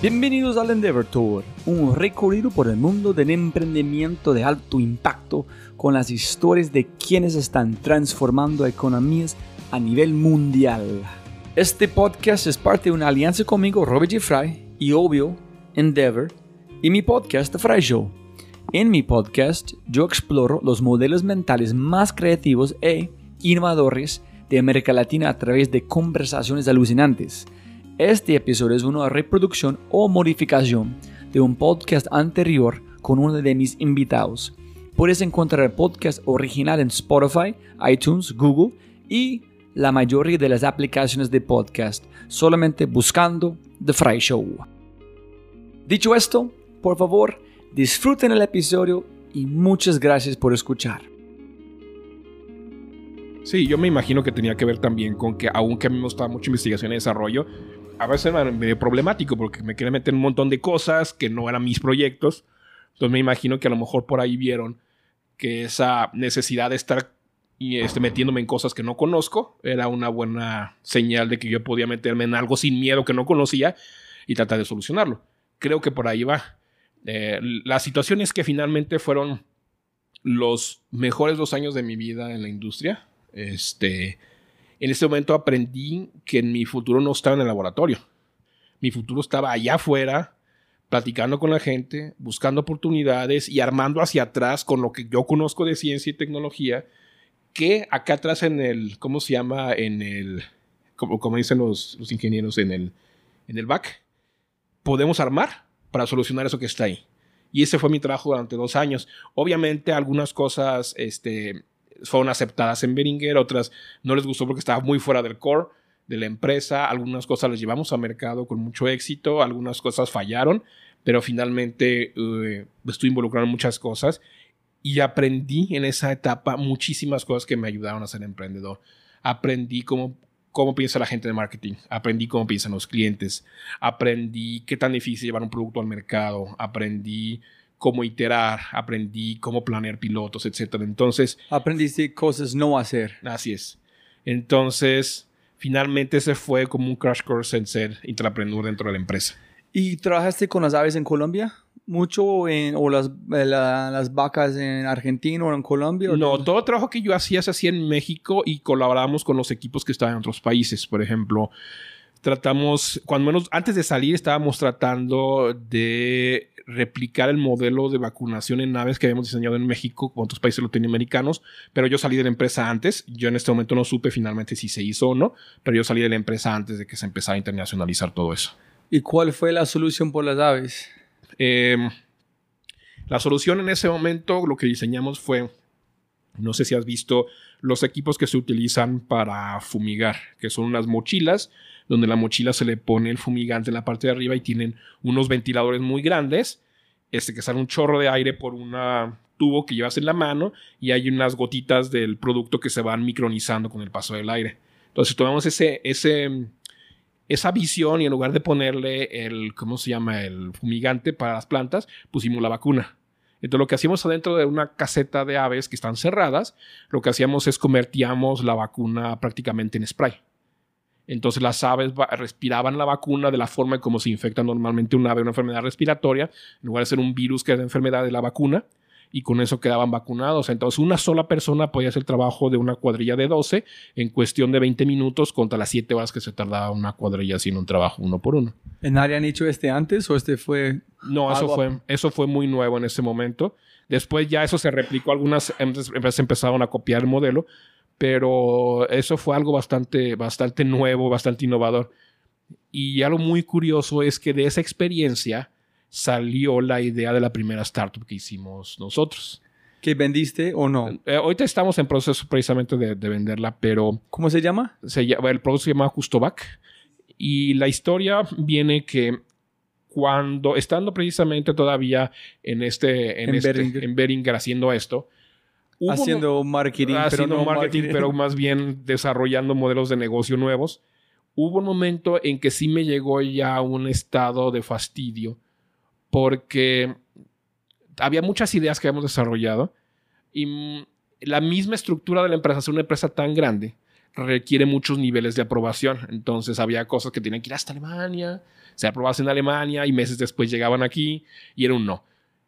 Bienvenidos al Endeavor Tour, un recorrido por el mundo del emprendimiento de alto impacto con las historias de quienes están transformando economías a nivel mundial. Este podcast es parte de una alianza conmigo, Robert G. Fry, y obvio, Endeavor, y mi podcast, The Fry Show. En mi podcast, yo exploro los modelos mentales más creativos e innovadores de América Latina a través de conversaciones alucinantes este episodio es una reproducción o modificación de un podcast anterior con uno de mis invitados. Puedes encontrar el podcast original en Spotify, iTunes, Google y la mayoría de las aplicaciones de podcast, solamente buscando The Fry Show. Dicho esto, por favor, disfruten el episodio y muchas gracias por escuchar. Sí, yo me imagino que tenía que ver también con que, aunque a mí me gustaba mucho investigación y desarrollo, a veces era medio problemático porque me quería meter un montón de cosas que no eran mis proyectos. Entonces me imagino que a lo mejor por ahí vieron que esa necesidad de estar y este, metiéndome en cosas que no conozco era una buena señal de que yo podía meterme en algo sin miedo que no conocía y tratar de solucionarlo. Creo que por ahí va. Eh, la situación que finalmente fueron los mejores dos años de mi vida en la industria. Este, en ese momento aprendí que mi futuro no estaba en el laboratorio. Mi futuro estaba allá afuera, platicando con la gente, buscando oportunidades y armando hacia atrás con lo que yo conozco de ciencia y tecnología, que acá atrás en el, ¿cómo se llama? En el, como, como dicen los, los, ingenieros en el, en el back, podemos armar para solucionar eso que está ahí. Y ese fue mi trabajo durante dos años. Obviamente algunas cosas, este, fueron aceptadas en Beringer, otras no les gustó porque estaba muy fuera del core de la empresa, algunas cosas las llevamos a mercado con mucho éxito, algunas cosas fallaron, pero finalmente uh, estuve involucrado en muchas cosas y aprendí en esa etapa muchísimas cosas que me ayudaron a ser emprendedor. Aprendí cómo, cómo piensa la gente de marketing, aprendí cómo piensan los clientes, aprendí qué tan difícil llevar un producto al mercado, aprendí cómo iterar, aprendí cómo planear pilotos, etc. Entonces... Aprendiste cosas no hacer. Así es. Entonces, finalmente se fue como un crash course en ser intrapreneur dentro de la empresa. ¿Y trabajaste con las aves en Colombia? ¿Mucho en, o las, eh, las vacas en Argentina o en Colombia? no, todo el trabajo que yo hacía se hacía en México y colaborábamos con los equipos que estaban en otros países. Por ejemplo, tratamos, cuando menos antes de salir estábamos tratando de replicar el modelo de vacunación en naves que habíamos diseñado en México con otros países latinoamericanos, pero yo salí de la empresa antes. Yo en este momento no supe finalmente si se hizo o no, pero yo salí de la empresa antes de que se empezara a internacionalizar todo eso. ¿Y cuál fue la solución por las aves? Em, la solución en ese momento, lo que diseñamos fue, no sé si has visto los equipos que se utilizan para fumigar, que son unas mochilas donde la mochila se le pone el fumigante en la parte de arriba y tienen unos ventiladores muy grandes, este que sale un chorro de aire por un tubo que llevas en la mano y hay unas gotitas del producto que se van micronizando con el paso del aire. Entonces tomamos ese, ese, esa visión y en lugar de ponerle el, ¿cómo se llama? El fumigante para las plantas, pusimos la vacuna. Entonces lo que hacíamos adentro de una caseta de aves que están cerradas, lo que hacíamos es convertíamos la vacuna prácticamente en spray. Entonces las aves respiraban la vacuna de la forma como se infecta normalmente un ave una enfermedad respiratoria, en lugar de ser un virus que es la enfermedad de la vacuna, y con eso quedaban vacunados. Entonces una sola persona podía hacer el trabajo de una cuadrilla de 12 en cuestión de 20 minutos contra las 7 horas que se tardaba una cuadrilla haciendo un trabajo uno por uno. ¿En área han hecho este antes o este fue...? No, eso fue, eso fue muy nuevo en ese momento. Después ya eso se replicó, algunas empresas empezaron a copiar el modelo, pero eso fue algo bastante, bastante nuevo, bastante innovador. Y algo muy curioso es que de esa experiencia salió la idea de la primera startup que hicimos nosotros. ¿Que vendiste o no? Eh, ahorita estamos en proceso precisamente de, venderla, pero... ¿Cómo se llama? Se llama el producto se llama Justovac. Y la historia viene que cuando, estando precisamente todavía en este, en, este, en Beringer haciendo esto, haciendo marketing, pero no marketing, pero más bien desarrollando modelos de negocio nuevos. Hubo un momento en que sí me llegó ya un estado de fastidio porque había muchas ideas que habíamos desarrollado y la misma estructura de la empresa, es una empresa tan grande, requiere muchos niveles de aprobación. Entonces había cosas que tenían que ir hasta Alemania, se aprobasen en Alemania y meses después llegaban aquí y era un no.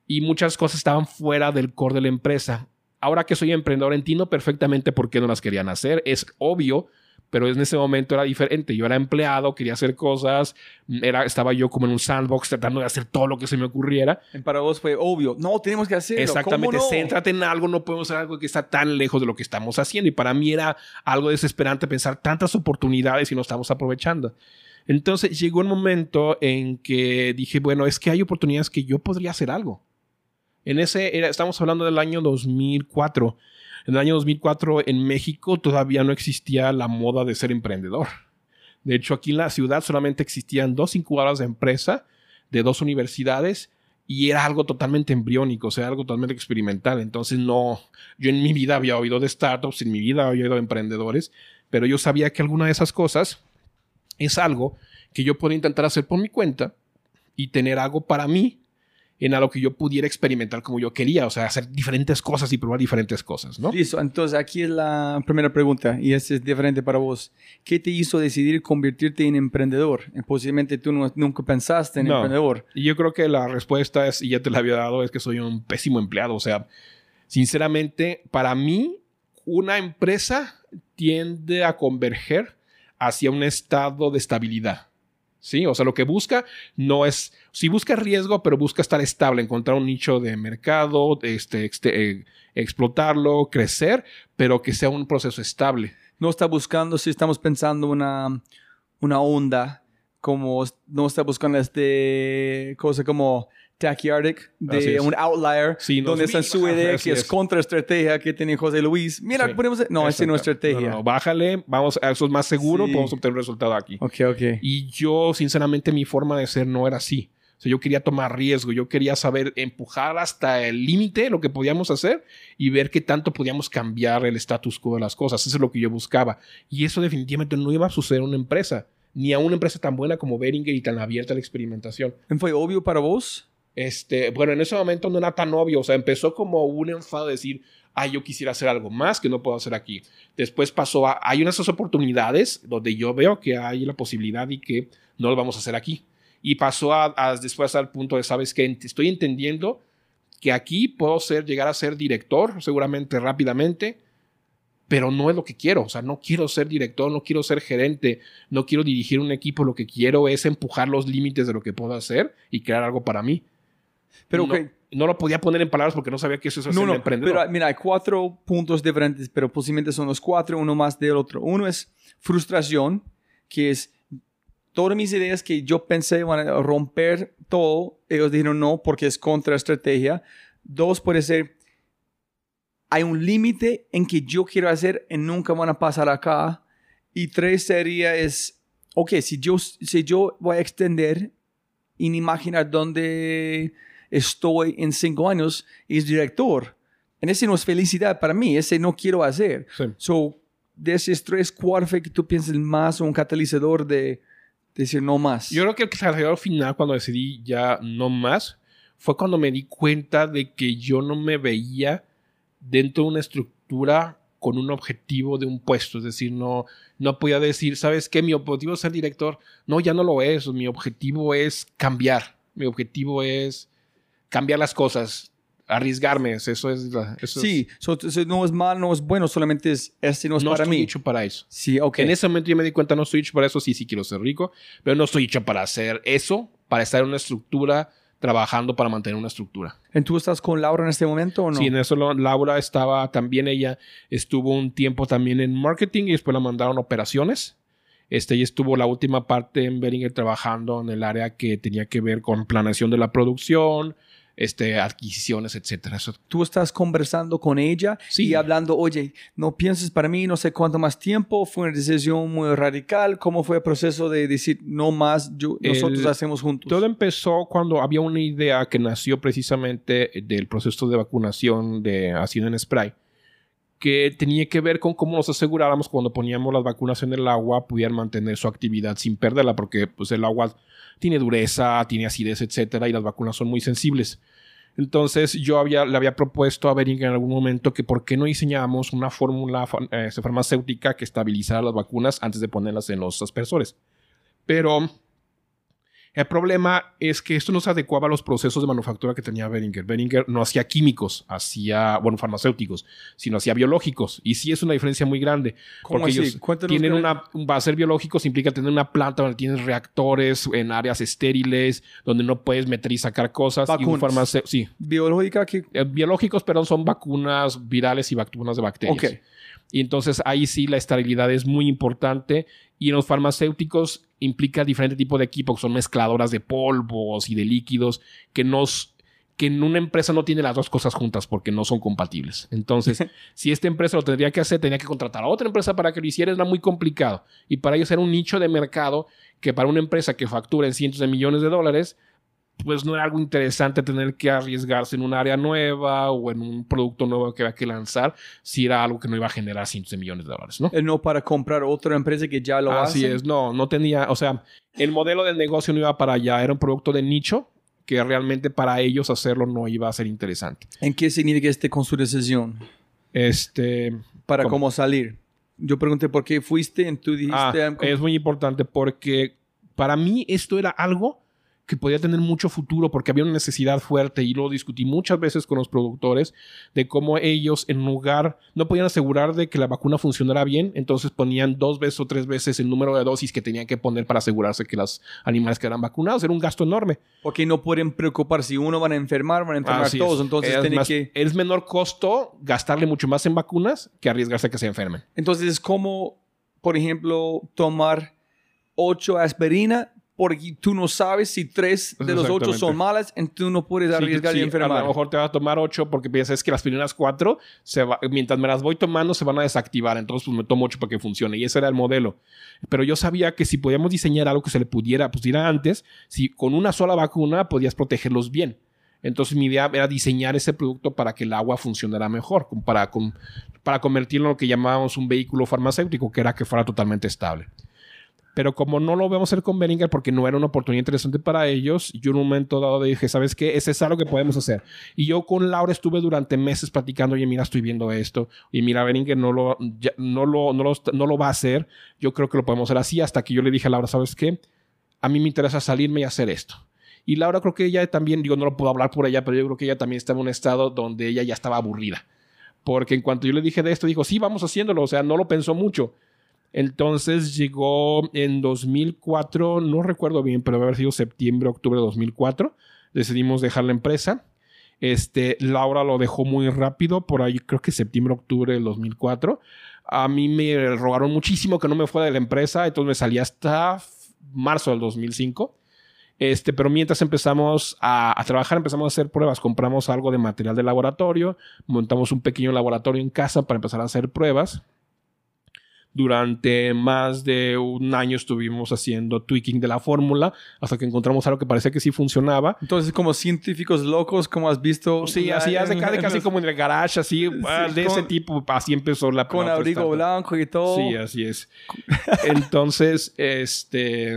Y muchas cosas estaban fuera del core de la empresa. Ahora que soy emprendedor entiendo perfectamente por qué no las querían hacer. Es obvio pero en ese momento era diferente. Yo era empleado, quería hacer cosas, era, estaba yo como en un sandbox tratando de hacer todo lo que se me ocurriera. Para vos fue obvio, no, tenemos que hacerlo. Exactamente, céntrate en algo, no podemos hacer algo que está tan lejos de lo que estamos haciendo. Y para mí era algo desesperante pensar tantas oportunidades y no estamos aprovechando. Entonces llegó un momento en que dije, bueno, es que hay oportunidades que yo podría hacer algo. En ese, era, estamos hablando del año 2004 en el año 2004 en México todavía no existía la moda de ser emprendedor. De hecho, aquí en la ciudad solamente existían dos incubadoras de empresa de dos universidades y era algo totalmente embriónico, o sea, algo totalmente experimental. Entonces, no, yo en mi vida había oído de startups, en mi vida había oído de emprendedores, pero yo sabía que alguna de esas cosas es algo que yo puedo intentar hacer por mi cuenta y tener algo para mí en algo que yo pudiera experimentar como yo quería, o sea, hacer diferentes cosas y probar diferentes cosas, ¿no? Listo, entonces aquí es la primera pregunta y esta es diferente para vos. ¿Qué te hizo decidir convertirte en emprendedor? Eh, posiblemente tú nunca pensaste en no. emprendedor. Y yo creo que la respuesta es, y ya te la había dado, es que soy un pésimo empleado, o sea, sinceramente, para mí, una empresa tiende a converger hacia un estado de estabilidad. ¿Sí? O sea, lo que busca no es, si busca riesgo, pero busca estar estable, encontrar un nicho de mercado, este, este explotarlo, crecer, pero que sea un proceso estable. No está buscando, si estamos pensando una, una onda, como no está buscando este cosa como Tachyardic de un outlier donde está su idea que es, contra estrategia que tiene José Luis. Mira, ponemos, no, esa no es estrategia. No, bájale, vamos, a eso es más seguro, podemos obtener un resultado aquí. Ok, ok. Y yo, sinceramente, mi forma de ser no era así. O sea, yo quería tomar riesgo, yo quería saber empujar hasta el límite lo que podíamos hacer y ver qué tanto podíamos cambiar el status quo de las cosas. Eso es lo que yo buscaba. Y eso definitivamente no iba a suceder en una empresa, ni a una empresa tan buena como Beringer y tan abierta a la experimentación. ¿Fue obvio para vos? Este, bueno, en ese momento no era tan obvio, o sea, empezó como un enfado de decir, ay, yo quisiera hacer algo más que no puedo hacer aquí. Después pasó a, hay unas oportunidades donde yo veo que hay la posibilidad y que no lo vamos a hacer aquí. Y pasó a, después al punto de, sabes que estoy entendiendo que aquí puedo ser, llegar a ser director, seguramente rápidamente, pero no es lo que quiero. O sea, no quiero ser director, no quiero ser gerente, no quiero dirigir un equipo. Lo que quiero es empujar los límites de lo que puedo hacer y crear algo para mí. Pero no, no, lo podía poner en palabras porque no sabía que eso es no, no, emprendedor. Pero mira, hay cuatro puntos diferentes, pero posiblemente son los cuatro, uno más del otro. Uno es frustración, que es todas mis ideas que yo pensé van a romper todo, ellos dijeron no porque es contra estrategia. Dos puede ser, hay un límite en que yo quiero hacer y nunca van a pasar acá. Y tres sería es, ok, si yo, si yo voy a extender, imaginar dónde estoy en cinco años y es director. En ese no es felicidad para mí, ese no quiero hacer. So, de ese estrés, ¿cuál fue que tú piensas más un catalizador de, decir no más? Yo creo que el catalizador final, cuando decidí ya no más, fue cuando me di cuenta de que yo no me veía dentro de una estructura con un objetivo de un puesto. Es decir, no, no podía decir, ¿sabes qué? Mi objetivo es ser director. No, ya no lo es. Mi objetivo es cambiar. Mi objetivo es cambiar las cosas, arriesgarme, eso es... eso sí, no es mal, no es bueno, solamente es, este no es para mí. No estoy hecho para eso. Sí, ok. En ese momento yo me di cuenta, no estoy hecho para eso, sí, sí quiero ser rico, pero no estoy hecho para hacer eso, para estar en una estructura, trabajando para mantener una estructura. ¿Tú estás con Laura en este momento o no? Sí, en eso Laura estaba también, ella estuvo un tiempo también en marketing y después la mandaron a operaciones. Este, y estuvo la última parte en Beringer trabajando en el área que tenía que ver con planeación de la producción, este, adquisiciones, etcétera. Tú estás conversando con ella y hablando, oye, no pienses para mí, no sé cuánto más tiempo, fue una decisión muy radical, ¿cómo fue el proceso de decir, no más, yo, nosotros hacemos juntos? Todo empezó cuando había una idea que nació precisamente del proceso de vacunación de ácido en spray que tenía que ver con cómo nos aseguráramos cuando poníamos las vacunas en el agua pudieran mantener su actividad sin perderla, porque pues, el agua tiene dureza, tiene acidez, etcétera, y las vacunas son muy sensibles. Entonces yo había, le había propuesto a Beringer en algún momento que por qué no diseñábamos una fórmula eh, farmacéutica que estabilizara las vacunas antes de ponerlas en los aspersores. Pero el problema es que esto no se adecuaba a los procesos de manufactura que tenía Beringer. Beringer no hacía químicos, hacía, bueno, farmacéuticos, sino hacía biológicos. Y sí es una diferencia muy grande. porque ellos tienen una, va a ser biológicos implica tener una planta donde tienes reactores en áreas estériles, donde no puedes meter y sacar cosas. Vacunas. Y sí. Biológica que... Eh, biológicos, perdón, son vacunas virales y vacunas de bacterias. Ok. Y entonces ahí sí la estabilidad es muy importante. Y en los farmacéuticos implica diferente tipo de equipo, que son mezcladoras de polvos y de líquidos, que nos que en una empresa no tiene las dos cosas juntas porque no son compatibles. Entonces, si esta empresa lo tendría que hacer, tenía que contratar a otra empresa para que lo hiciera, era muy complicado. Y para ellos era un nicho de mercado que para una empresa que factura en cientos de millones de dólares, pues no era algo interesante tener que arriesgarse en un área nueva o en un producto nuevo que había que lanzar si era algo que no iba a generar cientos de millones de dólares, ¿no? Eh, no para comprar otra empresa que ya lo hace. Así es, no, no tenía, o sea, el modelo del negocio no iba para allá, era un producto de nicho que realmente para ellos hacerlo no iba a ser interesante. ¿En qué significa este con su decisión? Este... Para cómo, salir. Yo pregunté por qué fuiste y tú dijiste... Ah, es muy importante porque para mí esto era algo que podía tener mucho futuro porque había una necesidad fuerte y lo discutí muchas veces con los productores de cómo ellos en lugar no podían asegurar de que la vacuna funcionara bien, entonces ponían dos veces o tres veces el número de dosis que tenían que poner para asegurarse que los animales quedaran vacunados. Era un gasto enorme. Porque no pueden preocupar si uno van a enfermar, van a enfermar todos. Entonces es, que... es menor costo gastarle mucho más en vacunas que arriesgarse a que se enfermen. Entonces es como, por ejemplo, tomar ocho aspirina porque tú no sabes si tres de los ocho son malas, entonces tú no puedes arriesgar y enfermar. A lo mejor te vas a tomar ocho porque piensas que las primeras cuatro, se mientras me las voy tomando, se van a desactivar. Entonces, pues me tomo ocho para que funcione. Y ese era el modelo. Pero yo sabía que si podíamos diseñar algo que se le pudiera, pues dirá antes, si con una sola vacuna podías protegerlos bien. Entonces mi idea era diseñar ese producto para que el agua funcionara mejor, para, para convertirlo en lo que llamábamos un vehículo farmacéutico, que era que fuera totalmente estable. Pero como no lo vemos hacer con Beringer porque no era una oportunidad interesante para ellos, yo en un momento dado dije, ¿sabes qué? Ese es algo que podemos hacer. Y yo con Laura estuve durante meses platicando, oye, mira, estoy viendo esto. Y mira, Beringer no lo, no, lo, no, lo, no lo va a hacer. Yo creo que lo podemos hacer así hasta que yo le dije a Laura, ¿sabes qué? A mí me interesa salirme y hacer esto. Y Laura creo que ella también, digo, no lo puedo hablar por ella, pero yo creo que ella también estaba en un estado donde ella ya estaba aburrida. Porque en cuanto yo le dije de esto, dijo, sí, vamos haciéndolo. O sea, no lo pensó mucho. Entonces llegó en 2004, no recuerdo bien, pero debe haber sido septiembre, octubre de 2004. Decidimos dejar la empresa. Este, Laura lo dejó muy rápido, por ahí creo que septiembre, octubre del 2004. A mí me rogaron muchísimo que no me fuera de la empresa, entonces me salí hasta marzo del 2005. Este, pero mientras empezamos a, a, trabajar, empezamos a hacer pruebas, compramos algo de material de laboratorio, montamos un pequeño laboratorio en casa para empezar a hacer pruebas. Durante más de un año estuvimos haciendo tweaking de la fórmula hasta que encontramos algo que parecía que sí funcionaba. Entonces, como científicos locos, como has visto. Sí, así hace casi, casi como en el garage, así, ah, de ese tipo, así empezó la Con abrigo blanco y todo. Sí, así es. Entonces, este.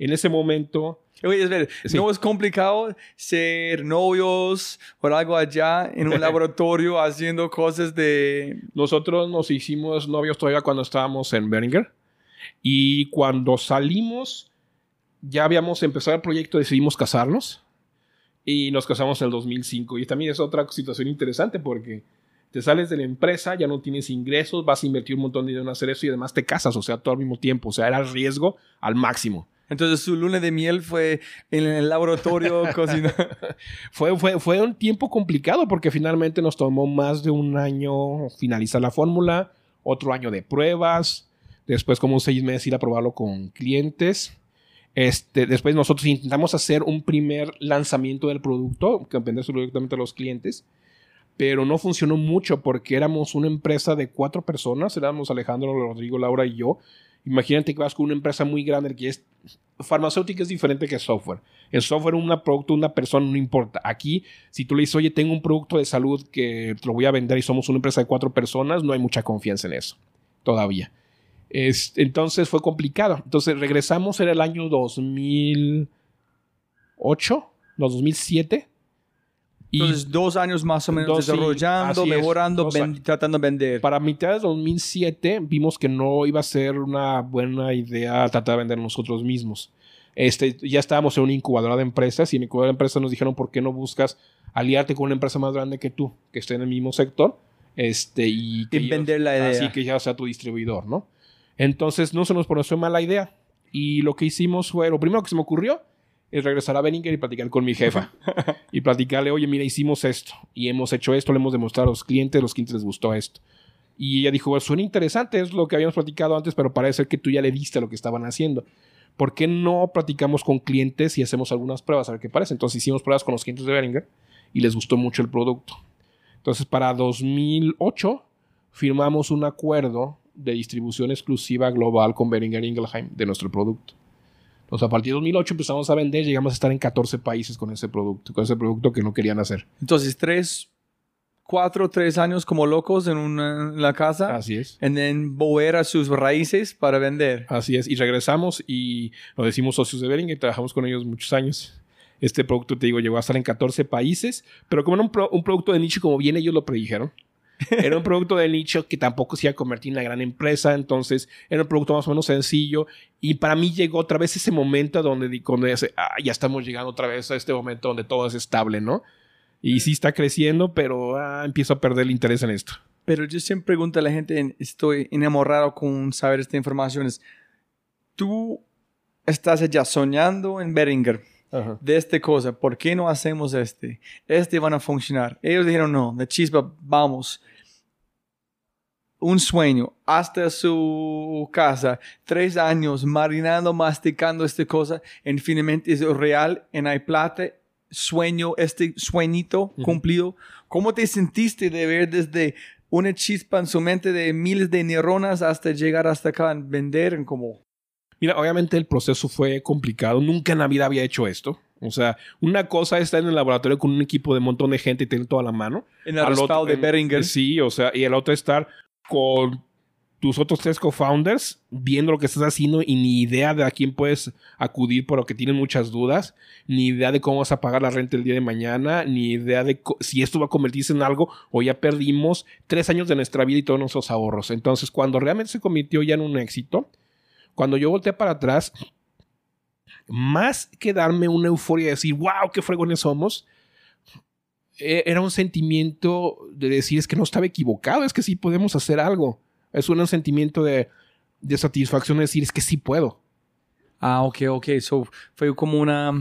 En ese momento Oye, ¿no es complicado ser novios o algo allá en un laboratorio haciendo cosas de... Nosotros nos hicimos novios todavía cuando estábamos en Beringer y cuando salimos ya habíamos empezado el proyecto, decidimos casarnos y nos casamos en el 2005 y también es otra situación interesante porque te sales de la empresa, ya no tienes ingresos, vas a invertir un montón de dinero en hacer eso y además te casas, o sea, todo al mismo tiempo, o sea, era riesgo al máximo. Entonces su luna de miel fue en el laboratorio cocinando. fue, fue, fue un tiempo complicado porque finalmente nos tomó más de un año finalizar la fórmula, otro año de pruebas, después como seis meses ir a probarlo con clientes. Este, después nosotros intentamos hacer un primer lanzamiento del producto, que venderse directamente a los clientes, pero no funcionó mucho porque éramos una empresa de cuatro personas, éramos Alejandro, Rodrigo, Laura y yo, Imagínate que vas con una empresa muy grande que es farmacéutica es diferente que software. El software, un producto, una persona, no importa. Aquí, si tú le dices, oye, tengo un producto de salud que te lo voy a vender y somos una empresa de cuatro personas, no hay mucha confianza en eso. Todavía. Es, entonces fue complicado. Entonces regresamos, era el año 2008, no, 2007. Y Entonces, dos años más o menos Dos, sí, desarrollando, es, mejorando, años. tratando de vender. para mitad de 2007 vimos que no iba a ser una buena idea tratar de vender nosotros mismos. Este, ya estábamos en una incubadora de empresas y en la incubadora de empresas nos dijeron por qué no buscas aliarte con una empresa más grande que tú, que esté en el mismo sector este, y, que Y vender la idea. Así que ya sea tu distribuidor, ¿no? Entonces no se nos pareció mala idea. Y lo que hicimos fue, lo primero que se me ocurrió es regresar a Beringer y platicar con mi jefa. y platicarle, oye, mira, hicimos esto y hemos hecho esto, le hemos demostrado a los clientes, a los clientes les gustó esto. Y ella dijo, "Bueno, suena interesante, es lo que habíamos platicado antes, pero parece que tú ya le diste lo que estaban haciendo. ¿Por qué no platicamos con clientes y hacemos algunas pruebas a ver qué parece? Entonces hicimos pruebas con los clientes de Beringer y les gustó mucho el producto. Entonces, para 2008 firmamos un acuerdo de distribución exclusiva global con Beringer Ingelheim de nuestro producto. Entonces, a partir de 2008 empezamos a vender, llegamos a estar en 14 países con ese producto, con ese producto que no querían hacer. Entonces, tres, cuatro, tres años como locos en, una, en la casa. Así es. Y then volver a sus raíces para vender. Así es. Y regresamos y nos decimos socios de Beringer y trabajamos con ellos muchos años. Este producto, te digo, llegó a estar en 14 países, pero como era un, pro- un producto de nicho, como bien ellos lo predijeron, era un producto de nicho que tampoco se iba a convertir en una gran empresa, entonces era un producto más o menos sencillo. Y para mí llegó otra vez ese momento donde, di- cuando ya, se- ah, ya estamos llegando otra vez a este momento donde todo es estable, ¿no? Y sí está creciendo, pero ah, empiezo a perder el interés en esto. Pero yo siempre pregunto a la gente, en- estoy enamorado con saber esta información, es, tú estás ya soñando en Beringer de esta cosa, ¿por qué no hacemos este? Este van a funcionar. Ellos dijeron, no, de chispa, vamos. Un sueño, hasta su casa, tres años marinando, masticando esta cosa, en finalmente es real, en hay plata, sueño, este sueñito cumplido. ¿Cómo te sentiste de ver desde una chispa en su mente de miles de neuronas hasta llegar hasta acá en vender en como Mira, obviamente el proceso fue complicado. Nunca en la vida había hecho esto. O sea, una cosa es estar en el laboratorio con un equipo de un montón de gente y tener toda la mano. en el Al otro- de Beringer. Sí, o sea, y el otro estar con tus otros tres co-founders viendo lo que estás haciendo y ni idea de a quién puedes acudir por lo que tienen muchas dudas, ni idea de cómo vas a pagar la renta el día de mañana, ni idea de si esto va a convertirse en algo o ya perdimos tres años de nuestra vida y todos nuestros ahorros. Entonces, cuando realmente se convirtió ya en un éxito, cuando yo volteé para atrás, más que darme una euforia de decir, wow, qué fregones somos, eh, era un sentimiento de decir, es que no estaba equivocado, es que sí podemos hacer algo. Es un sentimiento de, de satisfacción de decir, es que sí puedo. Ah, ok, ok. So, fue como una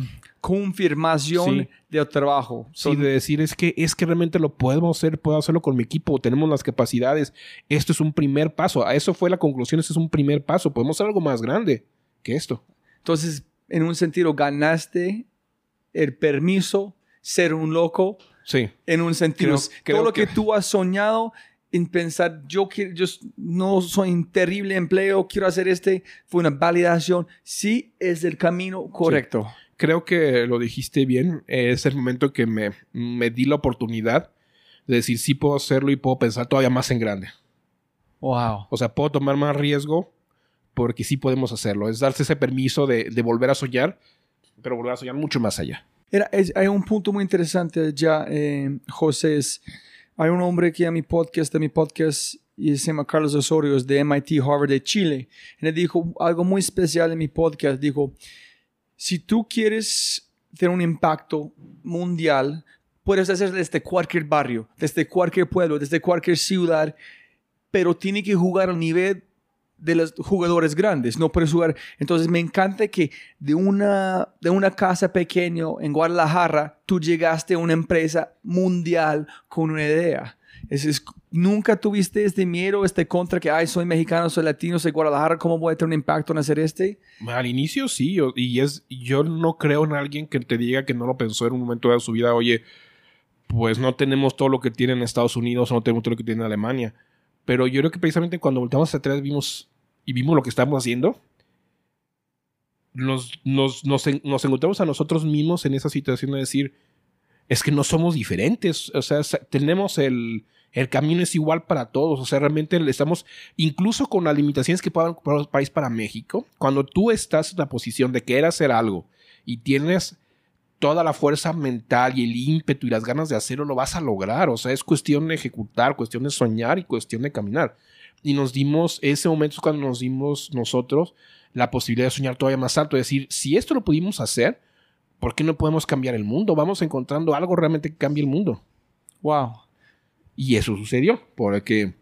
confirmación Sí. del trabajo. Sí, de decir, es que, es que realmente lo podemos hacer, puedo hacerlo con mi equipo, tenemos las capacidades. Esto es un primer paso. A eso fue la conclusión, este es un primer paso. Podemos hacer algo más grande que esto. Entonces, en un sentido, ganaste el permiso ser un loco. Sí. En un sentido, Creo- creo todo lo que, que- tú has soñado en pensar, yo, quiero, yo no soy un terrible empleo, quiero hacer este, fue una validación. Sí, es el camino correcto. Creo que lo dijiste bien. Es el momento que me, me di la oportunidad de decir, sí puedo hacerlo y puedo pensar todavía más en grande. Wow. O sea, puedo tomar más riesgo porque sí podemos hacerlo. Es darse ese permiso de, de volver a soñar, pero volver a soñar mucho más allá. Era, es- hay un punto muy interesante ya, eh, José. es- hay un hombre que a mi podcast, de mi podcast, y se llama Carlos Osorio, es de MIT, Harvard, de Chile. Y él dijo algo muy especial en mi podcast. Dijo, si tú quieres tener un impacto mundial, puedes hacer desde cualquier barrio, desde cualquier pueblo, desde cualquier ciudad, pero tiene que jugar al nivel de los jugadores grandes, no puedes jugar. Entonces me encanta que de una, de una casa pequeña en Guadalajara, tú llegaste a una empresa mundial con una idea. Es, es- nunca tuviste este miedo, este contra que, ay, soy mexicano, soy latino, soy Guadalajara, ¿cómo voy a tener un impacto en hacer este? Al inicio sí, y es, yo no creo en alguien que te diga que no lo pensó en un momento de su vida, oye, pues no tenemos todo lo que tienen en Estados Unidos, no tenemos todo lo que tiene en Alemania. Pero yo creo que precisamente cuando volteamos atrás vimos y vimos lo que estamos haciendo, nos, nos, nos, nos encontramos a nosotros mismos en esa situación de decir, es que no somos diferentes, o sea, tenemos el, el camino es igual para todos, o sea, realmente estamos, incluso con las limitaciones que puedan para un país para México, cuando tú estás en la posición de querer hacer algo y tienes toda la fuerza mental y el ímpetu y las ganas de hacerlo lo vas a lograr. O sea, es cuestión de ejecutar, cuestión de soñar y cuestión de caminar. Y nos dimos, ese momento es cuando nos dimos nosotros la posibilidad de soñar todavía más alto, decir, si esto lo pudimos hacer, ¿por qué no podemos cambiar el mundo? Vamos encontrando algo realmente que cambie el mundo. Wow. Y eso sucedió, porque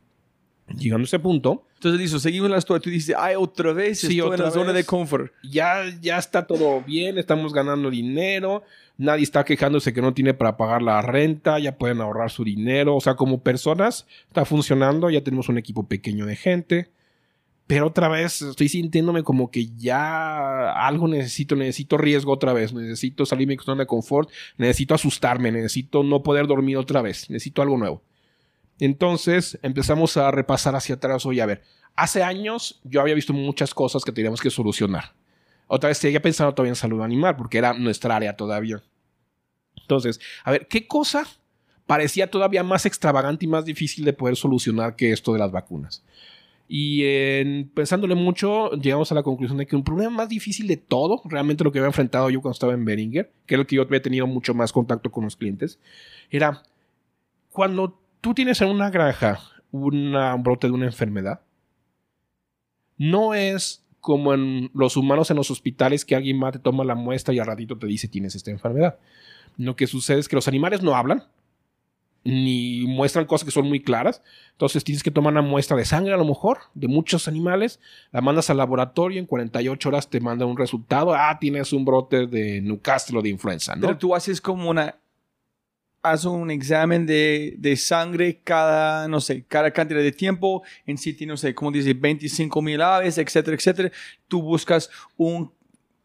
llegando a ese punto. Entonces dice, seguimos la historia. Tú dices, ay, otra vez sí, estoy en la zona de confort. Ya, ya está todo bien, estamos ganando dinero, nadie está quejándose que no tiene para pagar la renta, ya pueden ahorrar su dinero. O sea, como personas está funcionando, ya tenemos un equipo pequeño de gente. Pero otra vez estoy sintiéndome como que ya algo necesito, necesito riesgo otra vez, necesito salirme de mi zona de confort, necesito asustarme, necesito no poder dormir otra vez, necesito algo nuevo. Entonces empezamos a repasar hacia atrás. Oye, a ver, hace años yo había visto muchas cosas que teníamos que solucionar. Otra vez seguía pensando todavía en salud animal, porque era nuestra área todavía. Entonces, a ver, ¿qué cosa parecía todavía más extravagante y más difícil de poder solucionar que esto de las vacunas? Y en, pensándole mucho, llegamos a la conclusión de que un problema más difícil de todo, realmente lo que había enfrentado yo cuando estaba en Beringer, que es lo que yo había tenido mucho más contacto con los clientes, era cuando tú tienes en una granja un brote de una enfermedad, no es como en los humanos en los hospitales que alguien más te toma la muestra y al ratito te dice tienes esta enfermedad. Lo que sucede es que los animales no hablan, ni muestran cosas que son muy claras. Entonces tienes que tomar una muestra de sangre a lo mejor de muchos animales, la mandas al laboratorio, en 48 horas te manda un resultado, ah, tienes un brote de Newcastle o de influenza, ¿no? Pero tú haces como una haz un examen de, de, sangre cada, no sé, cada cantidad de tiempo, en sitio, no sé, como dice, 25 mil aves, etcétera, etcétera. Tú buscas un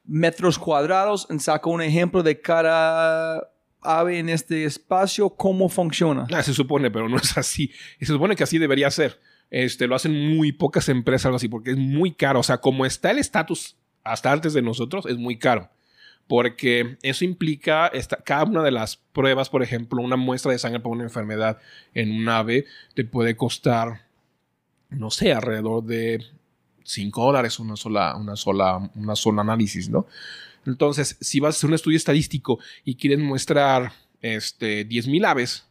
metros cuadrados, y saca un ejemplo de cada ave en este espacio, cómo funciona. Ah, se supone, pero no es así. Se supone que así debería ser. Este, lo hacen muy pocas empresas, algo así, porque es muy caro. O sea, como está el estatus hasta antes de nosotros, es muy caro porque eso implica cada una de las pruebas, por ejemplo, una muestra de sangre para una enfermedad en un ave te puede costar, no sé, alrededor de 5 dólares una sola, una sola, una sola análisis, ¿no? Entonces, si vas a hacer un estudio estadístico y quieren mostrar este, 10.000 aves,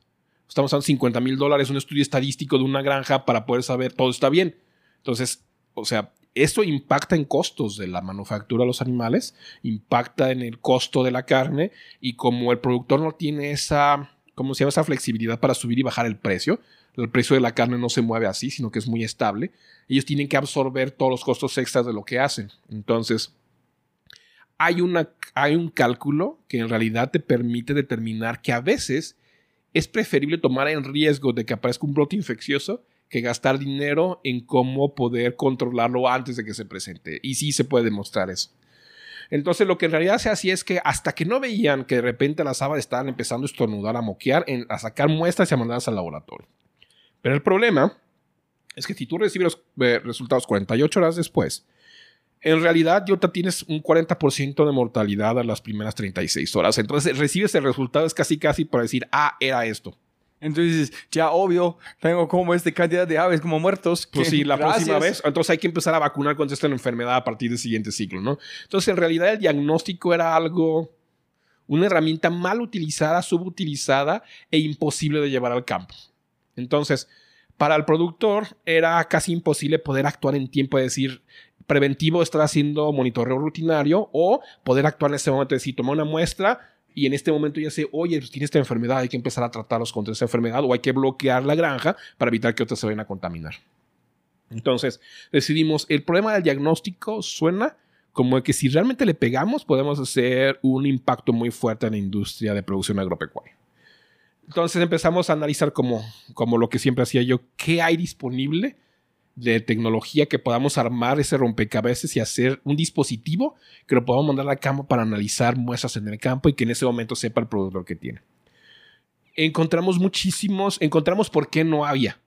estamos hablando de 50 mil dólares, un estudio estadístico de una granja para poder saber todo está bien. Entonces, o sea, esto impacta en costos de la manufactura de los animales, impacta en el costo de la carne y como el productor no tiene esa, ¿cómo llama? Esa flexibilidad para subir y bajar el precio, el precio de la carne no se mueve así, sino que es muy estable, ellos tienen que absorber todos los costos extras de lo que hacen. Entonces, hay, hay un cálculo que en realidad te permite determinar que a veces es preferible tomar el riesgo de que aparezca un brote infeccioso que gastar dinero en cómo poder controlarlo antes de que se presente. Y sí se puede demostrar eso. Entonces lo que en realidad se hacía es que hasta que no veían que de repente las aves estaban empezando a estornudar, a moquear, a sacar muestras y a mandarlas al laboratorio. Pero el problema es que si tú recibes los eh, resultados 48 horas después, en realidad ya tienes un 40% de mortalidad a las primeras 36 horas. Entonces recibes el resultado es casi casi para decir, ah, era esto. Entonces, ya obvio, tengo como esta cantidad de aves como muertos. Pues sí, la próxima vez. Entonces hay que empezar a vacunar contra esta enfermedad a partir del siguiente ciclo, ¿no? Entonces, en realidad, el diagnóstico era algo, una herramienta mal utilizada, subutilizada e imposible de llevar al campo. Entonces, para el productor era casi imposible poder actuar en tiempo, es decir, preventivo estar haciendo monitoreo rutinario o poder actuar en ese momento, es decir, tomar una muestra y en este momento ya sé, oye, pues tiene esta enfermedad, hay que empezar a tratarlos contra esa enfermedad o hay que bloquear la granja para evitar que otras se vayan a contaminar. Entonces, decidimos, el problema del diagnóstico suena como que si realmente le pegamos, podemos hacer un impacto muy fuerte en la industria de producción agropecuaria. Entonces empezamos a analizar como, como lo que siempre hacía yo, qué hay disponible de tecnología que podamos armar ese rompecabezas y hacer un dispositivo que lo podamos mandar al campo para analizar muestras en el campo y que en ese momento sepa el productor que tiene. Encontramos muchísimos, encontramos por qué no había.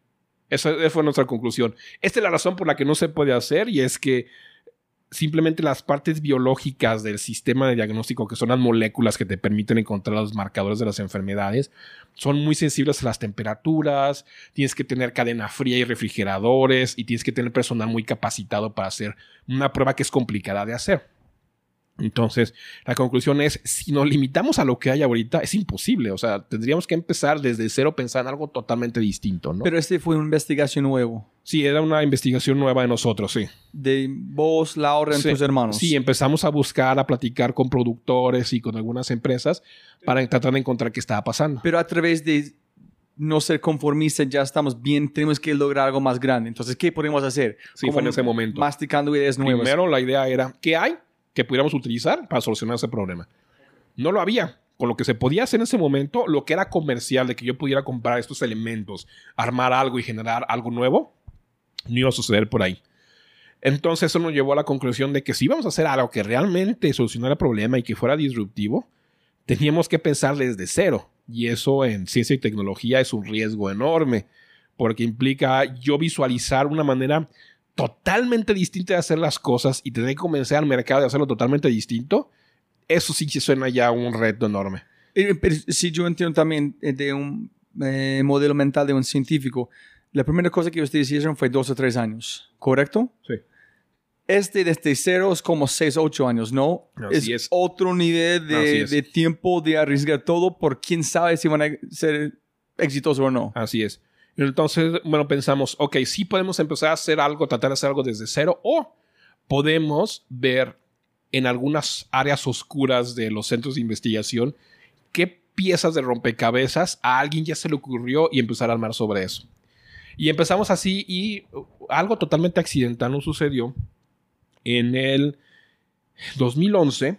Esa fue nuestra conclusión. Esta es la razón por la que no se puede hacer y es que simplemente las partes biológicas del sistema de diagnóstico, que son las moléculas que te permiten encontrar los marcadores de las enfermedades, son muy sensibles a las temperaturas, tienes que tener cadena fría y refrigeradores y tienes que tener personal muy capacitado para hacer una prueba que es complicada de hacer. Entonces, la conclusión es, si nos limitamos a lo que hay ahorita, es imposible. O sea, tendríamos que empezar desde cero, pensar en algo totalmente distinto, ¿no? Pero este fue una investigación nueva. Sí, era una investigación nueva de nosotros, sí. De vos, Laura, y tus hermanos. Sí, empezamos a buscar, a platicar con productores y con algunas empresas para tratar de encontrar qué estaba pasando. Pero a través de no ser conformistas, ya estamos bien, tenemos que lograr algo más grande. Entonces, ¿qué podemos hacer? Sí, fue en ese momento. Masticando ideas nuevas. Primero, la idea era, ¿qué hay que pudiéramos utilizar para solucionar ese problema? No lo había. Con lo que se podía hacer en ese momento, lo que era comercial, de que yo pudiera comprar estos elementos, armar algo y generar algo nuevo, no iba a suceder por ahí. Entonces eso nos llevó a la conclusión de que si íbamos a hacer algo que realmente solucionara el problema y que fuera disruptivo, teníamos que pensar desde cero. Y eso en ciencia y tecnología es un riesgo enorme, porque implica yo visualizar una manera totalmente distinta de hacer las cosas y tener que convencer al mercado de hacerlo totalmente distinto. Eso sí que suena ya un reto enorme. Eh, si yo entiendo también eh, de un eh, modelo mental de un científico, la primera cosa que ustedes hicieron fue dos o tres años, ¿correcto? Sí. Este desde cero es como seis o ocho años, ¿no? Así es, otro nivel de, de, tiempo de arriesgar todo por quién sabe si van a ser exitosos o no. Así es. Entonces, bueno, pensamos, ok, sí podemos empezar a hacer algo, tratar de hacer algo desde cero o podemos ver en algunas áreas oscuras de los centros de investigación qué piezas de rompecabezas a alguien ya se le ocurrió y empezar a armar sobre eso. Y empezamos así y algo totalmente accidental nos sucedió. En el 2011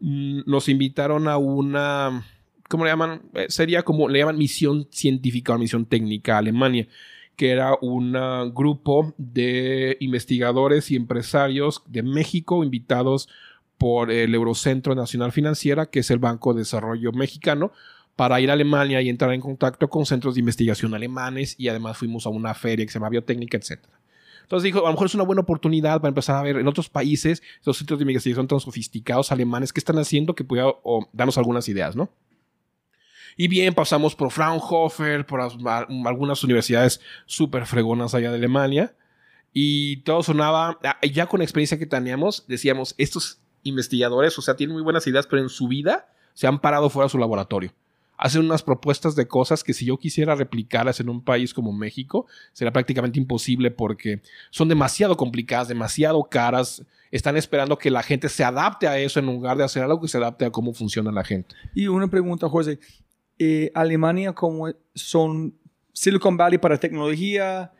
mm, nos invitaron a una, ¿cómo le llaman? Eh, sería como, le llaman misión científica o misión técnica a Alemania, que era un grupo de investigadores y empresarios de México invitados por el Eurocentro Nacional Financiera, que es el Banco de Desarrollo Mexicano, para ir a Alemania y entrar en contacto con centros de investigación alemanes y además fuimos a una feria que se llama Biotécnica, etc. Entonces dijo, a lo mejor es una buena oportunidad para empezar a ver en otros países los centros de investigación tan sofisticados alemanes que están haciendo que pueda darnos algunas ideas, ¿no? Y bien, pasamos por Fraunhofer, por algunas universidades súper fregonas allá de Alemania. Y todo sonaba, ah, ya con la experiencia que teníamos, decíamos, estos investigadores, o sea, tienen muy buenas ideas, pero en su vida se han parado fuera de su laboratorio hacen unas propuestas de cosas que si yo quisiera replicarlas en un país como México, será prácticamente imposible porque son demasiado complicadas, demasiado caras. Están esperando que la gente se adapte a eso en lugar de hacer algo que se adapte a cómo funciona la gente. Y una pregunta, José. Eh, Alemania, como son Silicon Valley para tecnología,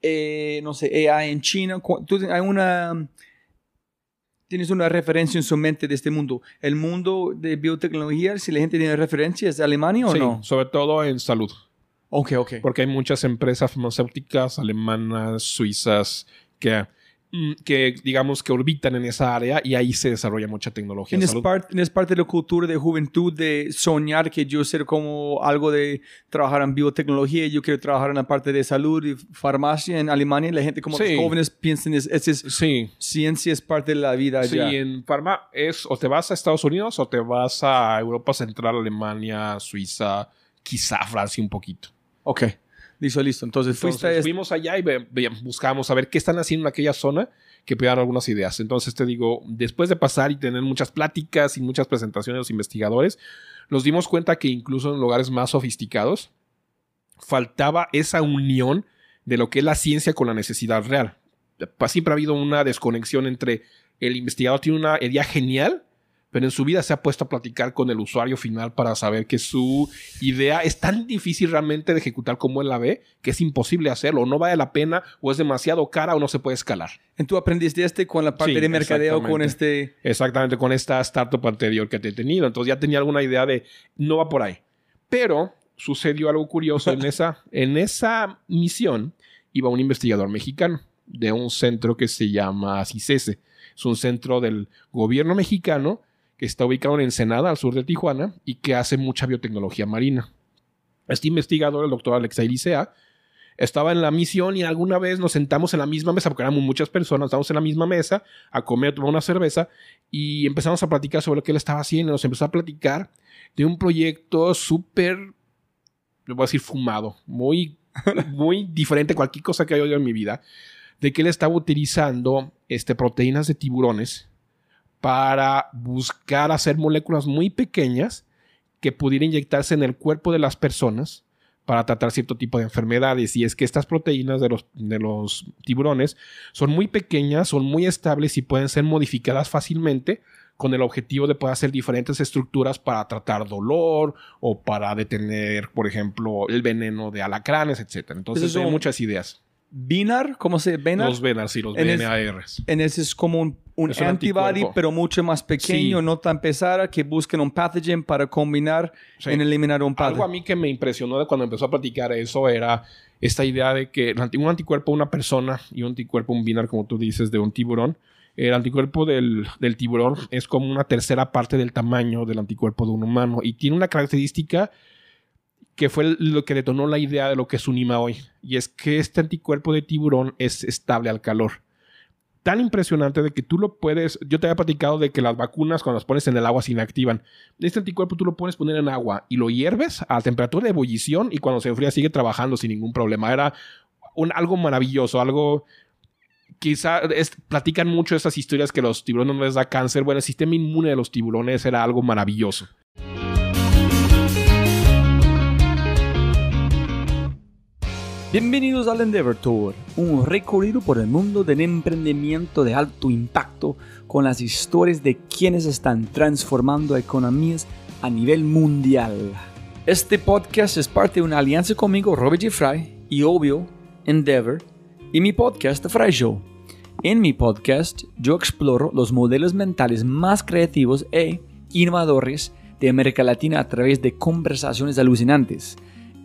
eh, no sé, AI en China, hay una tienes una referencia en su mente de este mundo. El mundo de biotecnología, si la gente tiene referencias, ¿de Alemania o sí, no? sobre todo en salud. Ok, ok. Porque hay muchas empresas farmacéuticas alemanas, suizas, que que digamos que orbitan en esa área y ahí se desarrolla mucha tecnología. Es, parte, es parte de la cultura de juventud de soñar que yo ser como algo de trabajar en biotecnología, yo quiero trabajar en la parte de salud y farmacia en Alemania. La gente como los jóvenes piensan es, es, es sí. ciencia es parte de la vida allá. Sí, en farma es o te vas a Estados Unidos o te vas a Europa Central, Alemania, Suiza, quizá Francia un poquito. Ok. Listo, listo. Entonces, fuimos allá y buscamos a ver qué están haciendo en aquella zona que dar algunas ideas. Entonces te digo, después de pasar y tener muchas pláticas y muchas presentaciones de los investigadores, nos dimos cuenta que incluso en lugares más sofisticados faltaba esa unión de lo que es la ciencia con la necesidad real. Siempre ha habido una desconexión entre el investigador tiene una idea genial pero en su vida se ha puesto a platicar con el usuario final para saber que su idea es tan difícil realmente de ejecutar como él la ve que es imposible hacerlo, o no vale la pena, o es demasiado cara, o no se puede escalar. ¿En tú aprendiste este con la parte de mercadeo, con este... Exactamente, con esta startup anterior que te he tenido. Entonces ya tenía alguna idea de, no va por ahí. Pero sucedió algo curioso en esa, en esa misión. Iba un investigador mexicano de un centro que se llama CICESE. Es un centro del gobierno mexicano que está ubicado en Ensenada, al sur de Tijuana, y que hace mucha biotecnología marina. Este investigador, el doctor Alexei Licea, estaba en la misión y alguna vez nos sentamos en la misma mesa, porque éramos muchas personas, estábamos en la misma mesa a comer, a tomar una cerveza y empezamos a platicar sobre lo que él estaba haciendo. Nos empezó a platicar de un proyecto súper, le voy a decir, fumado, muy, muy diferente a cualquier cosa que haya oído en mi vida, de que él estaba utilizando este, proteínas de tiburones para buscar hacer moléculas muy pequeñas que pudieran inyectarse en el cuerpo de las personas para tratar cierto tipo de enfermedades. Y es que estas proteínas de los, de los tiburones son muy pequeñas, son muy estables y pueden ser modificadas fácilmente con el objetivo de poder hacer diferentes estructuras para tratar dolor o para detener, por ejemplo, el veneno de alacranes, etc. Entonces, hay muchas ideas. Binar, ¿cómo se Benar? Los Benar, sí, los BNARs. En ese es como un, un antibody, pero mucho más pequeño, no tan pesada, que busquen un pathogen para combinar en eliminar un pathogen. Algo a mí que me impresionó de cuando empezó a platicar eso era esta idea de que un anticuerpo de una persona y un anticuerpo, un Binar, como tú dices, de un tiburón, el anticuerpo del, del, tiburón es como una tercera parte del tamaño del anticuerpo de un humano y tiene una característica que fue lo que detonó la idea de lo que es Unima hoy. Y es que este anticuerpo de tiburón es estable al calor. Tan impresionante de que tú lo puedes. Yo te había platicado de que las vacunas, cuando las pones en el agua, se inactivan. Este anticuerpo tú lo puedes poner en agua y lo hierves a temperatura de ebullición y cuando se enfría sigue trabajando sin ningún problema. Era un, algo maravilloso, algo. Quizá platican mucho esas historias que los tiburones no les da cáncer. Bueno, el sistema inmune de los tiburones era algo maravilloso. Bienvenidos al Endeavor Tour, un recorrido por el mundo del emprendimiento de alto impacto con las historias de quienes están transformando economías a nivel mundial. Este podcast es parte de una alianza conmigo, Robert G. Fry, y obvio, Endeavor, y mi podcast, The Fry Show. En mi podcast, yo exploro los modelos mentales más creativos e innovadores de América Latina a través de conversaciones alucinantes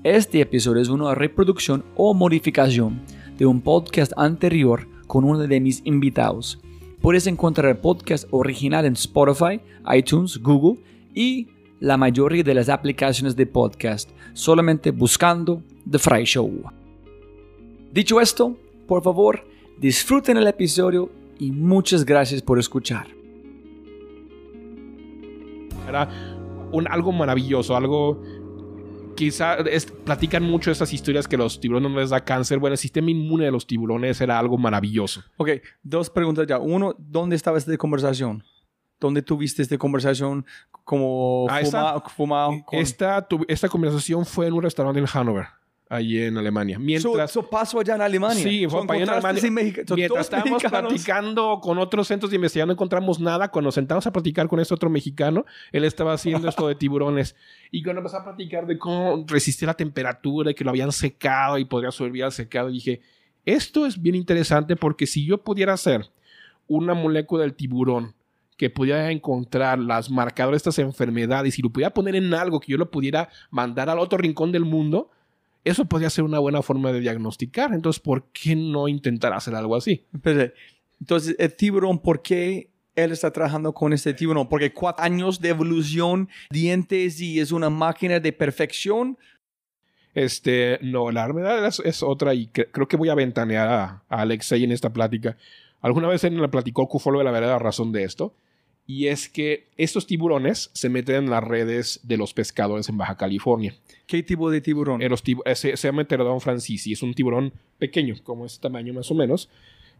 este episodio es una reproducción o modificación de un podcast anterior con uno de mis invitados. Puedes encontrar el podcast original en Spotify, iTunes, Google y la mayoría de las aplicaciones de podcast, solamente buscando The Fry Show. Dicho esto, por favor, disfruten el episodio y muchas gracias por escuchar. Era un, algo maravilloso, algo quizá platican mucho esas historias que los tiburones no les da cáncer. Bueno, el sistema inmune de los tiburones era algo maravilloso. Ok, dos preguntas ya. Uno, ¿dónde estaba esta conversación? ¿Dónde tuviste esta conversación como ah, fumado? Esta, esta conversación fue en un restaurante en Hanover allí en Alemania. Mientras so, paso allá en Alemania. Sí, fue allá en Alemania. Mientras estábamos platicando con otros centros de investigación, no encontramos nada. Cuando nos sentamos a platicar con este otro mexicano, él estaba haciendo esto de tiburones. Y cuando empezó a platicar de cómo resistir la temperatura y que lo habían secado y podría sobrevivir al secado, dije, esto es bien interesante porque si yo pudiera hacer una molécula del tiburón que pudiera encontrar las marcadores de estas enfermedades y lo pudiera poner en algo que yo lo pudiera mandar al otro rincón del mundo, eso podría ser una buena forma de diagnosticar. Entonces, ¿por qué no intentar hacer algo así? Entonces, el tiburón, ¿por qué él está trabajando con este tiburón? Porque cuatro años de evolución, dientes y es una máquina de perfección. Este, no, la verdad es, otra y creo que voy a ventanear a, Alexei en esta plática. Alguna vez él me platicó Cufolo de la verdadera razón de esto. Y es que estos tiburones se meten en las redes de los pescadores en Baja California. ¿Qué tipo de tiburón? Eh, se, llama Pterodon francisi. Es un tiburón pequeño, como este tamaño más o menos.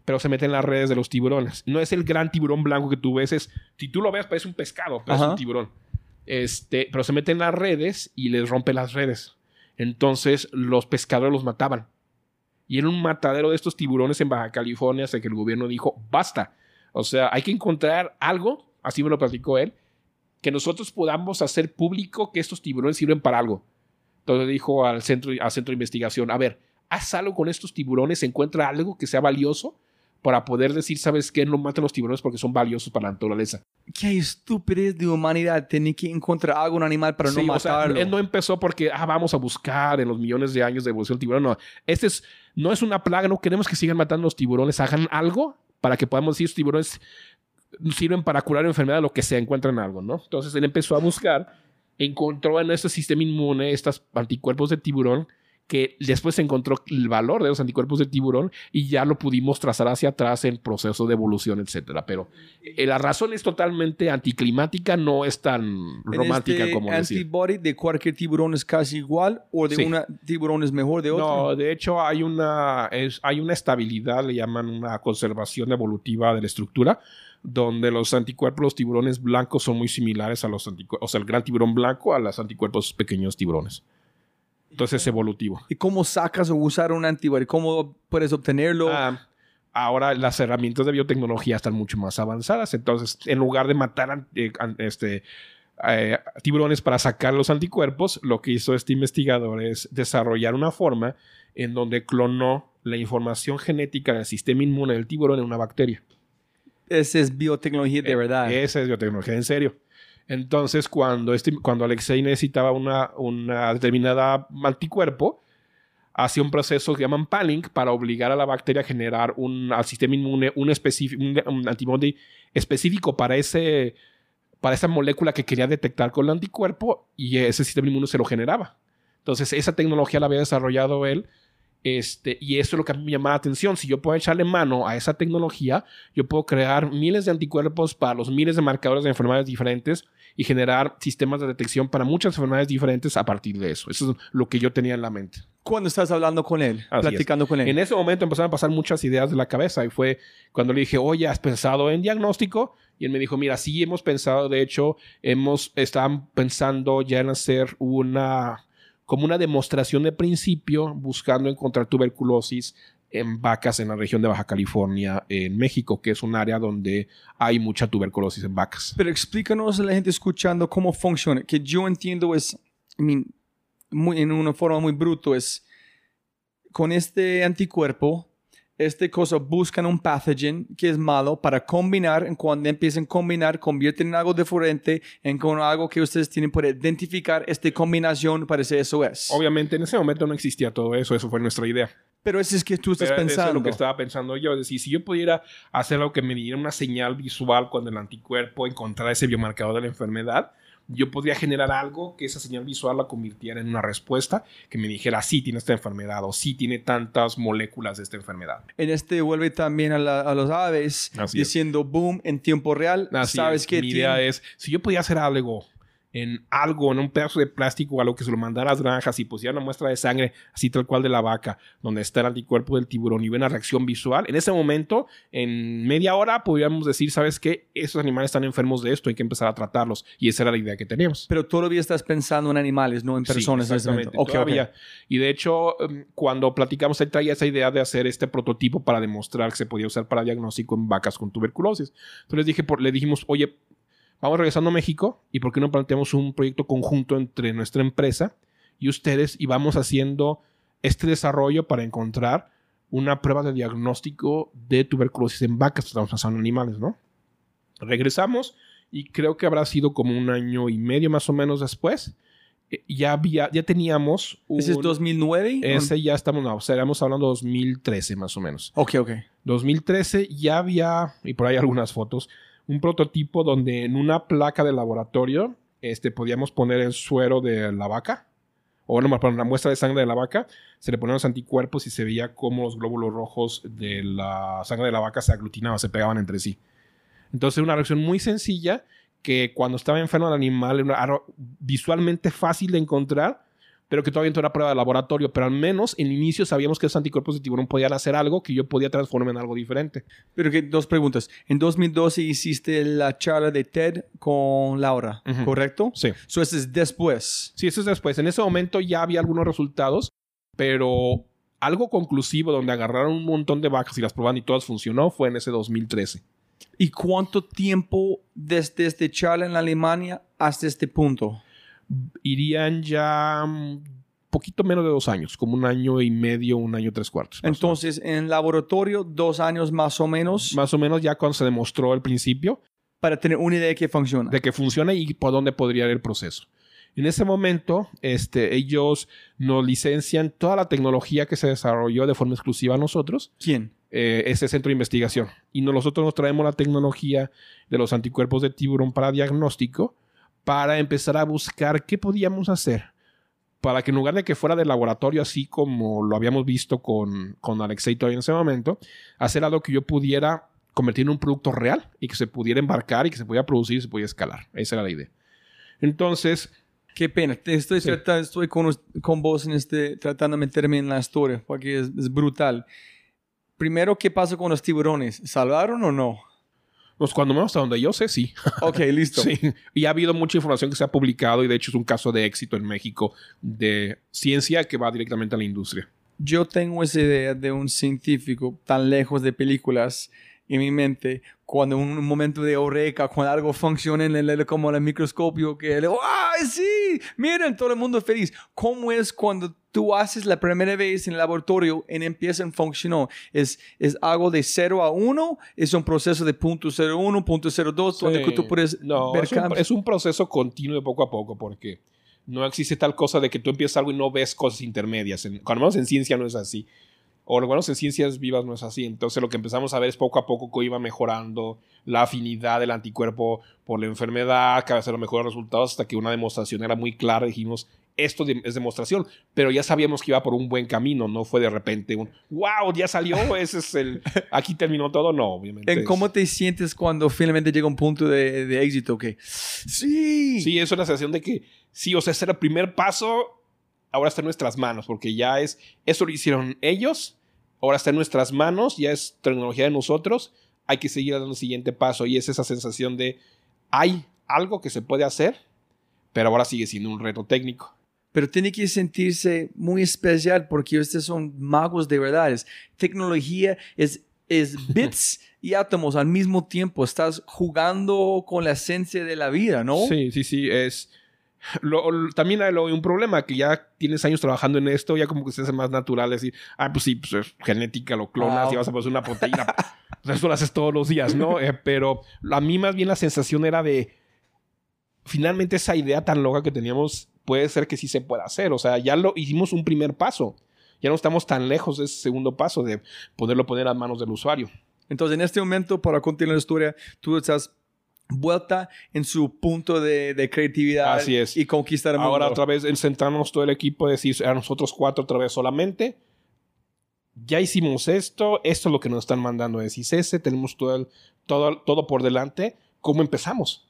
Pero se mete en las redes de los tiburones. No es el gran tiburón blanco que tú ves. Es, si tú lo ves, parece un pescado, pero es un tiburón. Este, pero se mete en las redes y les rompe las redes. Entonces los pescadores los mataban. Y era un matadero de estos tiburones en Baja California hasta que el gobierno dijo, basta. O sea, hay que encontrar algo, así me lo platicó él, que nosotros podamos hacer público que estos tiburones sirven para algo. Entonces dijo al centro, al centro de investigación, a ver, haz algo con estos tiburones, encuentra algo que sea valioso para poder decir, ¿sabes qué? No maten los tiburones porque son valiosos para la naturaleza. Qué estupidez de humanidad tener que encontrar algo un animal para no matarlo. él no empezó porque, ah, vamos a buscar en los millones de años de evolución del tiburón. No, este es, no es una plaga, no queremos que sigan matando los tiburones. Hagan algo para que podamos decir, los tiburones sirven para curar enfermedad, lo que sea, encuentran algo, ¿no? Entonces él empezó a buscar encontró en este sistema inmune estos anticuerpos de tiburón que después se encontró el valor de los anticuerpos de tiburón y ya lo pudimos trazar hacia atrás en proceso de evolución, etcétera. Pero eh, la razón es totalmente anticlimática, no es tan romántica este como decir. antibody de cualquier tiburón es casi igual o de un tiburón es mejor de otro? No, de hecho hay una, es, hay una estabilidad, le llaman una conservación evolutiva de la estructura donde los anticuerpos, los tiburones blancos son muy similares a los anticuerpos, o sea, el gran tiburón blanco a los anticuerpos pequeños tiburones. Entonces es evolutivo. ¿Y cómo sacas o usar un anticuerpo? ¿Cómo puedes obtenerlo? Ah, ahora las herramientas de biotecnología están mucho más avanzadas. Entonces, en lugar de matar eh, este, eh, tiburones para sacar los anticuerpos, lo que hizo este investigador es desarrollar una forma en donde clonó la información genética del sistema inmune del tiburón en una bacteria. Esa es biotecnología de eh, verdad. Esa es biotecnología en serio. Entonces, cuando, este, cuando Alexei necesitaba una, una determinada anticuerpo, hacía un proceso que llaman Palink para obligar a la bacteria a generar un, al sistema inmune un, un, antibody específico para, ese, para esa molécula que quería detectar con el anticuerpo y ese sistema inmune se lo generaba. Entonces, esa tecnología la había desarrollado él este, y eso es lo que a mí me llama la atención. Si yo puedo echarle mano a esa tecnología, yo puedo crear miles de anticuerpos para los miles de marcadores de enfermedades diferentes y generar sistemas de detección para muchas enfermedades diferentes a partir de eso. Eso es lo que yo tenía en la mente. Cuando estás hablando con él, platicando con él. En ese momento empezaron a pasar muchas ideas de la cabeza y fue cuando le dije, oye, ¿has pensado en diagnóstico? Y él me dijo, mira, sí hemos pensado, de hecho, hemos, están pensando ya en hacer una como una demostración de principio buscando encontrar tuberculosis en vacas en la región de Baja California, en México, que es un área donde hay mucha tuberculosis en vacas. Pero explícanos a la gente escuchando cómo funciona, que yo entiendo es, muy, en una forma muy bruto, es con este anticuerpo este cosa buscan un pathogen que es malo para combinar, en cuando empiecen a combinar, convierten en algo diferente, en con algo que ustedes tienen para identificar esta combinación, parece eso es. Obviamente en ese momento no existía todo eso, eso fue nuestra idea. Pero eso es que tú estás pensando. Eso es lo que estaba pensando yo. Es decir, si yo pudiera hacer algo que me diera una señal visual cuando el anticuerpo encontrara ese biomarcador de la enfermedad, yo podría generar algo que esa señal visual la convirtiera en una respuesta que me dijera sí tiene esta enfermedad o sí tiene tantas moléculas de esta enfermedad. En este vuelve también a, los aves diciendo boom en tiempo real. sabes que mi idea es si yo podía hacer algo en algo, en un pedazo de plástico o algo que se lo mandara a las granjas y pusiera una muestra de sangre, así tal cual de la vaca, donde está el anticuerpo del tiburón y ve una reacción visual, en ese momento, en media hora, podríamos decir, ¿sabes qué? Esos animales están enfermos de esto, hay que empezar a tratarlos. Y esa era la idea que teníamos. Pero todavía estás pensando en animales, no en personas. Sí, exactamente. Okay, Y de hecho, em, cuando platicamos, él traía esa idea de hacer este prototipo para demostrar que se podía usar para diagnóstico en vacas con tuberculosis. Entonces dije, le dijimos, oye, vamos regresando a México y por qué no planteamos un proyecto conjunto entre nuestra empresa y ustedes y vamos haciendo este desarrollo para encontrar una prueba de diagnóstico de tuberculosis en vacas, estamos pensando en animales, ¿no? Regresamos y creo que habrá sido como un año y medio más o menos después. Eh, ya había, ya teníamos. ¿Ese es 2009? Ese ya estamos, no, estaríamos hablando de 2013 más o menos. Ok, ok. 2013 ya había, y por ahí algunas fotos, un prototipo donde en una placa de laboratorio este, podíamos poner el suero de la vaca, o no, para una muestra de sangre de la vaca, se le ponían los anticuerpos y se veía cómo los glóbulos rojos de la sangre de la vaca se aglutinaban, se pegaban entre sí. Entonces, una reacción muy sencilla que cuando estaba enfermo el animal era visualmente fácil de encontrar, pero que todavía no era prueba de laboratorio, pero al menos en inicio sabíamos que esos anticuerpos de tiburón podían hacer algo que yo podía transformar en algo diferente. Pero que dos preguntas. En 2012 hiciste la charla de TED con Laura, ¿correcto? Sí. Eso es después. Sí, eso es después. En ese momento ya había algunos resultados, pero algo conclusivo donde agarraron un montón de vacas y las probaron y todas funcionó fue en ese 2013. ¿Y cuánto tiempo desde este charla en Alemania hasta este punto? Irían ya mm, poquito menos de dos años, como un año y medio, un año tres cuartos. Entonces, en laboratorio, dos años más o menos. Más o menos ya cuando se demostró al principio. Para tener una idea de que funciona. De que funciona y por dónde podría ir el proceso. En ese momento, este, ellos nos licencian toda la tecnología que se desarrolló de forma exclusiva a nosotros. ¿Quién? Eh, ese centro de investigación. Y nosotros nos traemos la tecnología de los anticuerpos de tiburón para diagnóstico para empezar a buscar qué podíamos hacer para que en lugar de que fuera de laboratorio, así como lo habíamos visto con, con Alexei todavía en ese momento, hacer algo que yo pudiera convertir en un producto real y que se pudiera embarcar y que se pudiera producir y se pudiera escalar. Esa era la idea. Entonces... Qué pena. Estoy, estoy con, con, vos en este, tratando de meterme en la historia porque es, es brutal. Primero, ¿qué pasa con los tiburones? ¿Salvaron o no? Pues cuando menos hasta donde yo sé, sí. Ok, listo. Sí. Y ha habido mucha información que se ha publicado y de hecho es un caso de éxito en México de ciencia que va directamente a la industria. Yo tengo esa idea de un científico tan lejos de películas en mi mente cuando en un momento de eureka, cuando algo funciona en el, como en el microscopio, que le ¡ay, sí! Miren, todo el mundo feliz. ¿Cómo es cuando tú haces la primera vez en el laboratorio y empieza a funcionar? ¿Es, ¿Es algo de 0 a 1? ¿Es un proceso de punto 0.1, punto 0.2, donde tú puedes no, ver es un, es un proceso continuo de poco a poco, porque no existe tal cosa de que tú empiezas algo y no ves cosas intermedias. En, cuando menos en ciencia no es así. O lo bueno en ciencias vivas no es así. Entonces lo que empezamos a ver es poco a poco que iba mejorando la afinidad del anticuerpo por la enfermedad, cada vez los mejores resultados hasta que una demostración era muy clara. Dijimos, esto es demostración, pero ya sabíamos que iba por un buen camino, no fue de repente un, wow, ya salió, ese es el, aquí terminó todo, no, obviamente. ¿En cómo te sientes cuando finalmente llega un punto de, de éxito que, sí. Sí, es una sensación de que, sí, o sea, ese era el primer paso, ahora está en nuestras manos, porque ya es, eso lo hicieron ellos, ahora está en nuestras manos, ya es tecnología de nosotros, hay que seguir dando el siguiente paso y es esa sensación de, hay algo que se puede hacer, pero ahora sigue siendo un reto técnico. Pero tiene que sentirse muy especial porque ustedes son magos de verdad. Es tecnología, es, es bits y átomos al mismo tiempo. Estás jugando con la esencia de la vida, ¿no? Sí, sí, sí. Es, también hay un problema que ya tienes años trabajando en esto, ya como que se hace más natural decir, ah, pues sí, pues es genética, lo clonas y vas a poner una proteína. eso lo haces todos los días, ¿no? Eh, pero a mí más bien la sensación era de, finalmente esa idea tan loca que teníamos puede ser que sí se pueda hacer. O sea, ya lo hicimos un primer paso. Ya no estamos tan lejos de ese segundo paso de poderlo poner a manos del usuario. Entonces, en este momento, para continuar la historia, tú estás vuelta en su punto de, creatividad Así es. y conquistar el mundo. Ahora otra vez centrarnos todo el equipo, decir a nosotros cuatro otra vez solamente. Ya hicimos esto, esto es lo que nos están mandando de ese tenemos todo, todo, todo por delante. ¿Cómo empezamos?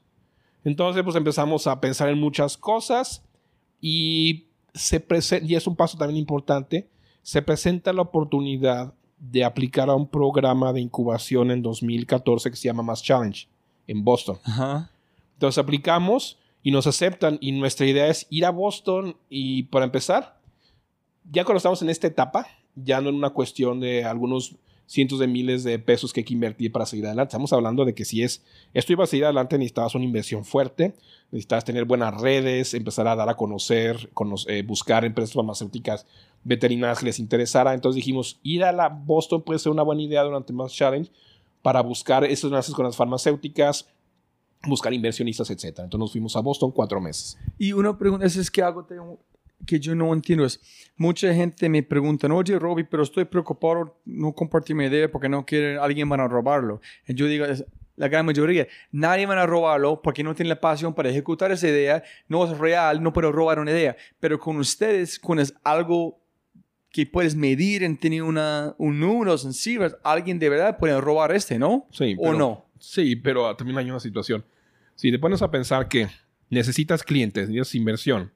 Entonces, pues empezamos a pensar en muchas cosas y, se y es un paso también importante, se presenta la oportunidad de aplicar a un programa de incubación en 2014 que se llama Mass Challenge en Boston. Entonces aplicamos y nos aceptan y nuestra idea es ir a Boston y para empezar, ya cuando estamos en esta etapa, ya no en una cuestión de algunos cientos de miles de pesos que hay que invertir para seguir adelante. Estamos hablando de que si es esto iba a seguir adelante necesitabas una inversión fuerte, necesitabas tener buenas redes, empezar a dar a conocer, eh, buscar empresas farmacéuticas veterinarias que les interesara. Entonces dijimos, ir a la Boston puede ser una buena idea durante más challenge para buscar esos enlaces con las farmacéuticas, buscar inversionistas, etc. Entonces nos fuimos a Boston cuatro meses. Y una pregunta es, que algo que yo no entiendo es, mucha gente me pregunta, oye Robbie, pero estoy preocupado no compartir mi idea porque no quiere alguien van a robarlo. Y yo digo, la gran mayoría, nadie van a robarlo porque no tiene la pasión para ejecutar esa idea, no es real, no puedo robar una idea. Pero con ustedes, con es algo que puedes medir en tener una, un número sensible, alguien de verdad puede robar este, ¿no? Sí. ¿O no? Sí, pero también hay una situación. Si te pones a pensar que necesitas clientes, necesitas inversión,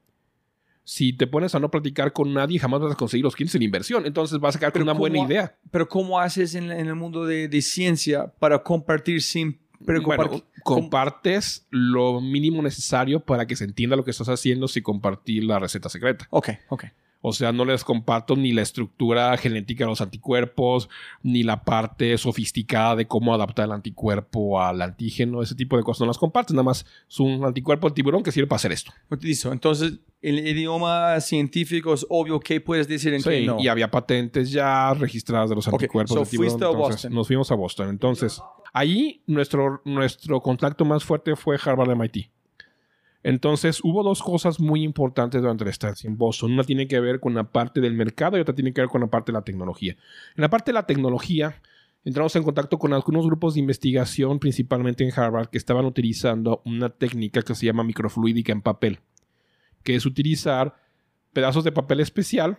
si te pones a no platicar con nadie, jamás vas a conseguir los clientes en inversión. Entonces vas a con una buena idea. Pero ¿cómo haces en, el mundo de, ciencia para compartir sin preocupar? Bueno, compartes lo mínimo necesario para que se entienda lo que estás haciendo sin compartir la receta secreta. Ok, ok. O sea, no les comparto ni la estructura genética de los anticuerpos, ni la parte sofisticada de cómo adaptar el anticuerpo al antígeno, ese tipo de cosas no las compartes. Nada más es un anticuerpo de tiburón que sirve para hacer esto. Entonces, el idioma científico es obvio que puedes decir en sí, no. y había patentes ya registradas de los anticuerpos de tiburón. a Boston. Nos fuimos a Boston. Entonces, ahí nuestro, nuestro contacto más fuerte fue Harvard MIT. Entonces hubo dos cosas muy importantes durante la estancia en Boston. Una tiene que ver con la parte del mercado y otra tiene que ver con la parte de la tecnología. En la parte de la tecnología, entramos en contacto con algunos grupos de investigación, principalmente en Harvard, que estaban utilizando una técnica que se llama microfluídica en papel, que es utilizar pedazos de papel especial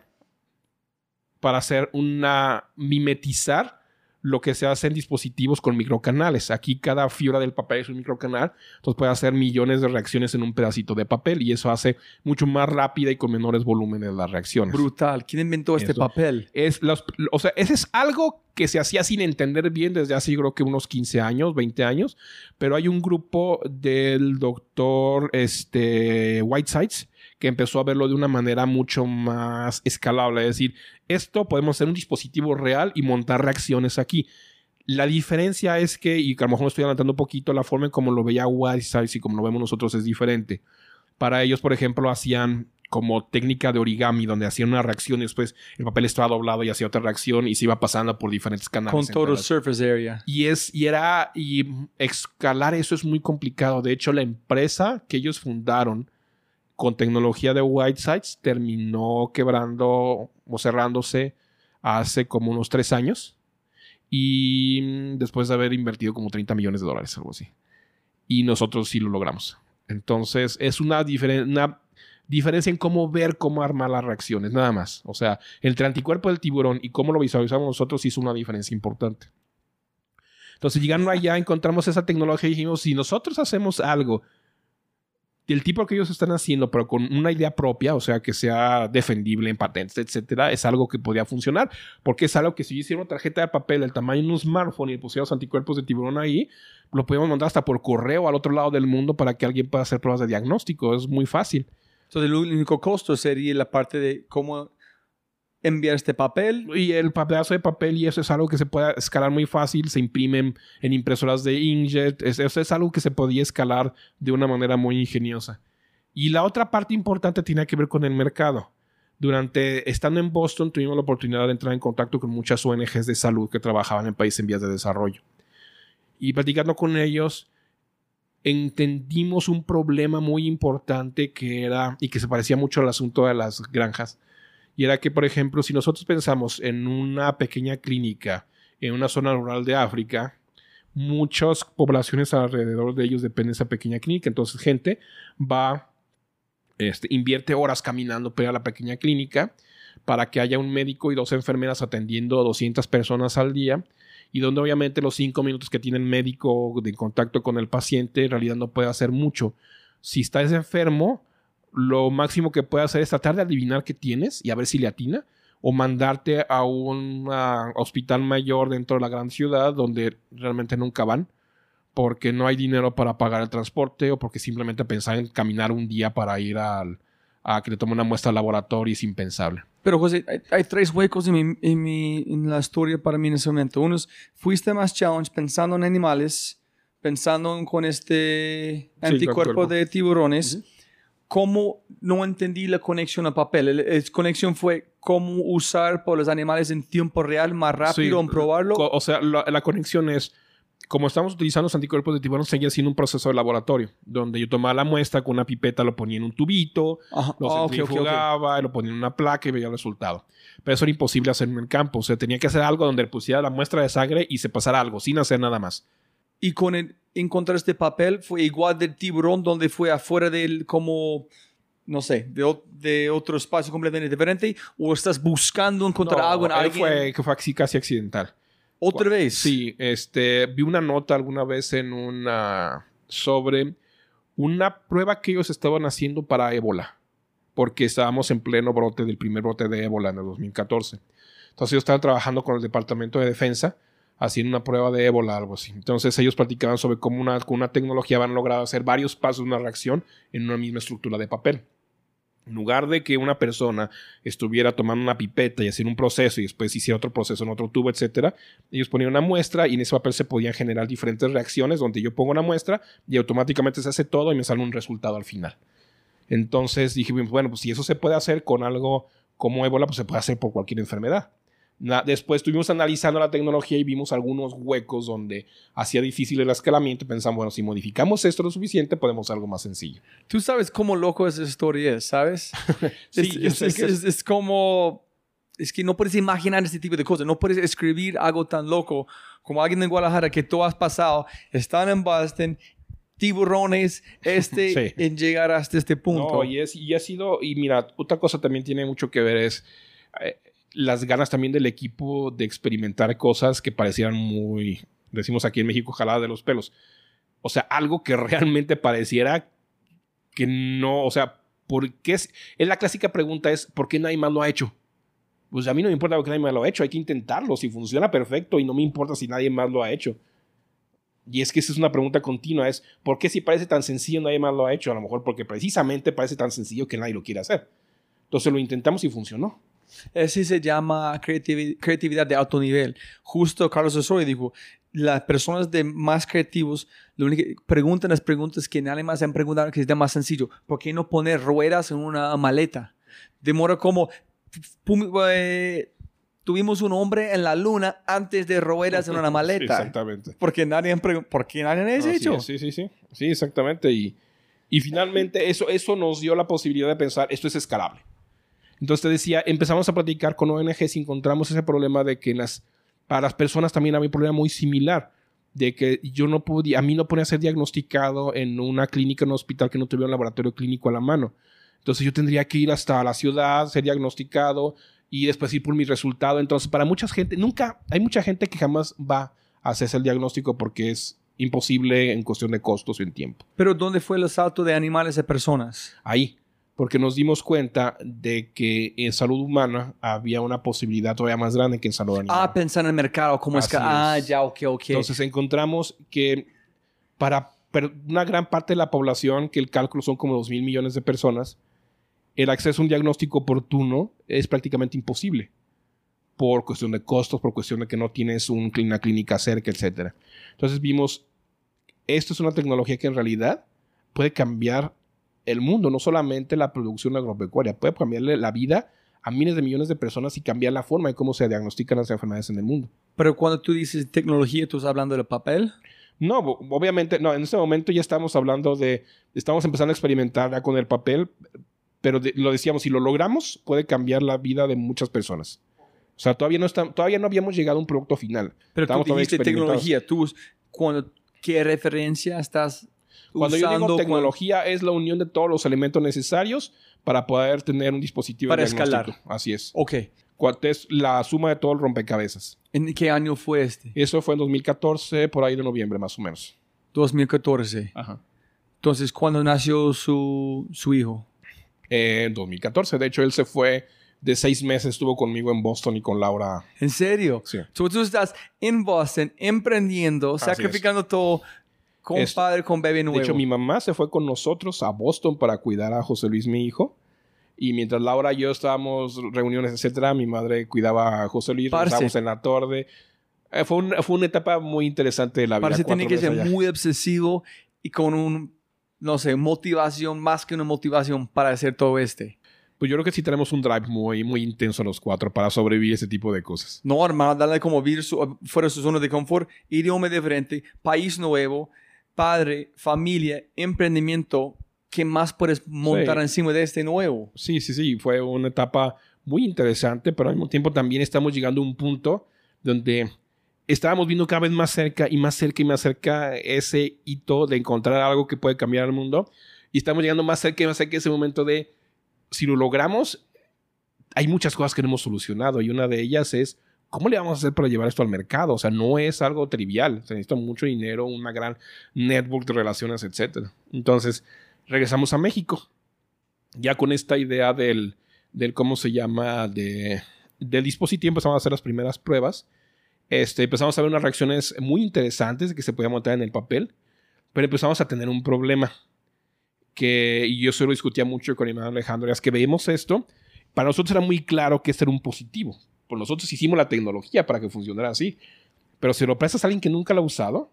para hacer una mimetizar lo que se hace en dispositivos con microcanales. Aquí cada fibra del papel es un microcanal, entonces puede hacer millones de reacciones en un pedacito de papel y eso hace mucho más rápida y con menores volúmenes las reacciones. Brutal. ¿Quién inventó este papel? Es los, o sea, ese es algo que se hacía sin entender bien desde hace yo creo que unos 15 años, 20 años, pero hay un grupo del doctor este, Whitesides que empezó a verlo de una manera mucho más escalable, es decir, esto podemos hacer un dispositivo real y montar reacciones aquí. La diferencia es que, y que a lo mejor me estoy adelantando un poquito, la forma en como lo veía Whitesides y como lo vemos nosotros es diferente. Para ellos, por ejemplo, hacían como técnica de origami, donde hacían una reacción y después el papel estaba doblado y hacía otra reacción y se iba pasando por diferentes canales. Con total surface area. y es, y era, y escalar eso es muy complicado. De hecho, la empresa que ellos fundaron con tecnología de Whitesides terminó quebrando o cerrándose hace como unos tres años. Y mm, después de haber invertido como 30 millones de dólares, algo así. Y nosotros sí lo logramos. Entonces, es una, diferen- una diferencia en cómo ver cómo armar las reacciones, nada más. O sea, entre anticuerpo del tiburón y cómo lo visualizamos nosotros hizo una diferencia importante. Entonces, llegando allá, encontramos esa tecnología y dijimos, si nosotros hacemos algo del tipo que ellos están haciendo, pero con una idea propia, o sea, que sea defendible en patentes, etcétera, es algo que podría funcionar, porque es algo que si yo hiciera una tarjeta de papel del tamaño de un smartphone y le pusiéramos anticuerpos de tiburón ahí, lo podemos mandar hasta por correo al otro lado del mundo para que alguien pueda hacer pruebas de diagnóstico. Es muy fácil. Entonces, el único costo sería la parte de cómo enviar este papel. Y el pedazo de papel y eso es algo que se puede escalar muy fácil. Se imprimen en impresoras de inkjet. Es- Eso es algo que se podía escalar de una manera muy ingeniosa. Y la otra parte importante tiene que ver con el mercado. Durante estando en Boston tuvimos la oportunidad de entrar en contacto con muchas ONGs de salud que trabajaban en países en vías de desarrollo. Y platicando con ellos, entendimos un problema muy importante que era y que se parecía mucho al asunto de las granjas. Y era que, por ejemplo, si nosotros pensamos en una pequeña clínica en una zona rural de África, muchas poblaciones alrededor de ellos dependen de esa pequeña clínica. Entonces, gente va, este, invierte horas caminando para la pequeña clínica para que haya un médico y dos enfermeras atendiendo a 200 personas al día y donde obviamente los cinco minutos que tiene el médico de contacto con el paciente en realidad no puede hacer mucho. Si estás enfermo, lo máximo que puede hacer es tratar de adivinar qué tienes y a ver si le atina o mandarte a un hospital mayor dentro de la gran ciudad donde realmente nunca van porque no hay dinero para pagar el transporte o porque simplemente pensar en caminar un día para ir al, a que le tome una muestra al laboratorio es impensable. Pero José, hay, hay tres huecos en, mi, en, mi- en la historia para mí en ese momento. Uno es, fuiste más challenge pensando en animales, pensando en- con este anticuerpo anticuerpo. de tiburones. ¿Cómo no entendí la conexión a papel? El- La conexión fue cómo usar por los animales en tiempo real más rápido Sí, en probarlo. O sea, la, la conexión es, como estamos utilizando los anticuerpos de tiburón, seguía siendo un proceso de laboratorio, donde yo tomaba la muestra con una pipeta, lo ponía en un tubito, Ajá. lo Ah, ok, ok, ok. centrifugaba, lo ponía en una placa y veía el resultado. Pero eso era imposible hacer en el campo. O sea, tenía que hacer algo donde le pusiera la muestra de sangre y se pasara algo, sin hacer nada más. Y con el, encontrar este papel fue igual del tiburón donde fue afuera del como no sé, de, de otro espacio completamente diferente o estás buscando encontrar No, algo en alguien Fue, que fue casi accidental. otra vez. Sí, este, vi una nota alguna vez en una sobre una prueba que ellos estaban haciendo para ébola, porque estábamos en pleno brote del primer brote de ébola en el 2014. Entonces ellos estaban trabajando con el Departamento de Defensa haciendo una prueba de ébola, algo así. Entonces ellos platicaban sobre cómo una, con una tecnología van logrado hacer varios pasos de una reacción en una misma estructura de papel. En lugar de que una persona estuviera tomando una pipeta y haciendo un proceso y después hiciera otro proceso en otro tubo, etcétera, ellos ponían una muestra y en ese papel se podían generar diferentes reacciones donde yo pongo una muestra y automáticamente se hace todo y me sale un resultado al final. Entonces dije, bueno, pues si eso se puede hacer con algo como ébola, pues se puede hacer por cualquier enfermedad. Después estuvimos analizando la tecnología y vimos algunos huecos donde hacía difícil el escalamiento. Pensamos, bueno, si modificamos esto lo suficiente, podemos hacer algo más sencillo. Tú sabes cómo loco esa historia es, ¿sabes? Sí, es, es- es- es- como... Es que no puedes imaginar este tipo de cosas. No puedes escribir algo tan loco como alguien en Guadalajara que tú has pasado. Están en Boston, tiburones, este, Sí. en llegar hasta este punto. No, y, es, y ha sido, y mira, otra cosa también tiene mucho que ver es, eh, las ganas también del equipo de experimentar cosas que parecieran muy, decimos aquí en México, jalada de los pelos. O sea, algo que realmente pareciera que no, o sea, ¿por qué? Es, es la clásica pregunta es, ¿por qué nadie más lo ha hecho? Pues a mí no me importa que nadie más lo ha hecho, hay que intentarlo. Si funciona perfecto y no me importa si nadie más lo ha hecho. Y es que esa es una pregunta continua, es ¿por qué si parece tan sencillo nadie más lo ha hecho? A lo mejor porque precisamente parece tan sencillo que nadie lo quiere hacer. Entonces lo intentamos y funcionó. Ese se llama creatividad de alto nivel. Justo Carlos Osorio dijo, las personas de más creativos lo único preguntan las preguntas que nadie más han preguntado que es de más sencillo. ¿Por qué no poner ruedas en una maleta? Demora como eh, tuvimos un hombre en la luna antes de ruedas en una maleta. exactamente. Porque nadie, porque nadie ha hecho. Sí, sí, sí. Sí, exactamente. Y, y finalmente eso, eso nos dio la posibilidad de pensar, esto es escalable. Entonces te decía, empezamos a platicar con ONGs y encontramos ese problema de que las, para las personas también había un problema muy similar de que yo no podía, a mí no podía ser diagnosticado en una clínica, en un hospital que no tuviera un laboratorio clínico a la mano. Entonces yo tendría que ir hasta la ciudad, ser diagnosticado y después ir por mi resultado. Entonces para mucha gente, nunca, hay mucha gente que jamás va a hacerse el diagnóstico porque es imposible en cuestión de costos y en tiempo. Pero ¿dónde fue el salto de animales a personas? Ahí, porque nos dimos cuenta de que en salud humana había una posibilidad todavía más grande que en salud animal. Ah, pensar en el mercado, cómo es que... Ah, ya, ok, ok. Entonces encontramos que para una gran parte de la población, que el cálculo son como 2 mil millones de personas, el acceso a un diagnóstico oportuno es prácticamente imposible por cuestión de costos, por cuestión de que no tienes una clínica cerca, etc. Entonces vimos, esto es una tecnología que en realidad puede cambiar el mundo, no solamente la producción agropecuaria, puede cambiarle la vida a miles de millones de personas y cambiar la forma en cómo se diagnostican las enfermedades en el mundo. Pero cuando tú dices tecnología, ¿tú estás hablando del papel? No, obviamente, no, en este momento ya estamos hablando de, estamos empezando a experimentar ya con el papel, pero lo decíamos, si lo logramos, puede cambiar la vida de muchas personas. O sea, todavía no, está, todavía no habíamos llegado a un producto final. Pero Estamos tú dijiste tecnología. ¿Tú, cuando, ¿Qué referencia estás Cuando yo digo tecnología, es la unión de todos los elementos necesarios para poder tener un dispositivo para escalar. Así es. Ok. Es la suma de todo el rompecabezas. ¿En qué año fue este? Eso fue en 2014, por ahí de noviembre más o menos. 2014. Ajá. Entonces, ¿cuándo nació su, su hijo? en 2014. De hecho, él se fue de seis meses, estuvo conmigo en Boston y con Laura. ¿En serio? Sí. tú estás en Boston emprendiendo, sacrificando todo con padre, con bebé nuevo. De hecho, mi mamá se fue con nosotros a Boston para cuidar a José Luis, mi hijo. Y mientras Laura y yo estábamos reuniones, etcétera, mi madre cuidaba a José Luis, estábamos en la torre. Eh, fue, fue una etapa muy interesante de la vida. Parece tiene que ser muy obsesivo y con un no sé, motivación más que una motivación para hacer todo este? Pues yo creo que sí tenemos un drive muy, muy intenso los cuatro para sobrevivir ese tipo de cosas. No, hermano, darle como vivir fuera de su zona de confort, idioma diferente, país nuevo, padre, familia, emprendimiento. ¿Qué más puedes montar encima de este nuevo? Sí, sí, sí. Fue una etapa muy interesante, pero al mismo tiempo también estamos llegando a un punto donde estábamos viendo cada vez más cerca y más cerca y más cerca ese hito de encontrar algo que puede cambiar el mundo. Y estamos llegando más cerca y más cerca ese momento de, si lo logramos, hay muchas cosas que no hemos solucionado y una de ellas es, ¿cómo le vamos a hacer para llevar esto al mercado? O sea, no es algo trivial, se necesita mucho dinero, una gran network de relaciones, etc. Entonces, regresamos a México, ya con esta idea del, del ¿cómo se llama? De, del dispositivo empezamos a hacer las primeras pruebas este, empezamos a ver unas reacciones muy interesantes que se podían montar en el papel, pero empezamos a tener un problema que y yo solo discutía mucho con mi hermano Alejandro, es que veíamos esto, para nosotros era muy claro que este era un positivo, pues nosotros hicimos la tecnología para que funcionara así, pero si lo prestas a alguien que nunca lo ha usado,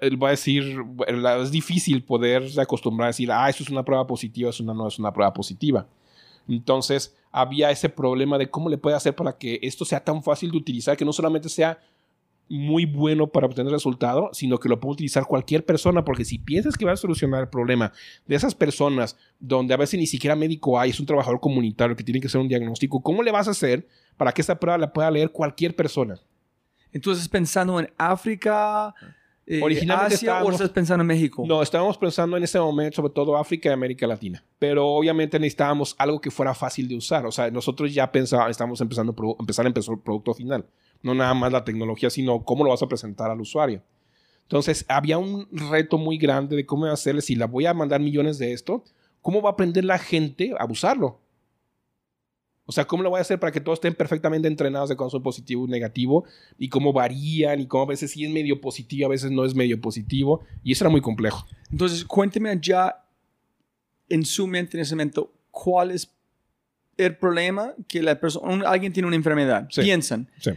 él va a decir, es difícil poder acostumbrar a decir, ah, eso es una prueba positiva, eso no es una prueba positiva. Entonces había ese problema de cómo le puede hacer para que esto sea tan fácil de utilizar, que no solamente sea muy bueno para obtener resultado, sino que lo puede utilizar cualquier persona, porque si piensas que va a solucionar el problema de esas personas donde a veces ni siquiera médico hay, es un trabajador comunitario que tiene que hacer un diagnóstico, ¿cómo le vas a hacer para que esta prueba la pueda leer cualquier persona? Entonces, pensando en África, eh, Originalmente Asia o estábamos- estás pensando en México? No, estábamos pensando en ese momento sobre todo África y América Latina. Pero obviamente necesitábamos algo que fuera fácil de usar. O sea, nosotros ya pensábamos, estamos empezando empezar a empezar el producto final. No nada más la tecnología, sino cómo lo vas a presentar al usuario. Entonces, había un reto muy grande de cómo hacerle, si la voy a mandar millones de esto, ¿cómo va a aprender la gente a usarlo? O sea, ¿cómo lo voy a hacer para que todos estén perfectamente entrenados de cuando son positivo y negativo? Y cómo varían y cómo a veces sí es medio positivo, a veces no es medio positivo. Y eso era muy complejo. Entonces, cuénteme ya en su mente en ese momento, ¿cuál es el problema que la persona, alguien tiene una enfermedad? Sí. Piensan, Sí.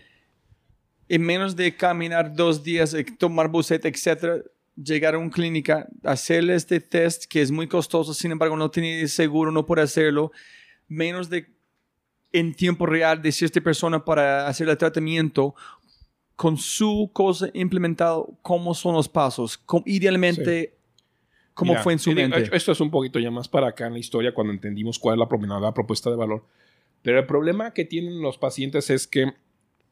En menos de caminar dos días, eh, tomar buceta, etcétera, llegar a una clínica, hacerle este test que es muy costoso, sin embargo, no tiene seguro, no puede hacerlo, menos de en tiempo real decir a esta persona para hacer el tratamiento con su cosa implementado, cómo son los pasos, Cómo- idealmente, cómo Mira, fue en su mente. Esto es un poquito ya más para acá en la historia cuando entendimos cuál es la, la propuesta de valor. Pero el problema que tienen los pacientes es que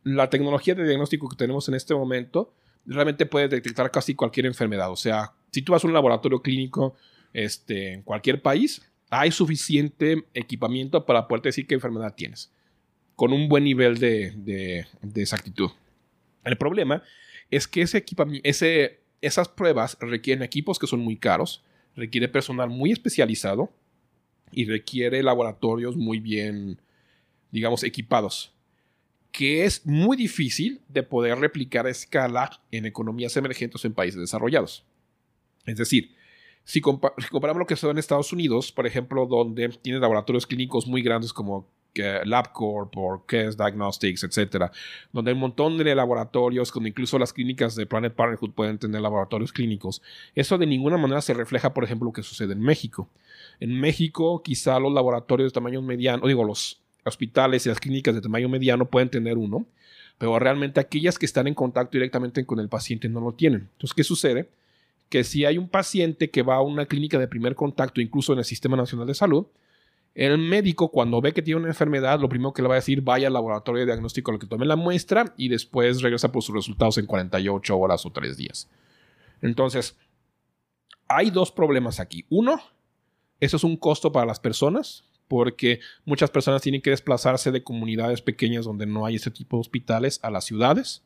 la tecnología de diagnóstico que tenemos en este momento realmente puede detectar casi cualquier enfermedad. O sea, si tú vas a un laboratorio clínico este, en cualquier país, hay suficiente equipamiento para poder decir qué enfermedad tienes, con un buen nivel de, de- exactitud. El problema es que ese ese, esas pruebas requieren equipos que son muy caros, requiere personal muy especializado y requiere laboratorios muy bien, digamos, equipados, que es muy difícil de poder replicar a escala en economías emergentes o en países desarrollados. Es decir, si, compa- si comparamos lo que se en Estados Unidos, por ejemplo, donde tiene laboratorios clínicos muy grandes como eh, LabCorp o Quest Diagnostics, etcétera, donde hay un montón de laboratorios, como incluso las clínicas de Planet Parenthood pueden tener laboratorios clínicos. Eso de ninguna manera se refleja, por ejemplo, lo que sucede en México. En México, quizá los laboratorios de tamaño mediano, digo, los hospitales y las clínicas de tamaño mediano pueden tener uno, pero realmente aquellas que están en contacto directamente con el paciente no lo tienen. Entonces, ¿qué sucede? Que si hay un paciente que va a una clínica de primer contacto, incluso en el Sistema Nacional de Salud, el médico cuando ve que tiene una enfermedad, lo primero que le va a decir, vaya al laboratorio de diagnóstico al que tome la muestra y después regresa por sus resultados en 48 horas o 3 días. Entonces, hay dos problemas aquí. Uno, eso es un costo para las personas, porque muchas personas tienen que desplazarse de comunidades pequeñas donde no hay ese tipo de hospitales a las ciudades.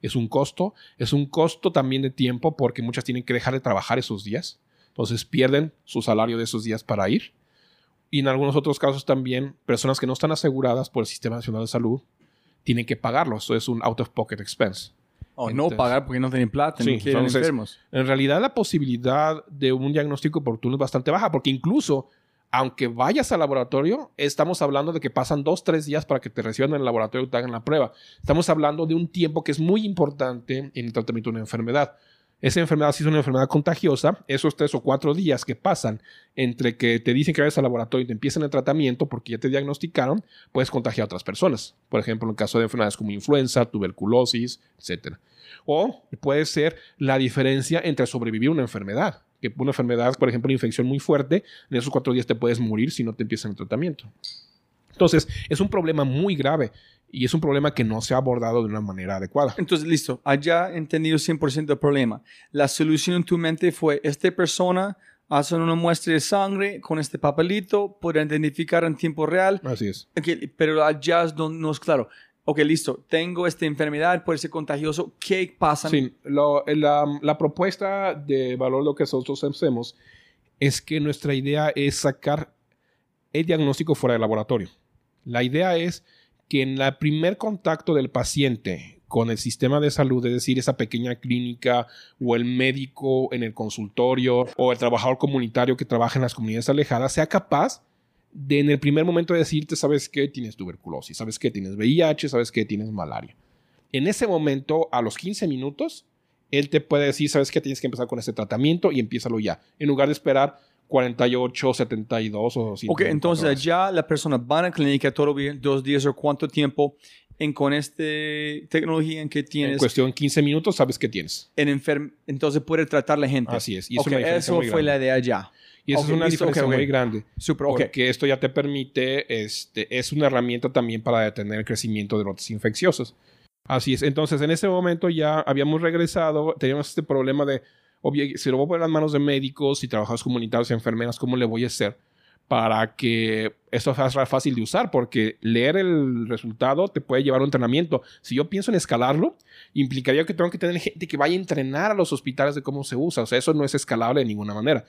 Es un costo. Es un costo también de tiempo porque muchas tienen que dejar de trabajar esos días. Entonces pierden su salario de esos días para ir. Y en algunos otros casos también, personas que no están aseguradas por el Sistema Nacional de Salud tienen que pagarlo. Eso es un out of pocket expense. O no pagar porque no tienen plata, Sí, no quieren entonces- enfermos. En realidad la posibilidad de un diagnóstico oportuno es bastante baja, porque incluso aunque vayas al laboratorio, estamos hablando de que pasan dos, tres días para que te reciban en el laboratorio y te hagan la prueba. Estamos hablando de un tiempo que es muy importante en el tratamiento de una enfermedad. Esa enfermedad, si es una enfermedad contagiosa, esos tres o cuatro días que pasan entre que te dicen que vayas al laboratorio y te empiezan el tratamiento porque ya te diagnosticaron, puedes contagiar a otras personas. Por ejemplo, en caso de enfermedades como influenza, tuberculosis, etc. O puede ser la diferencia entre sobrevivir a una enfermedad. Que una enfermedad, por ejemplo, una infección muy fuerte, en esos cuatro días te puedes morir si no te empiezan el tratamiento. Entonces, es un problema muy grave y es un problema que no se ha abordado de una manera adecuada. Entonces, listo, allá entendido 100% el problema. La solución en tu mente fue, esta persona hace una muestra de sangre con este papelito, puede identificar en tiempo real, Así es. Pero allá es donde no es claro. Ok, listo, tengo esta enfermedad, puede ser contagioso, ¿qué pasa? Sí, lo- la, la propuesta de valor lo que nosotros hacemos es que nuestra idea es sacar el diagnóstico fuera del laboratorio. La idea es que en el primer contacto del paciente con el sistema de salud, es decir, esa pequeña clínica o el médico en el consultorio o el trabajador comunitario que trabaja en las comunidades alejadas, sea capaz de en el primer momento decirte, sabes qué, tienes tuberculosis, sabes qué, tienes VIH, sabes qué, tienes malaria. En ese momento, a los 15 minutos, él te puede decir, sabes que tienes que empezar con este tratamiento y empiézalo ya, en lugar de esperar 48, 72 o 100. Ok, entonces allá la persona va a la clínica todo bien, dos días o cuánto tiempo, en con esta tecnología en que En tienes, cuestión 15 minutos sabes qué tienes. en enferm entonces puede tratar la gente. Así es. Y eso fue grande. la idea allá. Y esa Ok, es una listo, diferencia muy grande. Super. Porque esto ya te permite, este, es una herramienta también para detener el crecimiento de brotes infecciosos. Así es. Entonces, en ese momento ya habíamos regresado, teníamos este problema de, obvio, si lo voy a poner en las manos de médicos, y trabajadores comunitarios y enfermeras, ¿cómo le voy a hacer? Para que esto sea fácil de usar, porque leer el resultado te puede llevar a un entrenamiento. Si yo pienso en escalarlo, implicaría que tengo que tener gente que vaya a entrenar a los hospitales de cómo se usa. O sea, eso no es escalable de ninguna manera.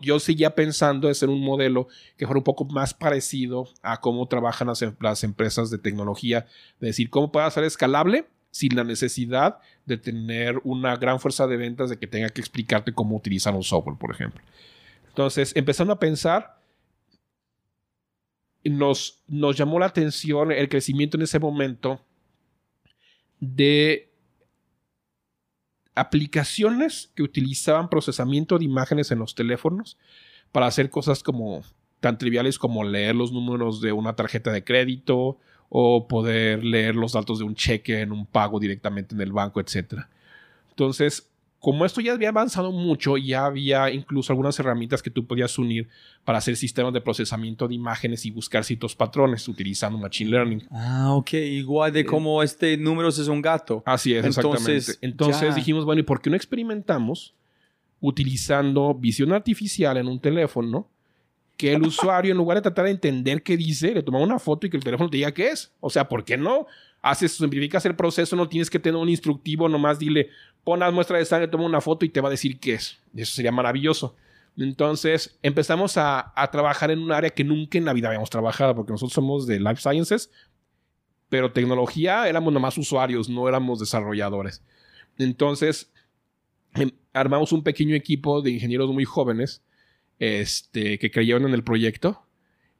Yo seguía pensando en ser un modelo que fuera un poco más parecido a cómo trabajan las, em-, empresas de tecnología, de decir, cómo puede ser escalable sin la necesidad de tener una gran fuerza de ventas de que tenga que explicarte cómo utilizar un software, por ejemplo. Entonces, empezando a pensar, nos, nos llamó la atención el crecimiento en ese momento de aplicaciones que utilizaban procesamiento de imágenes en los teléfonos para hacer cosas como tan triviales como leer los números de una tarjeta de crédito o poder leer los datos de un cheque en un pago directamente en el banco, etc. Entonces, como esto ya había avanzado mucho, ya había incluso algunas herramientas que tú podías unir para hacer sistemas de procesamiento de imágenes y buscar ciertos patrones utilizando Machine Learning. Ah, ok. Igual de eh, como este número es un gato. Así es, Entonces, exactamente. Entonces dijimos, bueno, ¿y por qué no experimentamos utilizando visión artificial en un teléfono? Que el usuario, en lugar de tratar de entender qué dice, le toma una foto y que el teléfono te diga qué es. O sea, ¿por qué no? haces, simplificas el proceso, no tienes que tener un instructivo, nomás dile, pon las muestras de sangre, toma una foto y te va a decir qué es. Eso sería maravilloso. Entonces empezamos a, trabajar en un área que nunca en la vida habíamos trabajado, porque nosotros somos de Life Sciences, pero tecnología éramos nomás usuarios, no éramos desarrolladores. Entonces em, armamos un pequeño equipo de ingenieros muy jóvenes este, que creyeron en el proyecto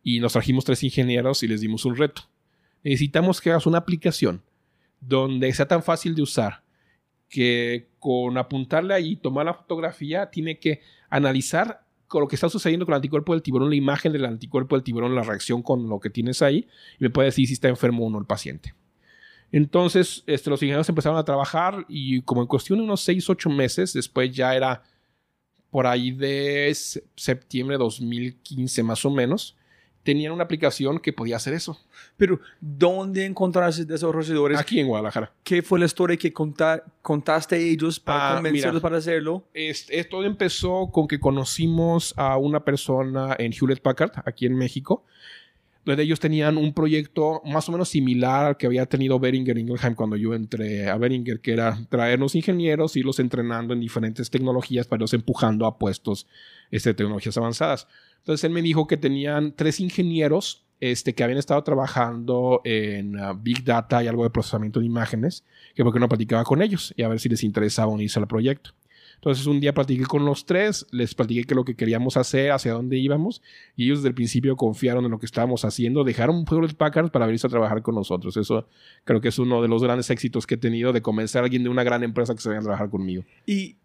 y nos trajimos tres ingenieros y les dimos un reto necesitamos que hagas una aplicación donde sea tan fácil de usar que con apuntarle ahí, tomar la fotografía, tiene que analizar con lo que está sucediendo con el anticuerpo del tiburón, la imagen del anticuerpo del tiburón, la reacción con lo que tienes ahí, y me puede decir si está enfermo o no el paciente. Entonces, este, los ingenieros empezaron a trabajar y como en cuestión de unos 6, 8 meses, después ya era por ahí de septiembre de 2015 más o menos, tenían una aplicación que podía hacer eso. Pero, ¿dónde encontraste desarrolladores? Aquí en Guadalajara. ¿Qué fue la historia que contaste a ellos para ah, convencerlos para hacerlo? Esto empezó con que conocimos a una persona en Hewlett Packard, aquí en México, donde ellos tenían un proyecto más o menos similar al que había tenido Beringer Ingelheim cuando yo entré a Beringer, que era traernos ingenieros, irlos entrenando en diferentes tecnologías para irlos empujando a puestos este, de tecnologías avanzadas. Entonces él me dijo que tenían tres ingenieros este, que habían estado trabajando en uh, Big Data y algo de procesamiento de imágenes, que porque no platicaba con ellos y a ver si les interesaba unirse al proyecto. Entonces un día platiqué con los tres, les platiqué que lo que queríamos hacer, hacia dónde íbamos, y ellos desde el principio confiaron en lo que estábamos haciendo, dejaron de Packard para venirse a trabajar con nosotros. Eso creo que es uno de los grandes éxitos que he tenido de convencer a alguien de una gran empresa que se venga a trabajar conmigo. Y,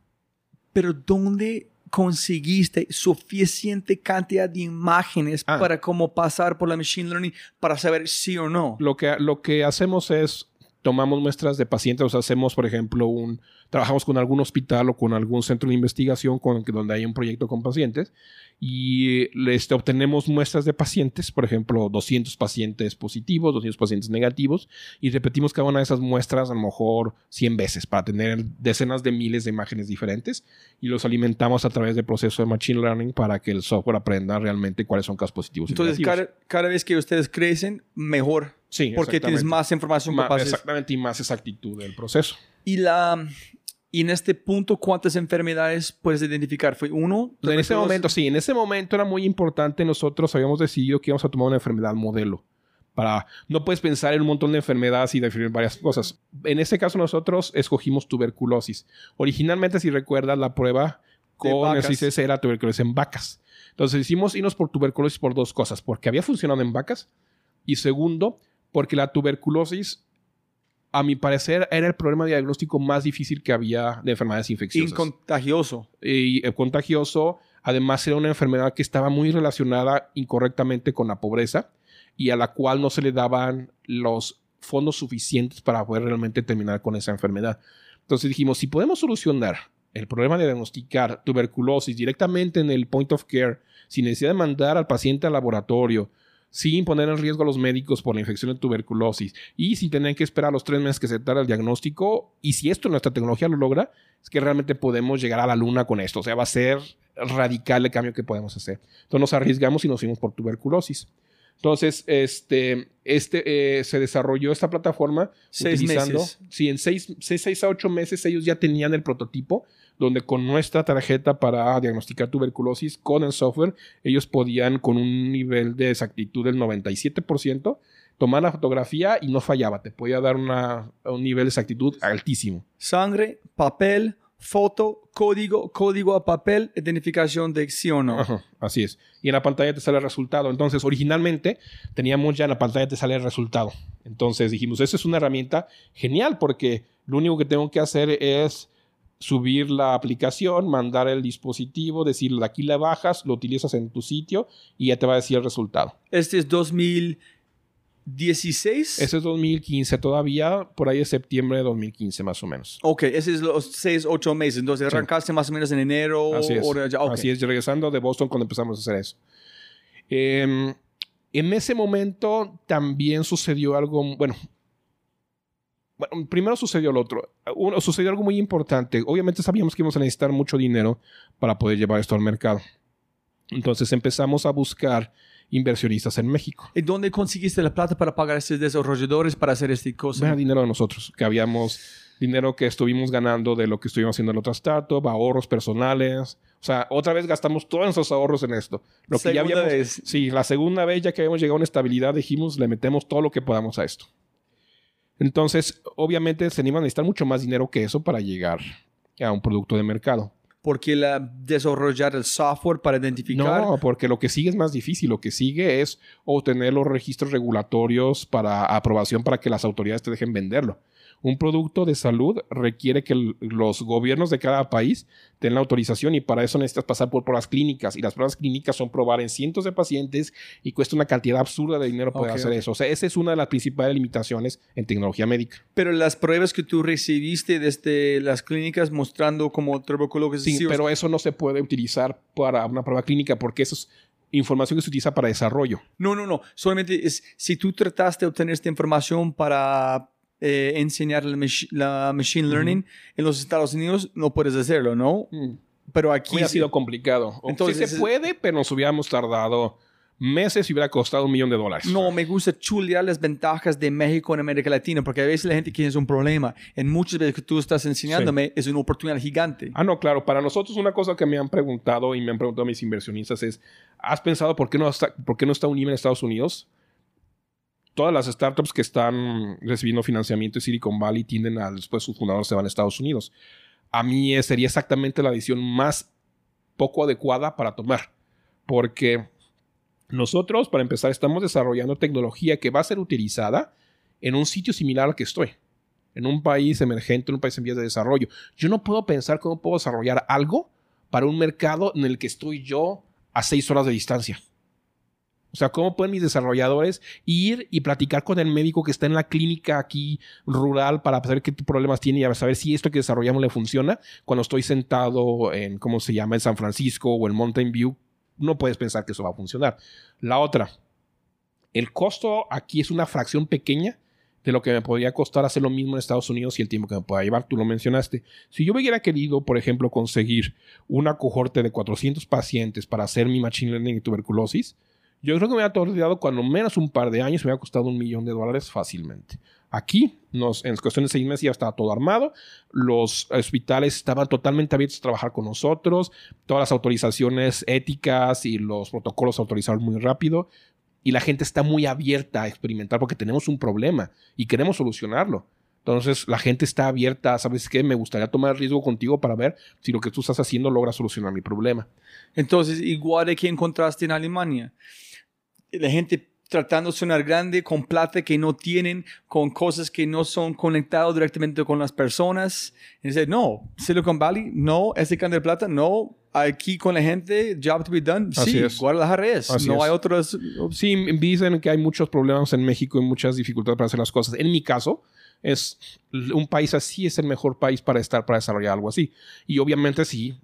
pero ¿dónde conseguiste suficiente cantidad de imágenes ah. para como pasar por la machine learning para saber sí o no? Lo que, lo que hacemos es tomamos muestras de pacientes, o sea, hacemos, por ejemplo, un, trabajamos con algún hospital o con algún centro de investigación con, donde hay un proyecto con pacientes y este, obtenemos muestras de pacientes, por ejemplo, 200 pacientes positivos, 200 pacientes negativos, y repetimos cada una de esas muestras a lo mejor 100 veces para tener decenas de miles de imágenes diferentes y los alimentamos a través del proceso de Machine Learning para que el software aprenda realmente cuáles son casos positivos. Entonces, cada, cada, vez que ustedes crecen, mejor. Sí, porque tienes más información. Más, exactamente, y más exactitud del proceso. Y la y en este punto, ¿cuántas enfermedades puedes identificar? ¿Fue uno? En ese momento, sí. En ese momento era muy importante. Nosotros habíamos decidido que íbamos a tomar una enfermedad modelo. Para, no puedes pensar en un montón de enfermedades y definir varias cosas. En este caso nosotros escogimos tuberculosis. Originalmente, si recuerdas, la prueba con el CICES era tuberculosis en vacas. Entonces hicimos irnos por tuberculosis por dos cosas. Porque había funcionado en vacas. Y segundo, porque la tuberculosis a mi parecer, era el problema diagnóstico más difícil que había de enfermedades infecciosas. Y contagioso. Y eh, contagioso. Además, era una enfermedad que estaba muy relacionada incorrectamente con la pobreza y a la cual no se le daban los fondos suficientes para poder realmente terminar con esa enfermedad. Entonces dijimos, si podemos solucionar el problema de diagnosticar tuberculosis directamente en el point of care, sin necesidad de mandar al paciente al laboratorio, sin poner en riesgo a los médicos por la infección de tuberculosis y sin tener que esperar los tres meses que se tarda el diagnóstico. Y si esto nuestra tecnología lo logra, es que realmente podemos llegar a la luna con esto. O sea, va a ser radical el cambio que podemos hacer. Entonces nos arriesgamos y nos fuimos por tuberculosis. Entonces, este, este, eh, se desarrolló esta plataforma seis utilizando. Meses. Sí, en seis, seis, seis a ocho meses ellos ya tenían el prototipo donde con nuestra tarjeta para diagnosticar tuberculosis con el software, ellos podían con un nivel de exactitud del 97% tomar la fotografía y no fallaba, te podía dar una, un nivel de exactitud altísimo. Sangre, papel, foto, código, código a papel, identificación de sí o no. Ajá, así es. Y en la pantalla te sale el resultado. Entonces, originalmente teníamos ya en la pantalla te sale el resultado. Entonces dijimos, esa es una herramienta genial porque lo único que tengo que hacer es subir la aplicación, mandar el dispositivo, decirle aquí la bajas, lo utilizas en tu sitio y ya te va a decir el resultado. Este es 2016. Ese es 2015 todavía, por ahí es septiembre de 2015 más o menos. Ok, ese es los 6, 8 meses. Entonces Sí. arrancaste más o menos en enero. Así es. o ya- ok. Así es, regresando de Boston cuando empezamos a hacer eso. Em, en ese momento también sucedió algo, bueno, bueno, primero sucedió lo otro. Uno, sucedió algo muy importante. Obviamente sabíamos que íbamos a necesitar mucho dinero para poder llevar esto al mercado. Entonces empezamos a buscar inversionistas en México. ¿Y dónde conseguiste la plata para pagar a estos desarrolladores para hacer esta cosa? Era dinero de nosotros, que habíamos dinero que estuvimos ganando de lo que estuvimos haciendo en otra startup, ahorros personales. O sea, otra vez gastamos todos nuestros ahorros en esto. Lo que ya habíamos, vez. Sí, la segunda vez ya que habíamos llegado a una estabilidad, dijimos, le metemos todo lo que podamos a esto. Entonces, obviamente, se iban a necesitar mucho más dinero que eso para llegar a un producto de mercado. Porque la desarrollar el software para identificar. No, porque lo que sigue es más difícil. Lo que sigue es obtener los registros regulatorios para aprobación para que las autoridades te dejen venderlo. Un producto de salud requiere que los gobiernos de cada país den la autorización y para eso necesitas pasar por pruebas clínicas y las pruebas clínicas son probar en cientos de pacientes y cuesta una cantidad absurda de dinero poder hacer eso. O sea, esa es una de las principales limitaciones en tecnología médica. Pero las pruebas que tú recibiste desde las clínicas mostrando como tuberculosis. Sí, pero eso no se puede utilizar para una prueba clínica porque eso es información que se utiliza para desarrollo. No, no, no. Solamente es si tú trataste de obtener esta información para eh, enseñar la, machi- la machine learning en los Estados Unidos, no puedes hacerlo, ¿no? Pero aquí Hubiera sí. sido complicado. Entonces, sí se puede, pero nos hubiéramos tardado meses y hubiera costado un millón de dólares. No, me gusta chulear las ventajas de México en América Latina, porque a veces la gente quiere es un problema. En muchas veces que tú estás enseñándome es una oportunidad gigante. Ah, no, claro. Para nosotros una cosa que me han preguntado y me han preguntado mis inversionistas es, ¿has pensado por qué no está, por qué no está Unime en Estados Unidos? Todas las startups que están recibiendo financiamiento de Silicon Valley tienden a después sus fundadores se van a Estados Unidos. A mí eh, sería exactamente la decisión más poco adecuada para tomar. Porque nosotros, para empezar, estamos desarrollando tecnología que va a ser utilizada en un sitio similar al que estoy. En un país emergente, en un país en vías de desarrollo. Yo no puedo pensar cómo puedo desarrollar algo para un mercado en el que estoy yo a seis horas de distancia. O sea, ¿cómo pueden mis desarrolladores ir y platicar con el médico que está en la clínica aquí rural para saber qué problemas tiene y saber si esto que desarrollamos le funciona cuando estoy sentado en, ¿cómo se llama?, en San Francisco o en Mountain View? No puedes pensar que eso va a funcionar. La otra, el costo aquí es una fracción pequeña de lo que me podría costar hacer lo mismo en Estados Unidos y el tiempo que me pueda llevar. Tú lo mencionaste. Si yo hubiera querido, por ejemplo, conseguir una cohorte de 400 pacientes para hacer mi machine learning y tuberculosis, yo creo que me hubiera tardado cuando menos un par de años, me hubiera costado un millón de dólares fácilmente. Aquí, nos, en cuestión de seis meses ya estaba todo armado, los hospitales estaban totalmente abiertos a trabajar con nosotros, todas las autorizaciones éticas y los protocolos autorizaron muy rápido, y la gente está muy abierta a experimentar porque tenemos un problema y queremos solucionarlo. Entonces la gente está abierta, ¿sabes qué? Me gustaría tomar riesgo contigo para ver si lo que tú estás haciendo logra solucionar mi problema. Entonces, igual que encontraste en Alemania. La gente tratando de sonar grande con plata que no tienen, con cosas que no son conectados directamente con las personas. Y dice, no, Silicon Valley, no, ese can de plata, no, aquí con la gente, job to be done. Así sí, es. Guadalajara es. Así no es. hay otros. Sí, dicen que hay muchos problemas en México y muchas dificultades para hacer las cosas. En mi caso, es un país así es el mejor país para estar, para desarrollar algo así. Y obviamente sí,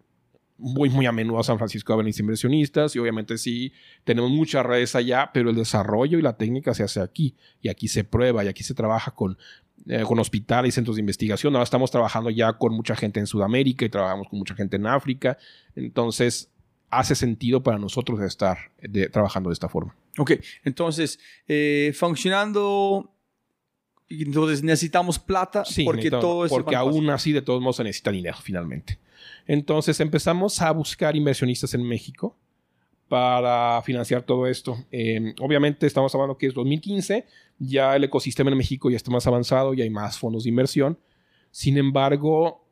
muy, muy a menudo a San Francisco a venir inversionistas y obviamente sí tenemos muchas redes allá, pero el desarrollo y la técnica se hace aquí y aquí se prueba y aquí se trabaja con, eh, con hospitales y centros de investigación. Ahora estamos trabajando ya con mucha gente en Sudamérica y trabajamos con mucha gente en África. Entonces hace sentido para nosotros estar trabajando de esta forma. Ok, entonces eh, funcionando entonces necesitamos plata porque todo eso Porque aún así, de todos modos, se necesita dinero finalmente. Entonces empezamos a buscar inversionistas en México para financiar todo esto. Em, obviamente estamos hablando que es 2015, ya el ecosistema en México ya está más avanzado, ya hay más fondos de inversión. Sin embargo,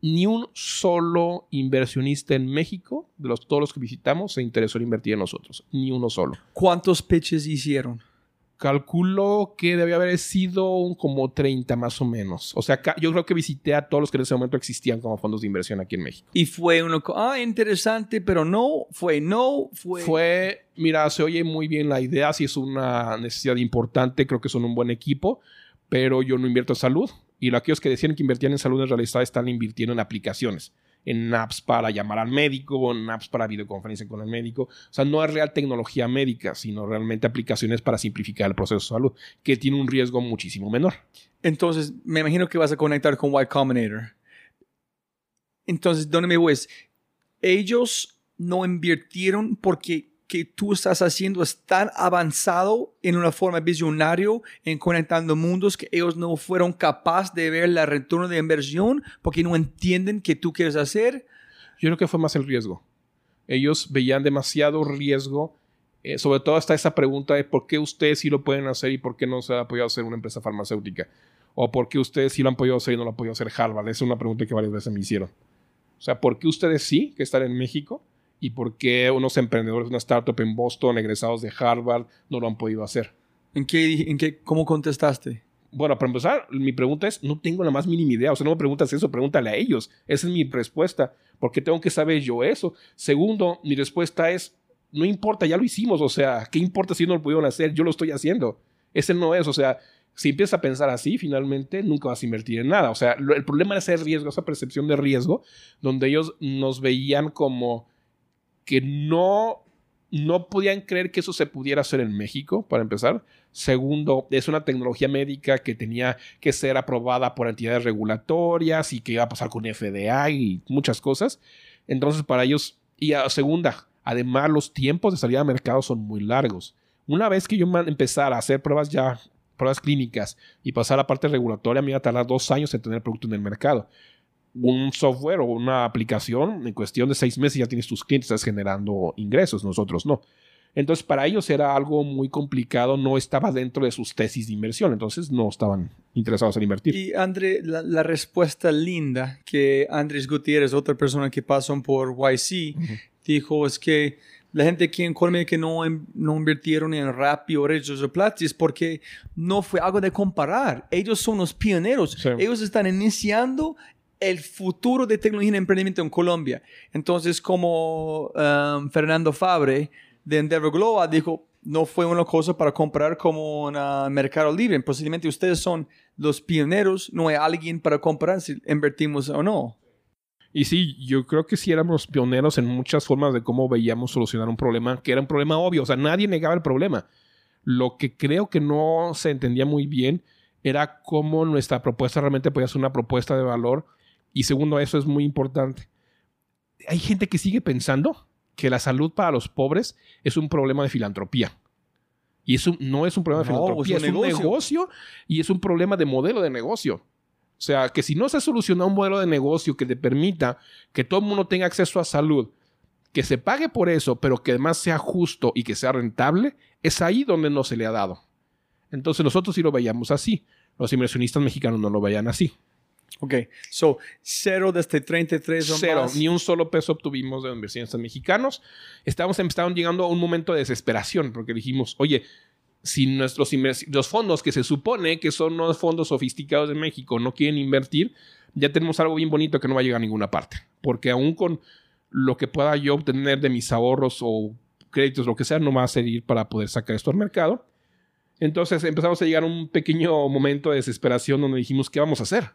ni un solo inversionista en México, de los, todos los que visitamos, se interesó en invertir en nosotros. Ni uno solo. ¿Cuántos pitches hicieron? Calculo que debe haber sido un como 30 más o menos. O sea, yo creo que visité a todos los que en ese momento existían como fondos de inversión aquí en México. Y fue uno, ah, interesante, pero no, fue no, fue... Fue, mira, se oye muy bien la idea, si es una necesidad importante, creo que son un buen equipo, pero yo no invierto en salud. Y aquellos que decían que invertían en salud en realidad están invirtiendo en aplicaciones en apps para llamar al médico, en apps para videoconferencia con el médico. O sea, no es real tecnología médica, sino realmente aplicaciones para simplificar el proceso de salud, que tiene un riesgo muchísimo menor. Entonces, me imagino que vas a conectar con Y Combinator. Entonces, ¿dónde me voy? Ellos no invirtieron porque que tú estás haciendo es tan avanzado en una forma visionario en conectando mundos que ellos no fueron capaces de ver el retorno de inversión porque no entienden qué tú quieres hacer? Yo creo que fue más el riesgo. Ellos veían demasiado riesgo, eh, sobre todo hasta esa pregunta de por qué ustedes sí lo pueden hacer y por qué no se ha podido hacer una empresa farmacéutica. O por qué ustedes sí lo han podido hacer y no lo ha podido hacer Harvard. Esa es una pregunta que varias veces me hicieron. O sea, ¿por qué ustedes sí, que están en México, y por qué unos emprendedores de una startup en Boston, egresados de Harvard, no lo han podido hacer. ¿En qué, en qué, cómo contestaste? Bueno, para empezar, mi pregunta es, no tengo la más mínima idea. O sea, no me preguntas eso, pregúntale a ellos. Esa es mi respuesta. ¿Por qué tengo que saber yo eso? Segundo, mi respuesta es, no importa, ya lo hicimos. O sea, ¿qué importa si no lo pudieron hacer? Yo lo estoy haciendo. Ese no es, o sea, si empiezas a pensar así, finalmente nunca vas a invertir en nada. O sea, el problema es ese riesgo, esa percepción de riesgo, donde ellos nos veían como que no, no podían creer que eso se pudiera hacer en México, para empezar. Segundo, es una tecnología médica que tenía que ser aprobada por entidades regulatorias y que iba a pasar con FDA y muchas cosas. Entonces, para ellos, y a segunda, además los tiempos de salida al mercado son muy largos. Una vez que yo empezara a hacer pruebas ya, pruebas clínicas y pasar a la parte regulatoria, me iba a tardar dos años en tener el producto en el mercado un software o una aplicación, en cuestión de seis meses ya tienes tus clientes, estás generando ingresos, nosotros no. Entonces, para ellos era algo muy complicado, no estaba dentro de sus tesis de inversión, entonces no estaban interesados en invertir. Y André, la, respuesta linda que Andrés Gutiérrez, otra persona que pasó por YC, dijo es que la gente aquí en Colombia que no, no invirtieron en Rappi o Redes de Plata es porque no fue algo de comparar. Ellos son los pioneros. Ellos están iniciando el futuro de tecnología y emprendimiento en Colombia. Entonces, como um, Fernando Fabre de Endeavor Global dijo, no fue una cosa para comprar como un mercado libre. Posiblemente ustedes son los pioneros, no hay alguien para comprar si invertimos o no. Y sí, yo creo que sí éramos pioneros en muchas formas de cómo veíamos solucionar un problema, que era un problema obvio, o sea, nadie negaba el problema. Lo que creo que no se entendía muy bien era cómo nuestra propuesta realmente podía ser una propuesta de valor y segundo, eso es muy importante. Hay gente que sigue pensando que la salud para los pobres es un problema de filantropía. Y eso no es un problema de filantropía, es un, negocio. y es un problema de modelo de negocio. O sea, que si no se ha solucionado un modelo de negocio que te permita que todo el mundo tenga acceso a salud, que se pague por eso, pero que además sea justo y que sea rentable, es ahí donde no se le ha dado. Entonces nosotros sí lo veíamos así. Los inversionistas mexicanos no lo veían así. Ok, so cero desde 33 o Cero, ni un solo peso obtuvimos de inversionistas mexicanos. Estábamos empezando llegando a un momento de desesperación porque dijimos, oye, si nuestros los fondos que se supone que son los fondos sofisticados de México no quieren invertir, ya tenemos algo bien bonito que no va a llegar a ninguna parte. Porque aún con lo que pueda yo obtener de mis ahorros o créditos, lo que sea, no va a servir para poder sacar esto al mercado. Entonces empezamos a llegar a un pequeño momento de desesperación donde dijimos, ¿qué vamos a hacer?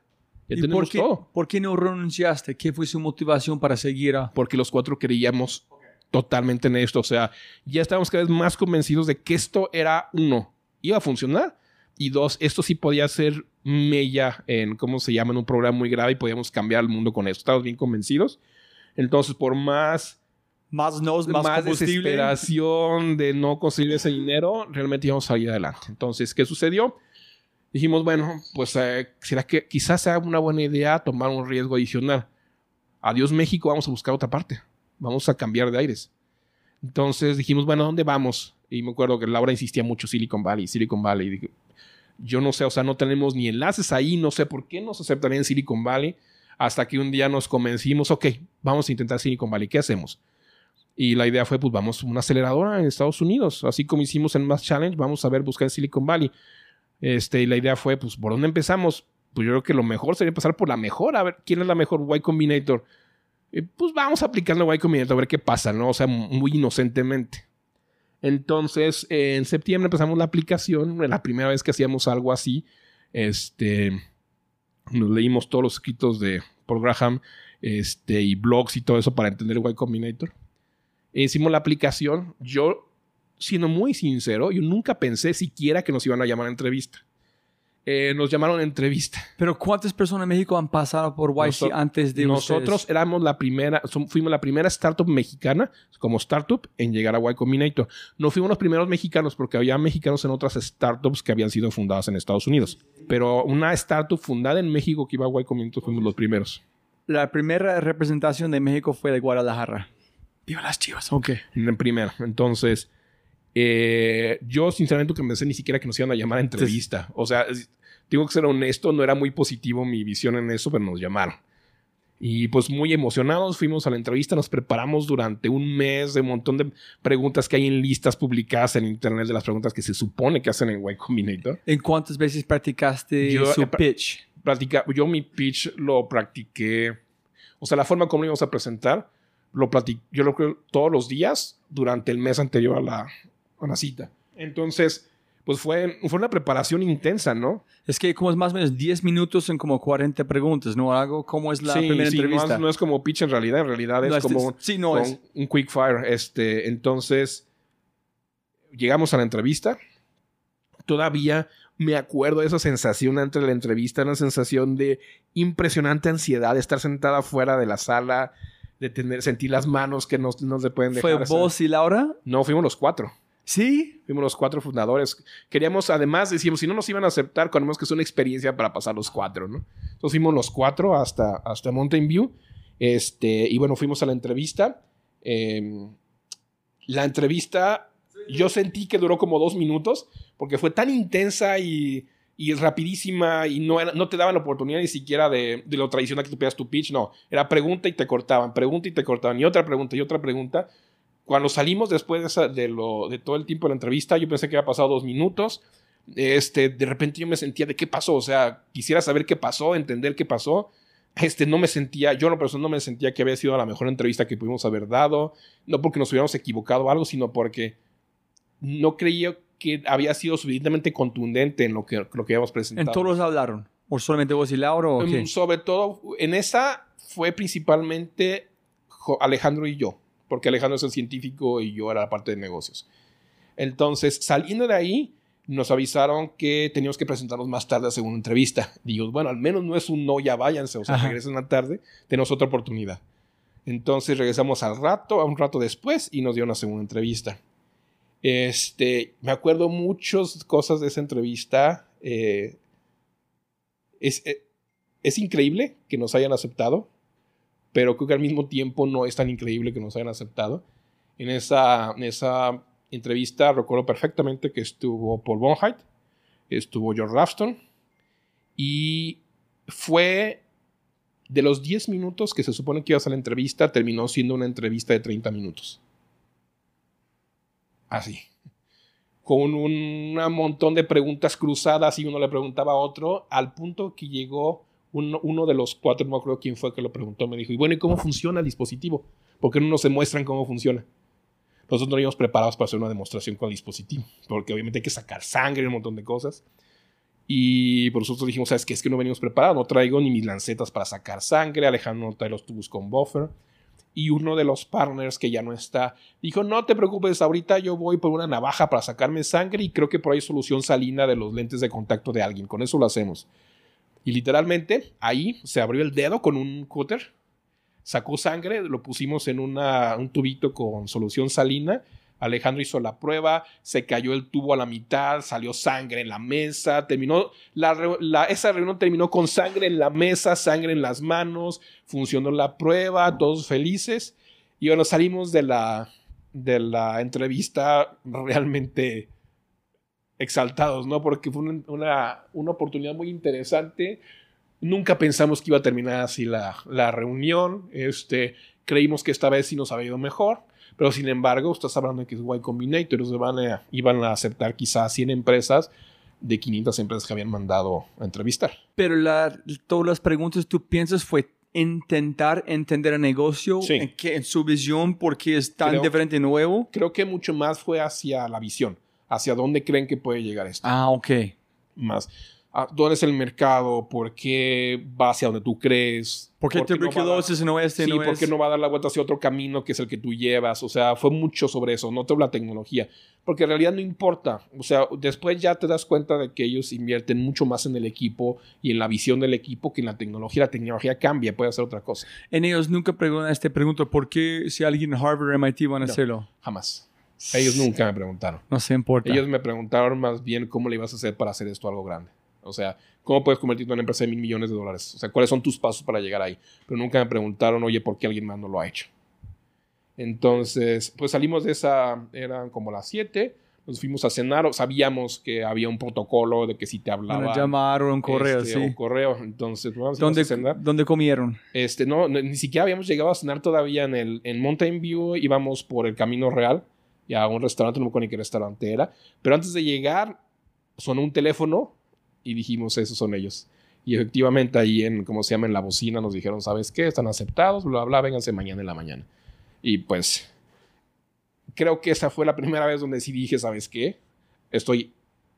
Ya ¿Y tenemos por qué, todo. por qué no renunciaste? ¿Qué fue su motivación para seguir a... Porque los cuatro creíamos totalmente en esto. O sea, ya estábamos cada vez más convencidos de que esto era uno, iba a funcionar. Y dos, esto sí podía ser mella en, ¿cómo se llama? En un programa muy grave y podíamos cambiar el mundo con esto. Estábamos bien convencidos. Entonces, por más Más nos, más, más, desesperación de no conseguir ese dinero, realmente íbamos a salir adelante. Entonces, ¿qué sucedió? Dijimos, bueno, pues eh, será que quizás sea una buena idea tomar un riesgo adicional. Adiós México, vamos a buscar otra parte. Vamos a cambiar de aires. Entonces dijimos, bueno, ¿a dónde vamos? Y me acuerdo que Laura insistía mucho Silicon Valley, Silicon Valley. Y dije, yo no sé, o sea, no tenemos ni enlaces ahí, no sé por qué nos aceptarían en Silicon Valley. Hasta que un día nos convencimos, ok, vamos a intentar Silicon Valley, ¿qué hacemos? Y la idea fue, pues vamos a una aceleradora en Estados Unidos, así como hicimos en Mass Challenge, vamos a ver, buscar en Silicon Valley. Este, y la idea fue, pues, ¿por dónde empezamos? Pues yo creo que lo mejor sería empezar por la mejor, a ver quién es la mejor Y Combinator. Pues vamos aplicando Y Combinator a ver qué pasa, ¿no? O sea, muy inocentemente. Entonces, en septiembre empezamos la aplicación, la primera vez que hacíamos algo así. Este, nos leímos todos los escritos de Paul Graham este, y blogs y todo eso para entender Y Combinator. Hicimos la aplicación. Yo, siendo muy sincero, yo nunca pensé siquiera que nos iban a llamar a entrevista. Eh, nos llamaron a entrevista. Pero ¿cuántas personas en México han pasado por YC antes de Nosotros ustedes? éramos la primera, fuimos la primera startup mexicana como startup en llegar a Y Combinator. No fuimos los primeros mexicanos porque había mexicanos en otras startups que habían sido fundadas en Estados Unidos. Pero una startup fundada en México que iba a Y Combinator fuimos los primeros. La primera representación de México fue de Guadalajara. ¡Viva las chivas! Ok. En primera. Entonces, eh, yo sinceramente nunca pensé ni siquiera que nos iban a llamar a entrevista. O sea, tengo que ser honesto, no era muy positivo mi visión en eso, pero nos llamaron. Y pues muy emocionados fuimos a la entrevista, nos preparamos durante un mes de un montón de preguntas que hay en listas publicadas en internet de las preguntas que se supone que hacen en Y Combinator. ¿En cuántas veces practicaste Yo su he pra- pitch? Practica, yo mi pitch lo practiqué, o sea, la forma como lo íbamos a presentar, lo yo lo creo todos los días durante el mes anterior a la, a la cita. Entonces, pues fue, fue una preparación intensa, ¿no? Es que como es más o menos 10 minutos en como 40 preguntas, ¿no? Algo como es la sí, primera sí, no entrevista. es, no es como pitch en realidad, en realidad es No, como sí, no con es. un quick fire. Este, entonces, llegamos a la entrevista. Todavía me acuerdo de esa sensación antes de la entrevista, una sensación de impresionante ansiedad de estar sentada fuera de la sala, de tener, sentir las manos que no, no se pueden dejar. ¿Fue vos y Laura? No, fuimos los cuatro. Sí. Fuimos los cuatro fundadores. Queríamos, además, decíamos, si no nos iban a aceptar, queremos que es una experiencia para pasar los cuatro, ¿no? Entonces fuimos los cuatro hasta, hasta Mountain View. Este, y bueno, fuimos a la entrevista. Eh, la entrevista, yo sentí que duró como dos minutos, porque fue tan intensa y, y rapidísima y no, no te daban la oportunidad ni siquiera de, de lo tradicional que tú pedías tu pitch, no. Era pregunta y te cortaban, pregunta y te cortaban, y otra pregunta y otra pregunta. Cuando salimos después de, esa- de, lo, de todo el tiempo de la entrevista, yo pensé que había pasado dos minutos. Este, de repente yo me sentía de qué pasó, o sea, quisiera saber qué pasó, entender qué pasó. Este, no me sentía, yo en lo personal no me sentía que había sido la mejor entrevista que pudimos haber dado, no porque nos hubiéramos equivocado o algo, sino porque no creía que había sido suficientemente contundente en lo que, lo que habíamos presentado. ¿En todos hablaron? ¿O solamente vos y Laura? ¿o qué? Mm, Sobre todo, en esa fue principalmente Alejandro y yo, porque Alejandro es el científico y yo era la parte de negocios. Entonces, saliendo de ahí, nos avisaron que teníamos que presentarnos más tarde a segunda entrevista. Digo, bueno, al menos no es un no, ya váyanse, o sea, Ajá. regresen a tarde, tenemos otra oportunidad. Entonces regresamos al rato, a un rato después, y nos dio una segunda entrevista. Este, me acuerdo muchas cosas de esa entrevista. eh, es, eh, es increíble que nos hayan aceptado, pero creo que al mismo tiempo no es tan increíble que nos hayan aceptado. En esa, en esa entrevista recuerdo perfectamente que estuvo Paul Bonheit, estuvo George Rafton, y fue de los 10 minutos que se supone que iba a la entrevista, terminó siendo una entrevista de 30 minutos. Así. Con un montón de preguntas cruzadas y uno le preguntaba a otro, al punto que llegó uno, de los cuatro, no me acuerdo quién fue que lo preguntó, me dijo, y bueno, ¿y cómo funciona el dispositivo? ¿Por qué no nos demuestran cómo funciona? Nosotros no íbamos preparados para hacer una demostración con el dispositivo, porque obviamente hay que sacar sangre y un montón de cosas. Y por nosotros dijimos, ¿sabes qué? Es que no venimos preparados, no traigo ni mis lancetas para sacar sangre, Alejandro no trae los tubos con buffer. Y uno de los partners que ya no está dijo, no te preocupes, ahorita yo voy por una navaja para sacarme sangre y creo que por ahí solución salina de los lentes de contacto de alguien, con eso lo hacemos. Y literalmente ahí se abrió el dedo con un cúter, sacó sangre, lo pusimos en un tubito con solución salina Alejandro hizo la prueba, se cayó el tubo a la mitad, salió sangre en la mesa, terminó, la, esa reunión terminó con sangre en la mesa, sangre en las manos, funcionó la prueba, todos felices. Y bueno, salimos de la, de la entrevista realmente exaltados, ¿no? Porque fue una, una, oportunidad muy interesante. Nunca pensamos que iba a terminar así la, la reunión. Este, creímos que esta vez sí nos había ido mejor. Pero sin embargo, estás hablando de que es Y Combinator, van a, iban a aceptar quizás 100 empresas de 500 empresas que habían mandado a entrevistar. Pero la, todas las preguntas tú piensas fue intentar entender el negocio en, que, en su visión porque es tan diferente y nuevo. Creo que mucho más fue hacia la visión, hacia dónde creen que puede llegar esto. Ah, ok. Más. Ah, dónde es el mercado, por qué va hacia donde tú crees. ¿Por qué tuberculosis no, va este? Sí, no por qué no va a dar la vuelta hacia otro camino que es el que tú llevas. O sea, fue mucho sobre eso, no te la tecnología. Porque en realidad no importa. O sea, después ya te das cuenta de que ellos invierten mucho más en el equipo y en la visión del equipo que en la tecnología. La tecnología cambia, puede hacer otra cosa. En ellos nunca preguntan, este pregunto, ¿por qué si alguien en Harvard o MIT van a hacerlo? Jamás. Ellos nunca me preguntaron. No se importa. Ellos me preguntaron más bien cómo le ibas a hacer para hacer esto algo grande. O sea, ¿cómo puedes convertirte en una empresa de mil millones de dólares? O sea, ¿cuáles son tus pasos para llegar ahí? Pero nunca me preguntaron, oye, ¿por qué alguien más no lo ha hecho? Entonces, pues salimos de esa, eran como las 7, nos fuimos a cenar, sabíamos que había un protocolo de que si te hablaba. llamar o un correo, este, sí. Un correo, entonces vamos ¿Dónde, a cenar. ¿Dónde comieron? Este, no, ni siquiera habíamos llegado a cenar todavía en, el, en Mountain View, íbamos por el Camino Real, y a un restaurante, no me acuerdo ni qué restaurante era, pero antes de llegar sonó un teléfono y dijimos, esos son ellos. Y efectivamente ahí en, como se llama, en la bocina nos dijeron, ¿sabes qué? Están aceptados, bla, bla, vénganse mañana en la mañana. Y pues creo que esa fue la primera vez donde sí dije, ¿sabes qué? Estoy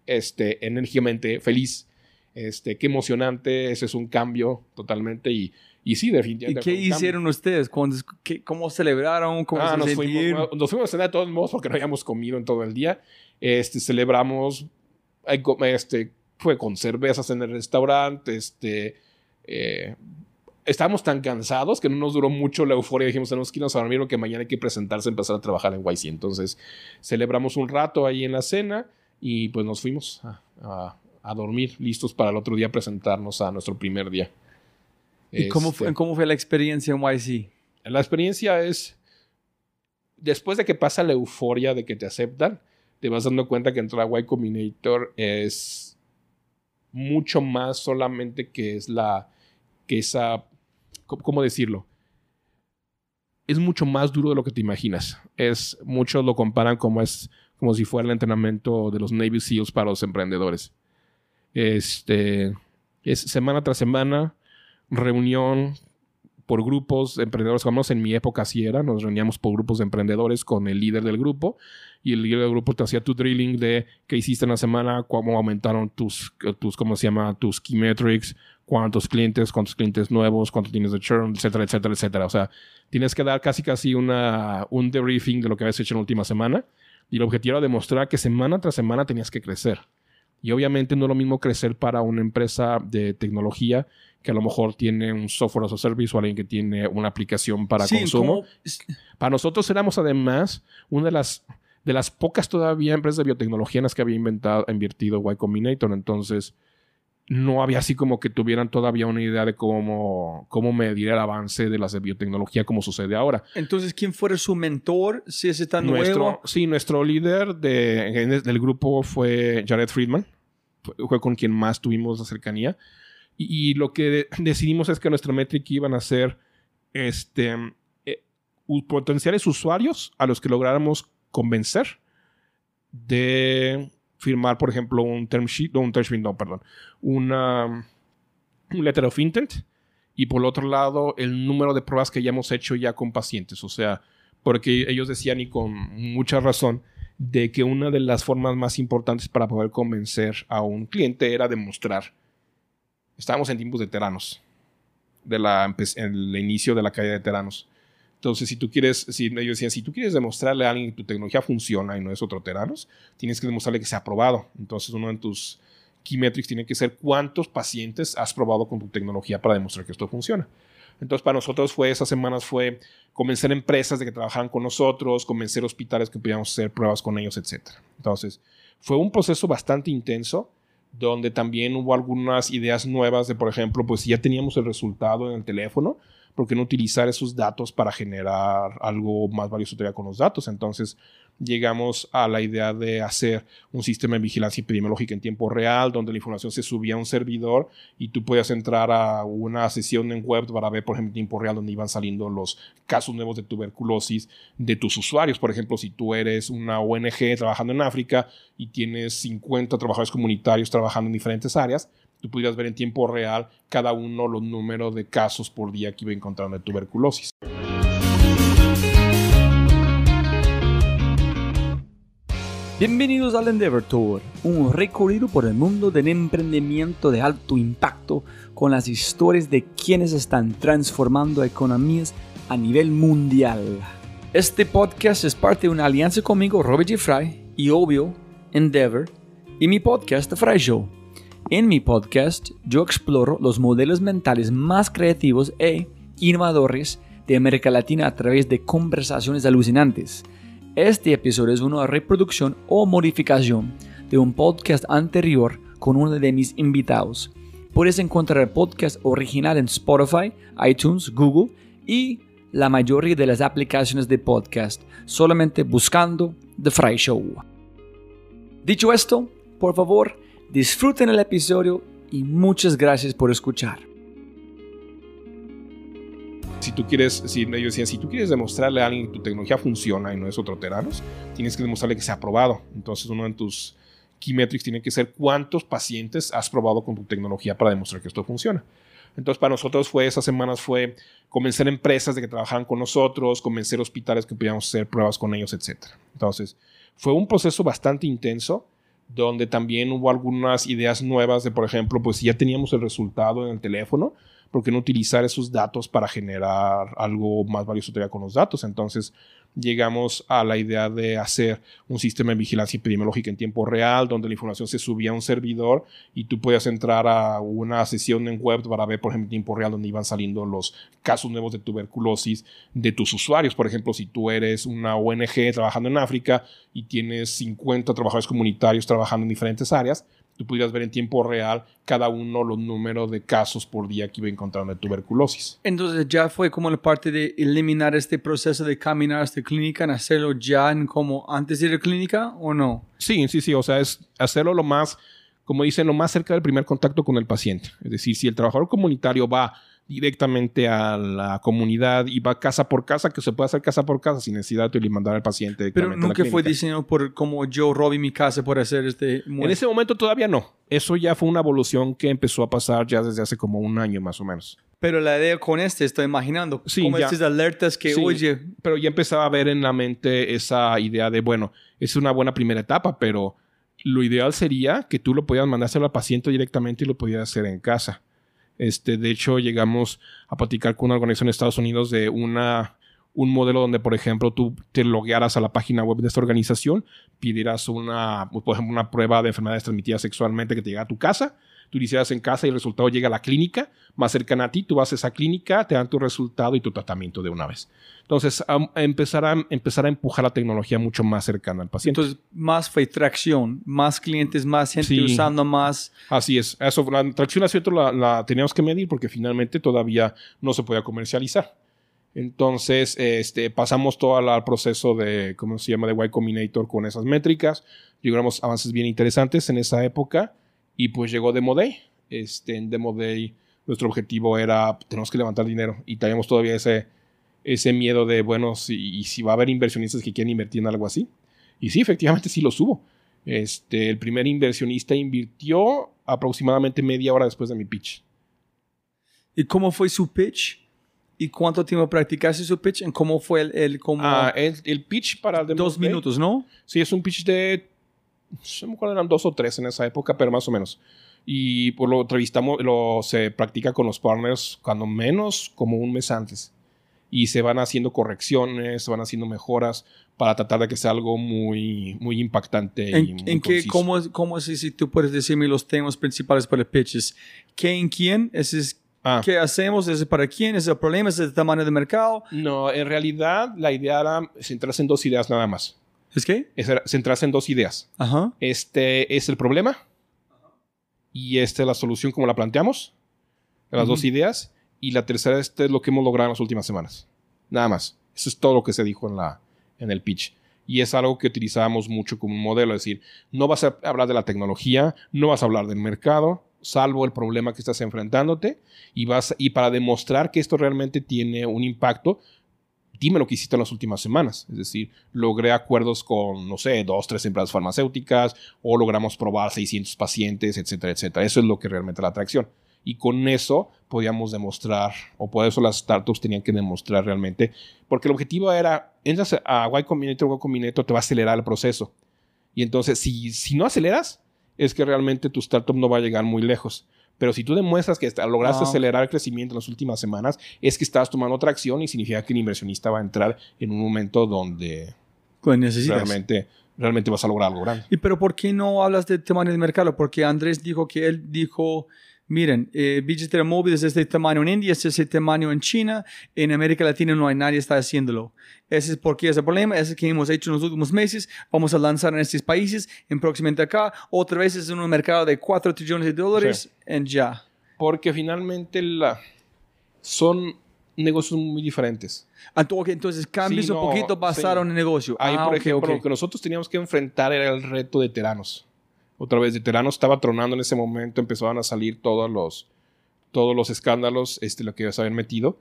este, enérgicamente feliz. Este, qué emocionante, ese es un cambio totalmente y, y sí, definitivamente. ¿Y qué hicieron ustedes? ¿Cómo celebraron? ¿Cómo ah, nos, fuimos, nos fuimos a cenar de todos modos porque no habíamos comido en todo el día. Este, celebramos, este, fue con cervezas en el restaurante, este, eh, estábamos tan cansados que no nos duró mucho la euforia. Dijimos, tenemos que irnos a dormir que mañana hay que presentarse, empezar a trabajar en YC. Entonces, celebramos un rato ahí en la cena y pues nos fuimos a, dormir, listos para el otro día presentarnos a nuestro primer día. ¿Y cómo, fue, este, cómo fue la experiencia en YC? La experiencia es, después de que pasa la euforia de que te aceptan, te vas dando cuenta que entrar a Y Combinator es mucho más solamente que es la, que esa, ¿cómo decirlo? Es mucho más duro de lo que te imaginas. Es, muchos lo comparan como es, como si fuera el entrenamiento de los Navy SEALs para los emprendedores. Este, es semana tras semana, reunión por grupos de emprendedores, como en mi época así era, nos reuníamos por grupos de emprendedores con el líder del grupo y el líder del grupo te hacía tu drilling de qué hiciste en la semana, cómo aumentaron tus, tus ¿cómo se llama? Tus key metrics, cuántos clientes, cuántos clientes nuevos, cuánto tienes de churn, etcétera, etcétera, etcétera. O sea, tienes que dar casi casi una, un debriefing de lo que habías hecho en la última semana y el objetivo era demostrar que semana tras semana tenías que crecer. Y obviamente no es lo mismo crecer para una empresa de tecnología que a lo mejor tiene un software as a service o alguien que tiene una aplicación para consumo. Para nosotros éramos además una de las, de las pocas todavía empresas de biotecnología en las que había inventado, invertido Y Combinator. Entonces, no había así como que tuvieran todavía una idea de cómo, cómo medir el avance de las de biotecnología como sucede ahora. Entonces, ¿quién fue su mentor? Si es tan nuestro, nuevo. Sí, nuestro líder de, del grupo fue Jared Friedman. Fue con quien más tuvimos la cercanía. Y, lo que decidimos es que nuestra métrica iban a ser este, eh, potenciales usuarios a los que lográramos convencer de firmar, por ejemplo, un term sheet, no, un term sheet, no, perdón, una, un letter of intent. Y por otro lado, el número de pruebas que ya hemos hecho ya con pacientes. O sea, porque ellos decían y con mucha razón de que una de las formas más importantes para poder convencer a un cliente era demostrar. Estábamos en tiempos de teranos, de el inicio de la calle de teranos. Entonces, si tú quieres, si ellos decían, si tú quieres demostrarle a alguien que tu tecnología funciona y no es otro teranos, tienes que demostrarle que se ha probado. Entonces, uno de tus key metrics tiene que ser cuántos pacientes has probado con tu tecnología para demostrar que esto funciona. Entonces, para nosotros fue, esas semanas fue convencer empresas de que trabajaran con nosotros, convencer hospitales que pudiéramos hacer pruebas con ellos, etc. Entonces, fue un proceso bastante intenso, donde también hubo algunas ideas nuevas de, por ejemplo, pues si ya teníamos el resultado en el teléfono, ¿por qué no utilizar esos datos para generar algo más valioso todavía con los datos? Entonces, llegamos a la idea de hacer un sistema de vigilancia epidemiológica en tiempo real, donde la información se subía a un servidor y tú podías entrar a una sesión en web para ver, por ejemplo, en tiempo real donde iban saliendo los casos nuevos de tuberculosis de tus usuarios. Por ejemplo, si tú eres una ONG trabajando en África y tienes 50 trabajadores comunitarios trabajando en diferentes áreas, tú pudieras ver en tiempo real cada uno los números de casos por día que iba encontrando de tuberculosis. Bienvenidos al Endeavor Tour, un recorrido por el mundo del emprendimiento de alto impacto con las historias de quienes están transformando economías a nivel mundial. Este podcast es parte de una alianza conmigo, Robert G. Fry, y obvio, Endeavor, y mi podcast, The Fry Show. En mi podcast, yo exploro los modelos mentales más creativos e innovadores de América Latina a través de conversaciones alucinantes este episodio es una reproducción o modificación de un podcast anterior con uno de mis invitados. Puedes encontrar el podcast original en Spotify, iTunes, Google y la mayoría de las aplicaciones de podcast, solamente buscando The Fry Show. Dicho esto, por favor, disfruten el episodio y muchas gracias por escuchar tú quieres, si tú quieres demostrarle a alguien que tu tecnología funciona y no es otro teranos, tienes que demostrarle que se ha probado. Entonces, uno de tus key metrics tiene que ser cuántos pacientes has probado con tu tecnología para demostrar que esto funciona. Entonces, para nosotros fue, esas semanas fue convencer empresas de que trabajaran con nosotros, convencer hospitales que pudiéramos hacer pruebas con ellos, etc. Entonces, fue un proceso bastante intenso, donde también hubo algunas ideas nuevas de, por ejemplo, pues ya teníamos el resultado en el teléfono, ¿por qué no utilizar esos datos para generar algo más valioso todavía con los datos? Entonces llegamos a la idea de hacer un sistema de vigilancia epidemiológica en tiempo real, donde la información se subía a un servidor y tú podías entrar a una sesión en web para ver, por ejemplo, en tiempo real donde iban saliendo los casos nuevos de tuberculosis de tus usuarios. Por ejemplo, si tú eres una ONG trabajando en África y tienes 50 trabajadores comunitarios trabajando en diferentes áreas, tú pudieras ver en tiempo real cada uno los números de casos por día que iba encontrando de tuberculosis. Entonces ya fue como la parte de eliminar este proceso de caminar hasta clínica, en hacerlo ya en como antes de ir a clínica o no? Sí, sí, sí, o sea, es hacerlo lo más, como dicen, lo más cerca del primer contacto con el paciente. Es decir, si el trabajador comunitario va directamente a la comunidad y va casa por casa, que se puede hacer casa por casa sin necesidad de mandar al paciente. Pero nunca fue diseñado por como yo robé mi casa por hacer este. En ese momento todavía no. Eso ya fue una evolución que empezó a pasar ya desde hace como un año más o menos. Pero la idea con este, estoy imaginando, sí, como estas alertas que, oye... Pero ya empezaba a ver en la mente esa idea de, bueno, es una buena primera etapa, pero lo ideal sería que tú lo pudieras mandárselo al paciente directamente y lo pudieras hacer en casa. Este, de hecho, llegamos a platicar con una organización en Estados Unidos de una, un modelo donde, por ejemplo, tú te loguearas a la página web de esta organización, pidieras una, por ejemplo, una prueba de enfermedades transmitidas sexualmente que te llega a tu casa, tú lo hicieras en casa y el resultado llega a la clínica más cercana a ti, tú vas a esa clínica, te dan tu resultado y tu tratamiento de una vez. Entonces, empezar, a, empezar a empujar la tecnología mucho más cercana al paciente. Entonces, más fue tracción, más clientes, más gente usando más. Así es. Eso, la tracción cierto la, la teníamos que medir porque finalmente todavía no se podía comercializar. Entonces, este, pasamos todo el proceso de, ¿cómo se llama?, de Y Combinator con esas métricas. Logramos avances bien interesantes en esa época y pues llegó Demo Day. Este, en Demo Day nuestro objetivo era, tenemos que levantar dinero y teníamos todavía ese, ese miedo de, bueno, si, si va a haber inversionistas que quieren invertir en algo así. Y sí, efectivamente sí lo subo. Este, el primer inversionista invirtió aproximadamente media hora después de mi pitch. ¿Y cómo fue su pitch? ¿Y cuánto tiempo practicaste su pitch? ¿En cómo fue el, el como Ah, el, el pitch para el Demo dos Day- minutos, no? Sí, es un pitch de. No me acuerdo, eran dos o tres en esa época, pero más o menos. Y por lo entrevistamos, lo se practica con los partners cuando menos como un mes antes. Y se van haciendo correcciones, se van haciendo mejoras para tratar de que sea algo muy, muy impactante. y ¿En, muy en qué, cómo, es- cómo es, si tú puedes decirme los temas principales para el pitch? ¿Es ¿Qué en quién? ¿Ese es Ah, ¿Qué hacemos? ¿Ese para quién? ¿Ese el problema? ¿Ese el tamaño de mercado? no, en realidad la idea era centrarse en dos ideas nada más. ¿Es qué? Es centrarse en dos ideas. Ajá. Este es el problema y esta es la solución como la planteamos, las dos ideas. Y la tercera, este es lo que hemos logrado en las últimas semanas. Nada más. Eso es todo lo que se dijo en, la, en el pitch. Y es algo que utilizábamos mucho como un modelo. Es decir, no vas a hablar de la tecnología, no vas a hablar del mercado, salvo el problema que estás enfrentándote. Y, vas, y para demostrar que esto realmente tiene un impacto, dime lo que hiciste en las últimas semanas. Es decir, logré acuerdos con, no sé, dos, tres empresas farmacéuticas o logramos probar 600 pacientes, etcétera, etcétera. Eso es lo que realmente la atracción. Y con eso podíamos demostrar, o por eso las startups tenían que demostrar realmente, porque el objetivo era, entras a Y Combinator, Y Combinator te va a acelerar el proceso. Y entonces, si, si no aceleras, es que realmente tu startup no va a llegar muy lejos. Pero si tú demuestras que lograste acelerar el crecimiento en las últimas semanas, es que estás tomando tracción y significa que el inversionista va a entrar en un momento donde Pues necesitas. realmente, realmente vas a lograr algo grande. ¿Y pero por qué no hablas del tamaño del mercado? Porque Andrés dijo que él dijo, miren, eh, billetera móvil es este tamaño en India, es ese tamaño en China, en América Latina no hay nadie está haciéndolo. Ese es porque es el problema, ese es que hemos hecho en los últimos meses, vamos a lanzar en estos países, en próximamente acá, otra vez es en un mercado de 4 trillones de dólares, Sí. en ya. Porque finalmente la, son negocios muy diferentes. Ah, Entonces cambios Sí, un no, poquito basaron sí. en el negocio. Ahí, ah, por ok, ejemplo, ok. lo que nosotros teníamos que enfrentar era el reto de Teranos. Otra vez, de estaba tronando en ese momento, empezaban a salir todos los, todos los escándalos, este, lo que se habían metido.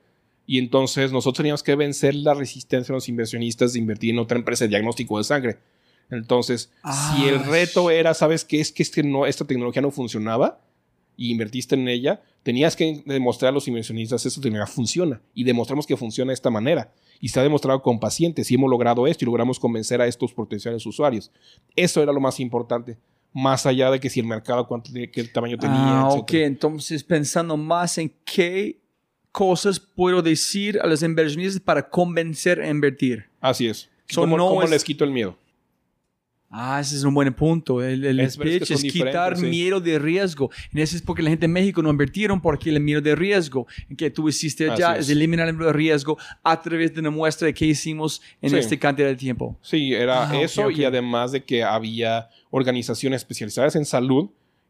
Y entonces nosotros teníamos que vencer la resistencia de los inversionistas de invertir en otra empresa de diagnóstico de sangre. Entonces, Ah, si el reto era, ¿sabes qué? Es que, es que no, esta tecnología no funcionaba y invertiste en ella, tenías que demostrar a los inversionistas esta tecnología funciona y demostramos que funciona de esta manera. Y se ha demostrado con pacientes y hemos logrado esto y logramos convencer a estos potenciales usuarios. Eso era lo más importante, más allá de que si el mercado, cuánto, qué tamaño tenía, Ah, etcétera. ok. Entonces, pensando más en qué cosas puedo decir a los inversionistas para convencer a invertir. Así es. So, ¿Cómo, no cómo es- les quito el miedo? Ah, ese es un buen punto. El, el Es que pitch es quitar sí. miedo de riesgo. En ese es porque la gente en México no invirtieron porque el miedo de riesgo en que tú hiciste allá Así es. eliminar el miedo de riesgo a través de una muestra de qué hicimos en Sí. esta cantidad de tiempo. Sí, era Ah, eso ok. y además de que había organizaciones especializadas en salud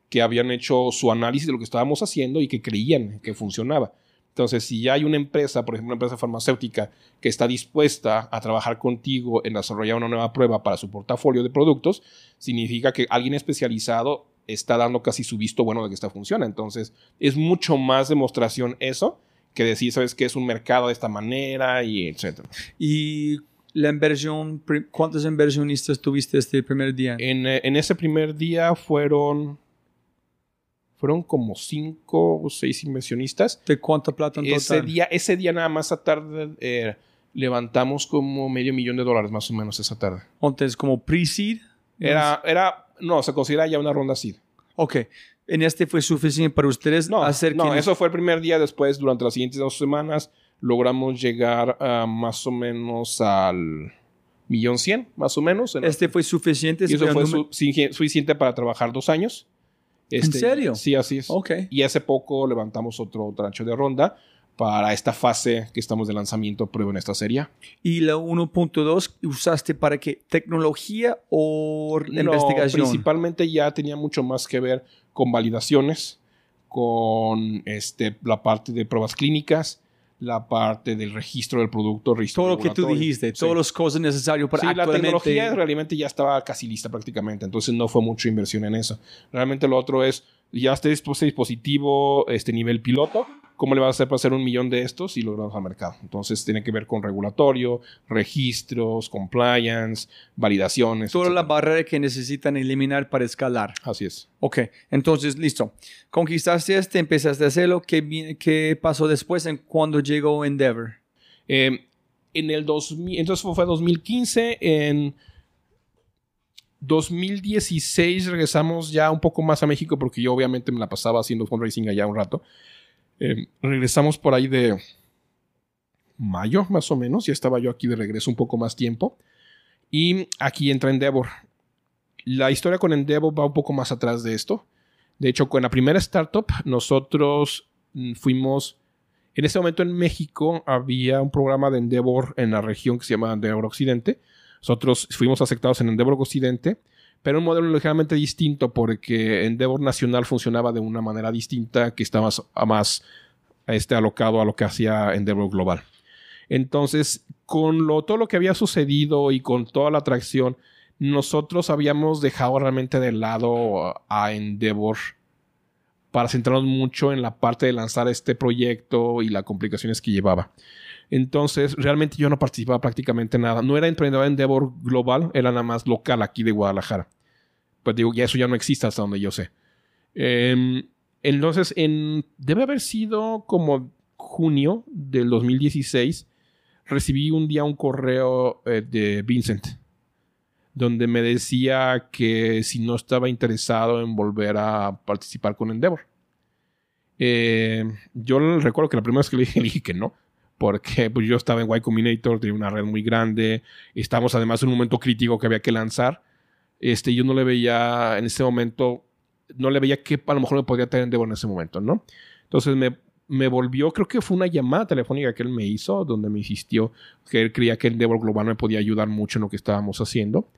que habían hecho su análisis de lo que estábamos haciendo y que creían que funcionaba. Entonces, si ya hay una empresa, por ejemplo, una empresa farmacéutica que está dispuesta a trabajar contigo en desarrollar una nueva prueba para su portafolio de productos, significa que alguien especializado está dando casi su visto bueno de que esta funciona. Entonces, es mucho más demostración eso que decir, sabes que es un mercado de esta manera y etcétera. Y la inversión, ¿cuántos inversionistas tuviste este primer día? En, eh, en ese primer día fueron. Fueron como cinco o seis inversionistas. ¿De cuánta plata en Ese total? día, ese día nada más a tarde eh, levantamos como medio millón de dólares más o menos esa tarde. Entonces, como pre-seed. Era, era, no, se considera ya una ronda seed. Ok. En este fue suficiente para ustedes No, hacer no eso fue el primer día. Después, durante las siguientes dos semanas, logramos llegar a más o menos al millón cien, más o menos. en- este fue suficiente. y eso fue su- suficiente para trabajar dos años. Este, serio? Sí, así es. Ok. Y hace poco levantamos otro trancho de ronda para esta fase que estamos de lanzamiento prueba en esta serie. Y la 1.2 usaste para qué? ¿Tecnología o No, investigación? Principalmente ya tenía mucho más que ver con validaciones, con este, la parte de pruebas clínicas, la parte del registro del producto, registro Todo lo que tú dijiste, Sí. todas las cosas necesarias para Sí, la actualmente... tecnología realmente ya estaba casi lista prácticamente, entonces no fue mucha inversión en eso. Realmente lo otro es, ya este dispositivo, este nivel piloto, ¿Cómo le vas a hacer para hacer un millón de estos y lograrlos al mercado? Entonces tiene que ver con regulatorio, registros, compliance, validaciones. Todas las barreras que necesitan eliminar para escalar. Así es. Ok, entonces listo. Conquistaste este, empezaste a hacerlo. ¿Qué, qué pasó después en cuando llegó Endeavor? Eh, en el 2000, entonces fue 2015, en 2016 regresamos ya un poco más a México porque yo obviamente me la pasaba haciendo fundraising allá un rato. Eh, regresamos por ahí de mayo, más o menos. Ya estaba yo aquí de regreso un poco más tiempo. Y aquí entra Endeavor. La historia con Endeavor va un poco más atrás de esto. De hecho, con la primera startup, nosotros mm, fuimos. En ese momento en México había un programa de Endeavor en la región que se llama Endeavor Occidente. Nosotros fuimos aceptados en Endeavor Occidente, pero un modelo ligeramente distinto porque Endeavor Nacional funcionaba de una manera distinta que estaba más, este, alocado a lo que hacía Endeavor Global. Entonces, con lo, todo lo que había sucedido y con toda la atracción, nosotros habíamos dejado realmente de lado a Endeavor para centrarnos mucho en la parte de lanzar este proyecto y las complicaciones que llevaba. Entonces, realmente yo no participaba prácticamente en nada. No era emprendedor en Endeavor global, era nada más local aquí de Guadalajara. Pues digo, ya eso ya no existe hasta donde yo sé. Em, entonces, en, debe haber sido como junio del 2016, recibí un día un correo eh, de Vincent, donde me decía que si no estaba interesado en volver a participar con Endeavor. Eh, yo recuerdo que la primera vez que le dije, le dije que no porque pues, yo estaba en Y Combinator, tenía una red muy grande, estamos además en un momento crítico que había que lanzar. Este, yo no le veía en ese momento, no le veía que a lo mejor me podría tener Endeavor en ese momento, ¿no? Entonces me, me volvió, creo que fue una llamada telefónica que él me hizo, donde me insistió que él creía que el Endeavor Global me podía ayudar mucho en lo que estábamos haciendo.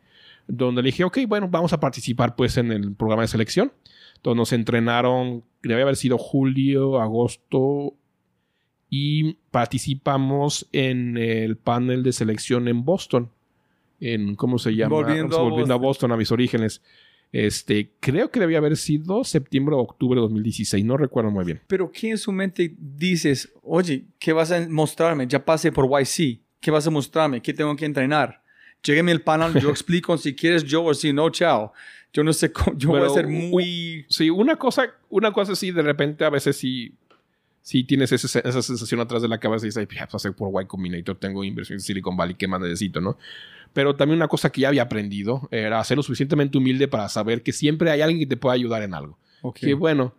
Donde le dije, ok, bueno, vamos a participar pues en el programa de selección. Entonces nos entrenaron, debe haber sido julio, agosto, y participamos en el panel de selección en Boston. En, ¿cómo se llama? Volviendo, a, Boston. a mis orígenes. Este, creo que debía haber sido septiembre o octubre de 2016, no recuerdo muy bien. Pero ¿qué en su mente dices, oye, ¿qué vas a mostrarme? Ya pasé por YC, ¿qué vas a mostrarme? ¿Qué tengo que entrenar? Llégueme el panel, yo explico si quieres yo o si no, chao. Yo no sé, cómo, yo voy a ser muy... Sí, una cosa, una cosa sí, de repente a veces sí si tienes esa, esa sensación atrás de la cabeza y dices, pues hacer por Y Combinator, tengo inversión en Silicon Valley, ¿qué más necesito, no? Pero también una cosa que ya había aprendido era ser lo suficientemente humilde para saber que siempre hay alguien que te pueda ayudar en algo. Que bueno,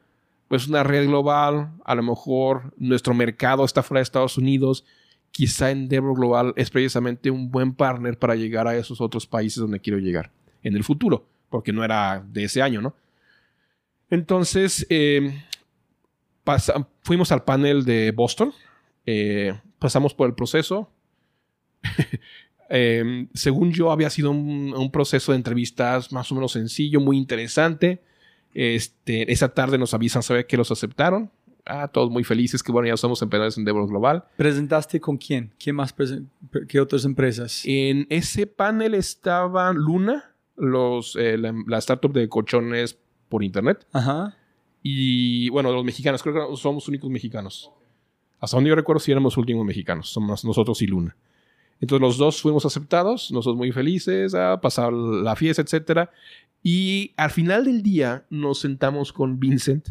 pues una red global, a lo mejor nuestro mercado está fuera de Estados Unidos, quizá Endeavor Global es precisamente un buen partner para llegar a esos otros países donde quiero llegar en el futuro, porque no era de ese año, ¿no? Entonces, eh, fuimos al panel de Boston, eh, pasamos por el proceso. Em, según yo, había sido un, proceso de entrevistas más o menos sencillo, muy interesante. Este, esa tarde nos avisan saber que los aceptaron. Ah, todos muy felices, que bueno, ya somos emprendedores en Endeavor Global. ¿Presentaste con quién? ¿Quién más? ¿Qué otras empresas? En ese panel estaba Luna, los, eh, la, la, startup de colchones por internet. Ajá. Y bueno, los mexicanos, creo que somos únicos mexicanos. Hasta donde yo recuerdo, si éramos últimos mexicanos, somos nosotros y Luna. Entonces los dos fuimos aceptados, nosotros muy felices, a pasar la fiesta, etc. Y al final del día nos sentamos con Vincent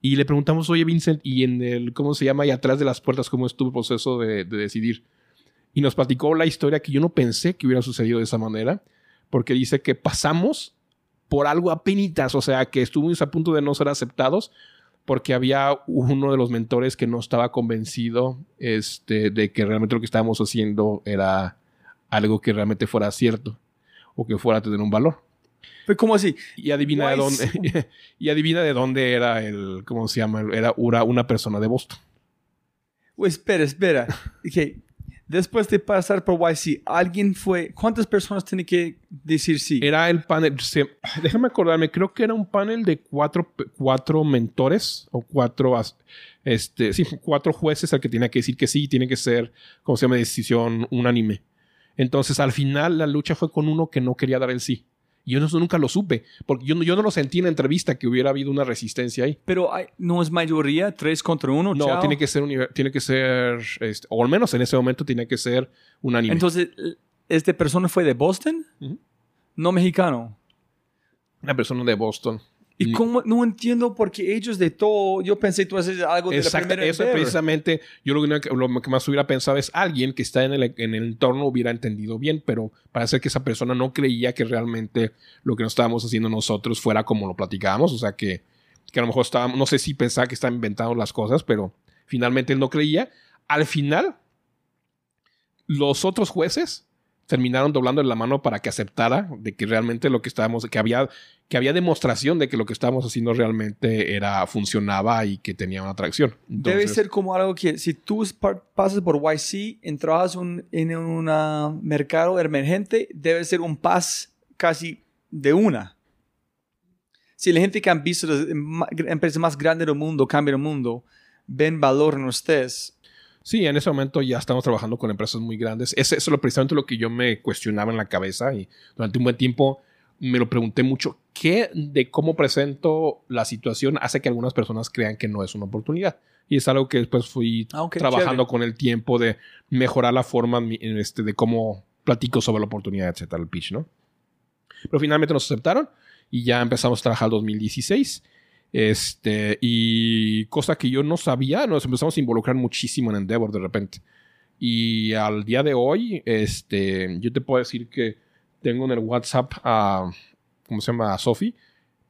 y le preguntamos, oye Vincent, ¿y en el, cómo se llama, y atrás de las puertas, cómo estuvo el proceso de decidir? Y nos platicó la historia que yo no pensé que hubiera sucedido de esa manera, porque dice que pasamos por algo apenitas, o sea, que estuvimos a punto de no ser aceptados porque había uno de los mentores que no estaba convencido este, de que realmente lo que estábamos haciendo era algo que realmente fuera cierto o que fuera a tener un valor. ¿Cómo así? Y adivina de dónde y adivina de dónde era el ¿cómo se llama? Era una persona de Boston. Pues espera, espera. Okay después de pasar por YC, alguien fue. ¿Cuántas personas tiene que decir sí? Era el panel. déjame acordarme, creo que era un panel de cuatro, cuatro mentores o cuatro. Este, cuatro jueces al que tenía que decir que sí, tiene que ser, como se llama, decisión unánime. Entonces, al final, la lucha fue con uno que no quería dar el sí. Y yo nunca lo supe, porque yo, yo no lo sentí en la entrevista que hubiera habido una resistencia ahí. Pero no es mayoría, tres contra uno. No, tiene que ser, tiene que ser este, o al menos en ese momento tiene que ser unánime. Entonces, ¿este persona fue de Boston? No mexicano. Una persona de Boston. Y no entiendo porque ellos de todo, yo pensé tú haces algo de la primera Eso precisamente, yo lo que, lo que, más hubiera pensado es alguien que está en el, en el entorno hubiera entendido bien, pero parece que esa persona no creía que realmente lo que nos estábamos haciendo nosotros fuera como lo platicábamos, o sea que, que a lo mejor estábamos, no sé si pensaba que estaban inventando las cosas, pero finalmente él no creía. Al final, los otros jueces terminaron doblando la mano para que aceptara de que realmente lo que estábamos, que había, que había demostración de que lo que estábamos haciendo realmente era, funcionaba y que tenía una atracción. Debe ser como algo que si tú pasas por YC, entras en un mercado emergente, debe ser un pas casi de una. Si la gente que han visto las empresas más grandes del mundo, cambian el mundo, ven valor en ustedes, Sí, en ese momento ya estamos trabajando con empresas muy grandes. Eso es precisamente lo que yo me cuestionaba en la cabeza y durante un buen tiempo me lo pregunté mucho. ¿Qué de cómo presento la situación hace que algunas personas crean que no es una oportunidad? Y es algo que después fui ah, trabajando con el tiempo de mejorar la forma este, de cómo platico sobre la oportunidad, etcétera, el pitch, ¿no? Pero finalmente nos aceptaron y ya empezamos a trabajar el 2016 este, y cosa que yo no sabía, nos empezamos a involucrar muchísimo en Endeavor de repente. Y al día de hoy, este, yo te puedo decir que tengo en el WhatsApp a, ¿cómo se llama? A Sophie.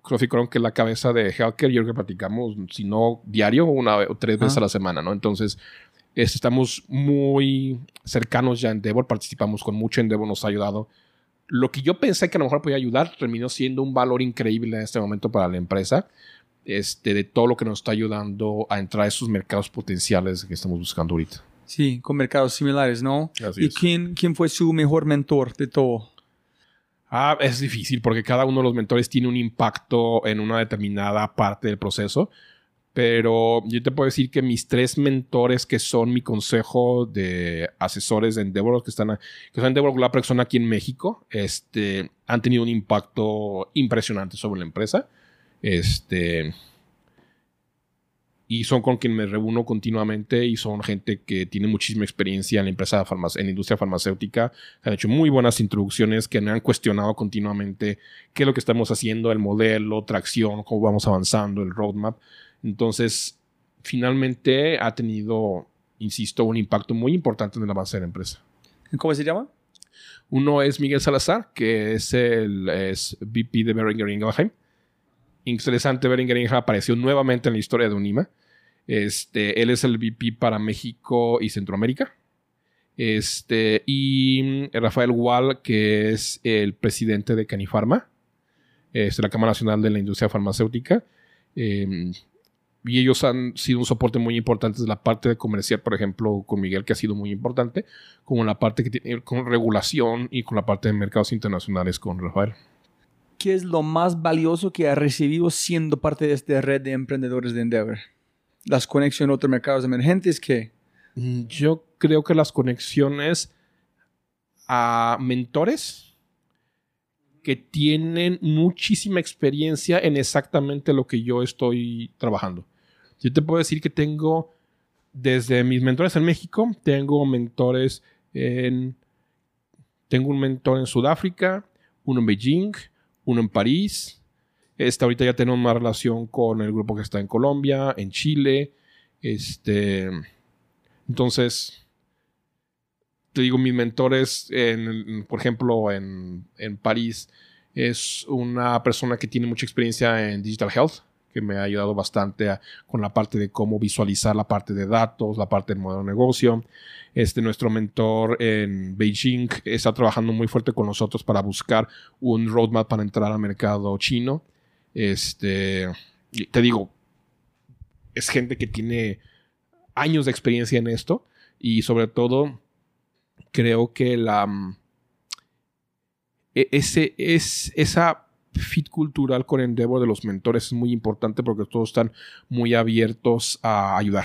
Sophie Cron, que es la cabeza de Healthcare. Yo creo que platicamos, si no diario, una o tres veces a la semana, ¿no? Entonces, este, estamos muy cercanos ya en Endeavor. Participamos con mucho. Endeavor nos ha ayudado. Lo que yo pensé que a lo mejor podía ayudar terminó siendo un valor increíble en este momento para la empresa este, de todo lo que nos está ayudando a entrar a esos mercados potenciales que estamos buscando ahorita. Sí, con mercados similares, ¿no? ¿Y quién, quién fue su mejor mentor de todo? Ah, es difícil porque cada uno de los mentores tiene un impacto en una determinada parte del proceso. Pero yo te puedo decir que mis tres mentores, que son mi consejo de asesores de Endeavor, que están, que son Endeavor la persona aquí en México, este, han tenido un impacto impresionante sobre la empresa. Este. Y son con quien me reúno continuamente y son gente que tiene muchísima experiencia en la empresa en la industria farmacéutica. Han hecho muy buenas introducciones que me han cuestionado continuamente qué es lo que estamos haciendo, el modelo, tracción, cómo vamos avanzando, el roadmap. Entonces, finalmente ha tenido, insisto, un impacto muy importante en el avance de la empresa. ¿Cómo se llama? Uno es Miguel Salazar, que es el es VP de Beringer Ingelheim interesante ver en apareció nuevamente en la historia de Unima. Este, él es el VP para México y Centroamérica. Este, y Rafael Wall, que es el presidente de Canifarma, es la Cámara Nacional de la Industria Farmacéutica. Em, y ellos han sido un soporte muy importante de la parte de comercial, por ejemplo, con Miguel, que ha sido muy importante, como la parte que tiene con regulación y con la parte de mercados internacionales con Rafael. ¿Qué es lo más valioso que ha recibido siendo parte de esta red de emprendedores de Endeavor? ¿Las conexiones a otros mercados emergentes? ¿Qué? Mm, yo creo que las conexiones a mentores que tienen muchísima experiencia en exactamente lo que yo estoy trabajando. Yo te puedo decir que tengo, desde mis mentores en México, tengo mentores en... Tengo un mentor en Sudáfrica, uno en Beijing, uno en París. Este, ahorita ya tenemos una relación con el grupo que está en Colombia, en Chile. Este, entonces, te digo, mis mentores, en, por ejemplo, en, en, París, es una persona que tiene mucha experiencia en Digital Health, que me ha ayudado bastante con la parte de cómo visualizar la parte de datos, la parte del modelo de negocio. Este, nuestro mentor en Beijing está trabajando muy fuerte con nosotros para buscar un roadmap para entrar al mercado chino. Este, te digo, es gente que tiene años de experiencia en esto y sobre todo creo que la e, ese es esa fit cultural con Endeavor de los mentores es muy importante porque todos están muy abiertos a ayudar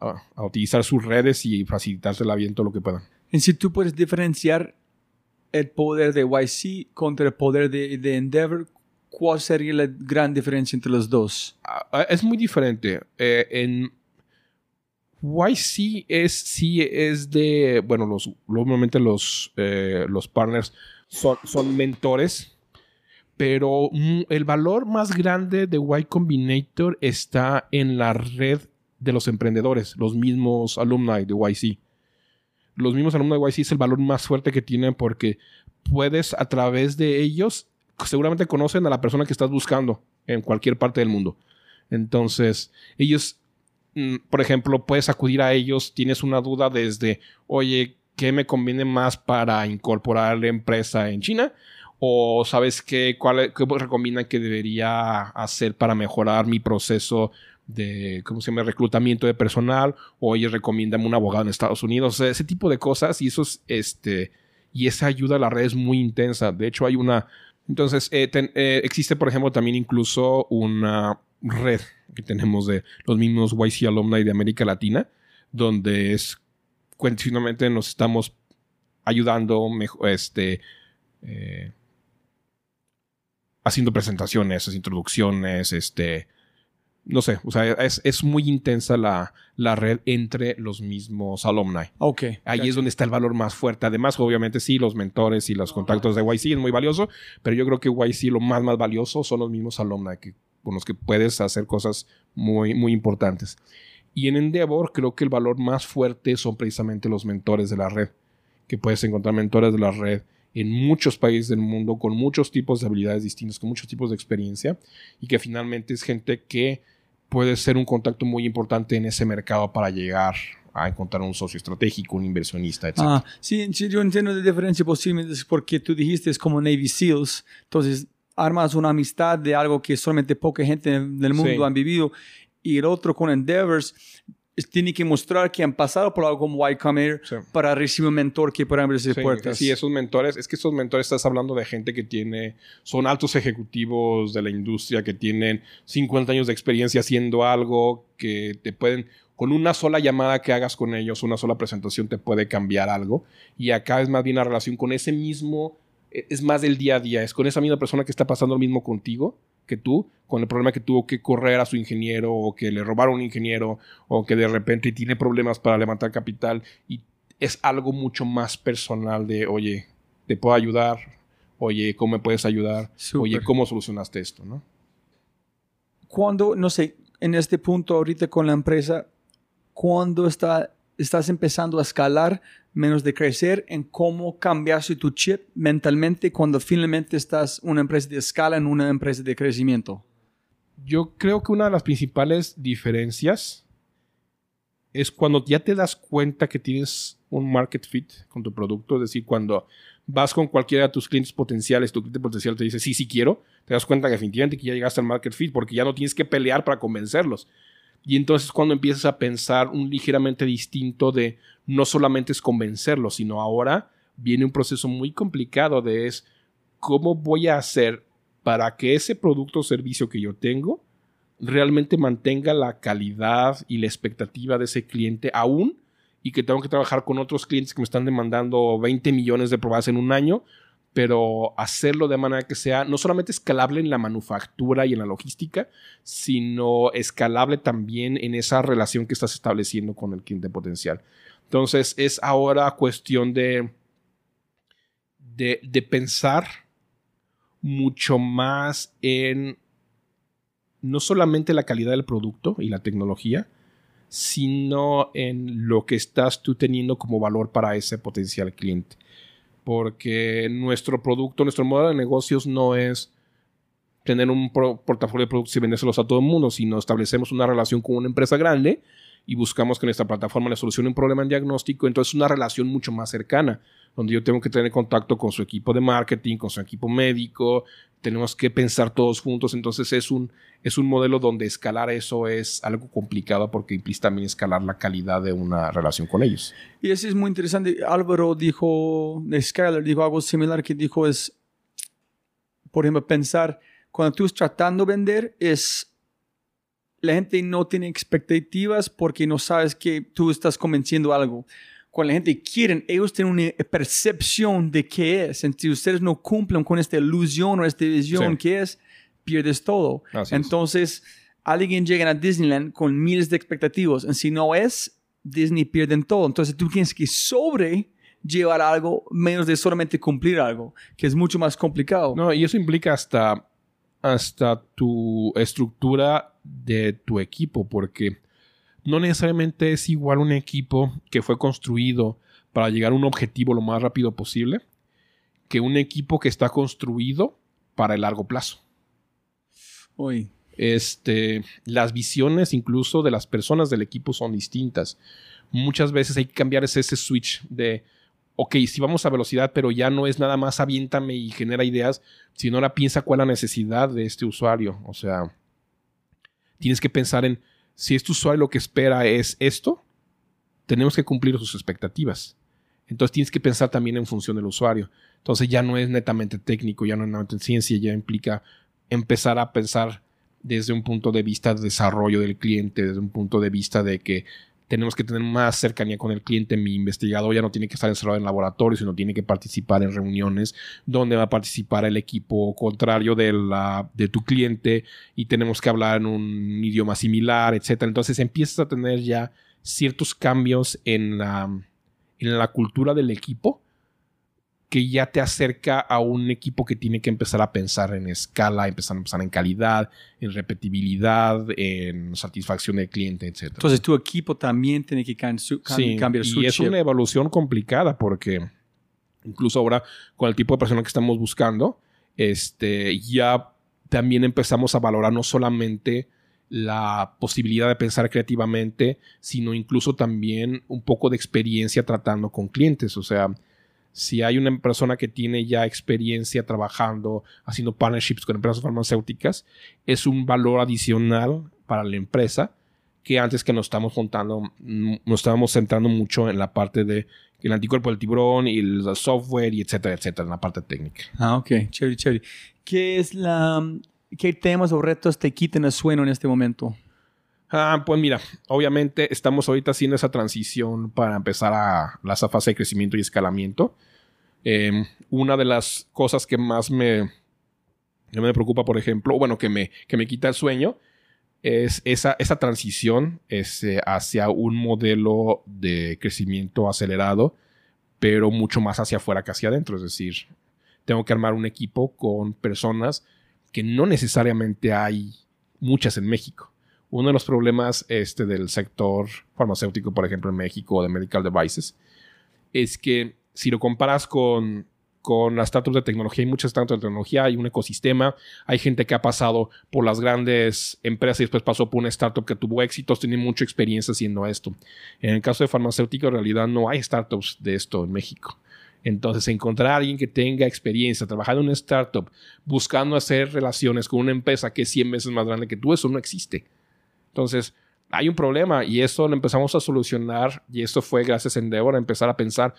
a, utilizar sus redes y facilitarse el aviento lo que puedan. En si tú puedes diferenciar el poder de YC contra el poder de, de Endeavor, ¿cuál sería la gran diferencia entre los dos? Ah, ah, es muy diferente. Eh, en YC es, sí es de, bueno, los, normalmente los, eh, los partners son, son mentores, pero mm, el valor más grande de Y Combinator está en la red de los emprendedores, los mismos alumni de YC. Los mismos alumnos de YC es el valor más fuerte que tienen porque puedes a través de ellos, seguramente conocen a la persona que estás buscando en cualquier parte del mundo. Entonces, ellos, mm, por ejemplo, puedes acudir a ellos, tienes una duda desde, oye, ¿qué me conviene más para incorporar la empresa en China? O sabes qué, cuál, qué recomiendan que debería hacer para mejorar mi proceso de, ¿cómo se llama?, reclutamiento de personal, o ellos recomiendan un abogado en Estados Unidos, ese tipo de cosas, y eso es, este, y esa ayuda a la red es muy intensa. De hecho, hay una, entonces, eh, eh, existe, por ejemplo, también incluso una red que tenemos de los mismos YC alumni de América Latina, donde es, continuamente nos estamos ayudando, este, eh, haciendo presentaciones, introducciones, este, no sé, o sea, es, muy intensa la, la, red entre los mismos alumni. Ok. Ahí es donde está el valor más fuerte. Además, obviamente, sí, los mentores y los contactos de YC es muy valioso, pero yo creo que YC lo más, más valioso son los mismos alumni que, con los que puedes hacer cosas muy, muy importantes. Y en Endeavor creo que el valor más fuerte son precisamente los mentores de la red, que puedes encontrar mentores de la red en muchos países del mundo con muchos tipos de habilidades distintas, con muchos tipos de experiencia y que finalmente es gente que puede ser un contacto muy importante en ese mercado para llegar a encontrar un socio estratégico, un inversionista, etc. Ah, sí, yo entiendo la diferencia posible porque tú dijiste es como Navy SEALs, entonces armas una amistad de algo que solamente poca gente del mundo han vivido y el otro con Endeavors tiene que mostrar que han pasado por algo como Y Combinator para recibir un mentor que pueda abrirse sí, puertas. Sí, esos mentores, es que esos mentores estás hablando de gente que tiene, son altos ejecutivos de la industria, que tienen 50 años de experiencia haciendo algo, que te pueden, con una sola llamada que hagas con ellos, una sola presentación te puede cambiar algo. Y acá es más bien la relación con ese mismo, e, es más del día a día, es con esa misma persona que está pasando lo mismo contigo que tú, con el problema que tuvo que correr a su ingeniero o que le robaron un ingeniero o que de repente tiene problemas para levantar capital y es algo mucho más personal de, oye, te puedo ayudar, oye, ¿cómo me puedes ayudar? Oye, ¿cómo solucionaste esto? ¿no? Cuando, no sé, en este punto ahorita con la empresa, cuando está, estás empezando a escalar, menos de crecer, en cómo cambiaste tu chip mentalmente cuando finalmente estás una empresa de escala en una empresa de crecimiento? Yo creo que una de las principales diferencias es cuando ya te das cuenta que tienes un market fit con tu producto, es decir, cuando vas con cualquiera de tus clientes potenciales, tu cliente potencial te dice, sí, sí quiero, te das cuenta que definitivamente que ya llegaste al market fit porque ya no tienes que pelear para convencerlos. Y entonces cuando empiezas a pensar un ligeramente distinto de no solamente es convencerlo, sino ahora viene un proceso muy complicado de es cómo voy a hacer para que ese producto o servicio que yo tengo realmente mantenga la calidad y la expectativa de ese cliente aún y que tengo que trabajar con otros clientes que me están demandando 20 millones de pruebas en un año pero hacerlo de manera que sea no solamente escalable en la manufactura y en la logística, sino escalable también en esa relación que estás estableciendo con el cliente potencial. Entonces es ahora cuestión de, de, pensar mucho más en no solamente la calidad del producto y la tecnología, sino en lo que estás tú teniendo como valor para ese potencial cliente porque nuestro producto, nuestro modelo de negocios no es tener un portafolio de productos y vendérselos a todo el mundo, sino establecemos una relación con una empresa grande y buscamos que nuestra plataforma le solucione un problema en diagnóstico, entonces una relación mucho más cercana, donde yo tengo que tener contacto con su equipo de marketing, con su equipo médico, tenemos que pensar todos juntos, entonces es un, es un modelo donde escalar eso es algo complicado porque implica también escalar la calidad de una relación con ellos. Y eso es muy interesante. Álvaro dijo, Skyler dijo algo similar que dijo es, por ejemplo, pensar, cuando tú estás tratando de vender, es la gente no tiene expectativas porque no sabes que tú estás convenciendo algo cuando la gente quiere, ellos tienen una percepción de qué es. Si ustedes no cumplen con esta ilusión o esta visión que es, pierdes todo. Entonces, alguien llega a Disneyland con miles de expectativas. Y si no es, Disney pierden todo. Entonces, tú tienes que sobre llevar algo menos de solamente cumplir algo, que es mucho más complicado. No, y eso implica hasta, hasta tu estructura de tu equipo, porque no necesariamente es igual un equipo que fue construido para llegar a un objetivo lo más rápido posible que un equipo que está construido para el largo plazo. Hoy. Este, las visiones incluso de las personas del equipo son distintas. Muchas veces hay que cambiar ese, ese switch de, ok, si vamos a velocidad, pero ya no es nada más aviéntame y genera ideas, sino ahora piensa cuál es la necesidad de este usuario. O sea, tienes que pensar en, si este usuario lo que espera es esto, tenemos que cumplir sus expectativas. Entonces tienes que pensar también en función del usuario. Entonces ya no es netamente técnico, ya no es netamente ciencia, ya implica empezar a pensar desde un punto de vista de desarrollo del cliente, desde un punto de vista de que tenemos que tener más cercanía con el cliente. Mi investigador ya no tiene que estar encerrado en laboratorio, sino tiene que participar en reuniones donde va a participar el equipo contrario de, la, de tu cliente y tenemos que hablar en un idioma similar, etc. Entonces empiezas a tener ya ciertos cambios en la, en la cultura del equipo que ya te acerca a un equipo que tiene que empezar a pensar en escala, empezar a pensar en calidad, en repetibilidad, en satisfacción del cliente, etc. Entonces tu equipo también tiene que cambiar su Y es una evolución complicada porque incluso ahora con el tipo de persona que estamos buscando, este, ya también empezamos a valorar no solamente la posibilidad de pensar creativamente, sino incluso también un poco de experiencia tratando con clientes. O sea, si hay una persona que tiene ya experiencia trabajando, haciendo partnerships con empresas farmacéuticas, es un valor adicional para la empresa que antes que nos estamos juntando, mm, nos estábamos centrando mucho en la parte de el anticuerpo del tiburón y el software y etcétera, etcétera, en la parte técnica. Ah, ok, chévere, chévere. ¿Qué es la, qué temas o retos te quitan el sueño en este momento? Ah, pues mira, obviamente estamos ahorita haciendo esa transición para empezar a la fase de crecimiento y escalamiento. Em, una de las cosas que más me, me preocupa, por ejemplo, bueno, que me, que me quita el sueño, es esa, esa transición ese, hacia un modelo de crecimiento acelerado, pero mucho más hacia afuera que hacia adentro. Es decir, tengo que armar un equipo con personas que no necesariamente hay muchas en México. Uno de los problemas este, del sector farmacéutico, por ejemplo, en México, de medical devices, es que si lo comparas con, con las startups de tecnología, hay muchas startups de tecnología, hay un ecosistema, hay gente que ha pasado por las grandes empresas y después pasó por una startup que tuvo éxitos, tiene mucha experiencia haciendo esto. En el caso de farmacéutico, en realidad no hay startups de esto en México. Entonces, encontrar a alguien que tenga experiencia, trabajando en una startup, buscando hacer relaciones con una empresa que es 100 veces más grande que tú, eso no existe. Entonces, hay un problema y eso lo empezamos a solucionar y esto fue gracias a Endeavor a empezar a pensar,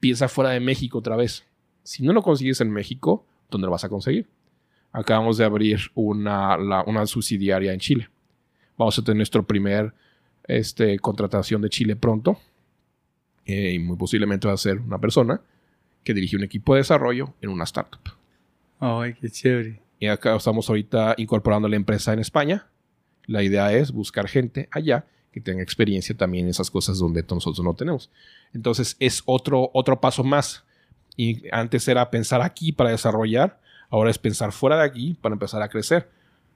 piensa fuera de México otra vez. Si no lo consigues en México, ¿dónde lo vas a conseguir? Acabamos de abrir una, una subsidiaria en Chile. Vamos a tener nuestro primer este, contratación de Chile pronto. Eh, y muy posiblemente va a ser una persona que dirige un equipo de desarrollo en una startup. Ay, qué chévere. Y acá estamos ahorita incorporando la empresa en España la idea es buscar gente allá que tenga experiencia también en esas cosas donde nosotros no tenemos. Entonces es otro, otro paso más. Y antes era pensar aquí para desarrollar, ahora es pensar fuera de aquí para empezar a crecer.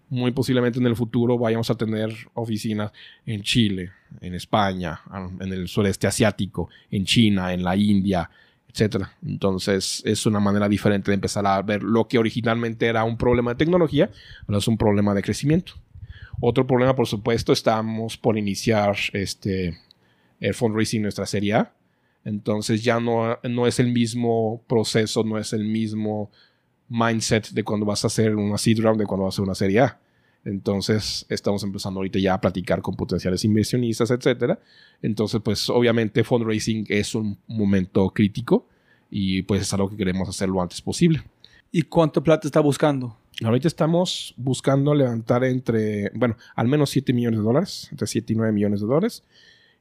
Muy posiblemente en el futuro vayamos a tener oficinas en Chile, en España, en el sureste asiático, en China, en la India, etc. Entonces es una manera diferente de empezar a ver lo que originalmente era un problema de tecnología, ahora es un problema de crecimiento. Otro problema, por supuesto, estamos por iniciar este, el fundraising nuestra serie A. Entonces ya no, no es el mismo proceso, no es el mismo mindset de cuando vas a hacer una seed round de cuando vas a hacer una serie A. Entonces estamos empezando ahorita ya a platicar con potenciales inversionistas, etc. Entonces, pues obviamente fundraising es un momento crítico y pues es algo que queremos hacer lo antes posible. ¿Y cuánto plata está buscando? Ahorita estamos buscando levantar entre, bueno, al menos 7 millones de dólares, entre 7 y 9 millones de dólares.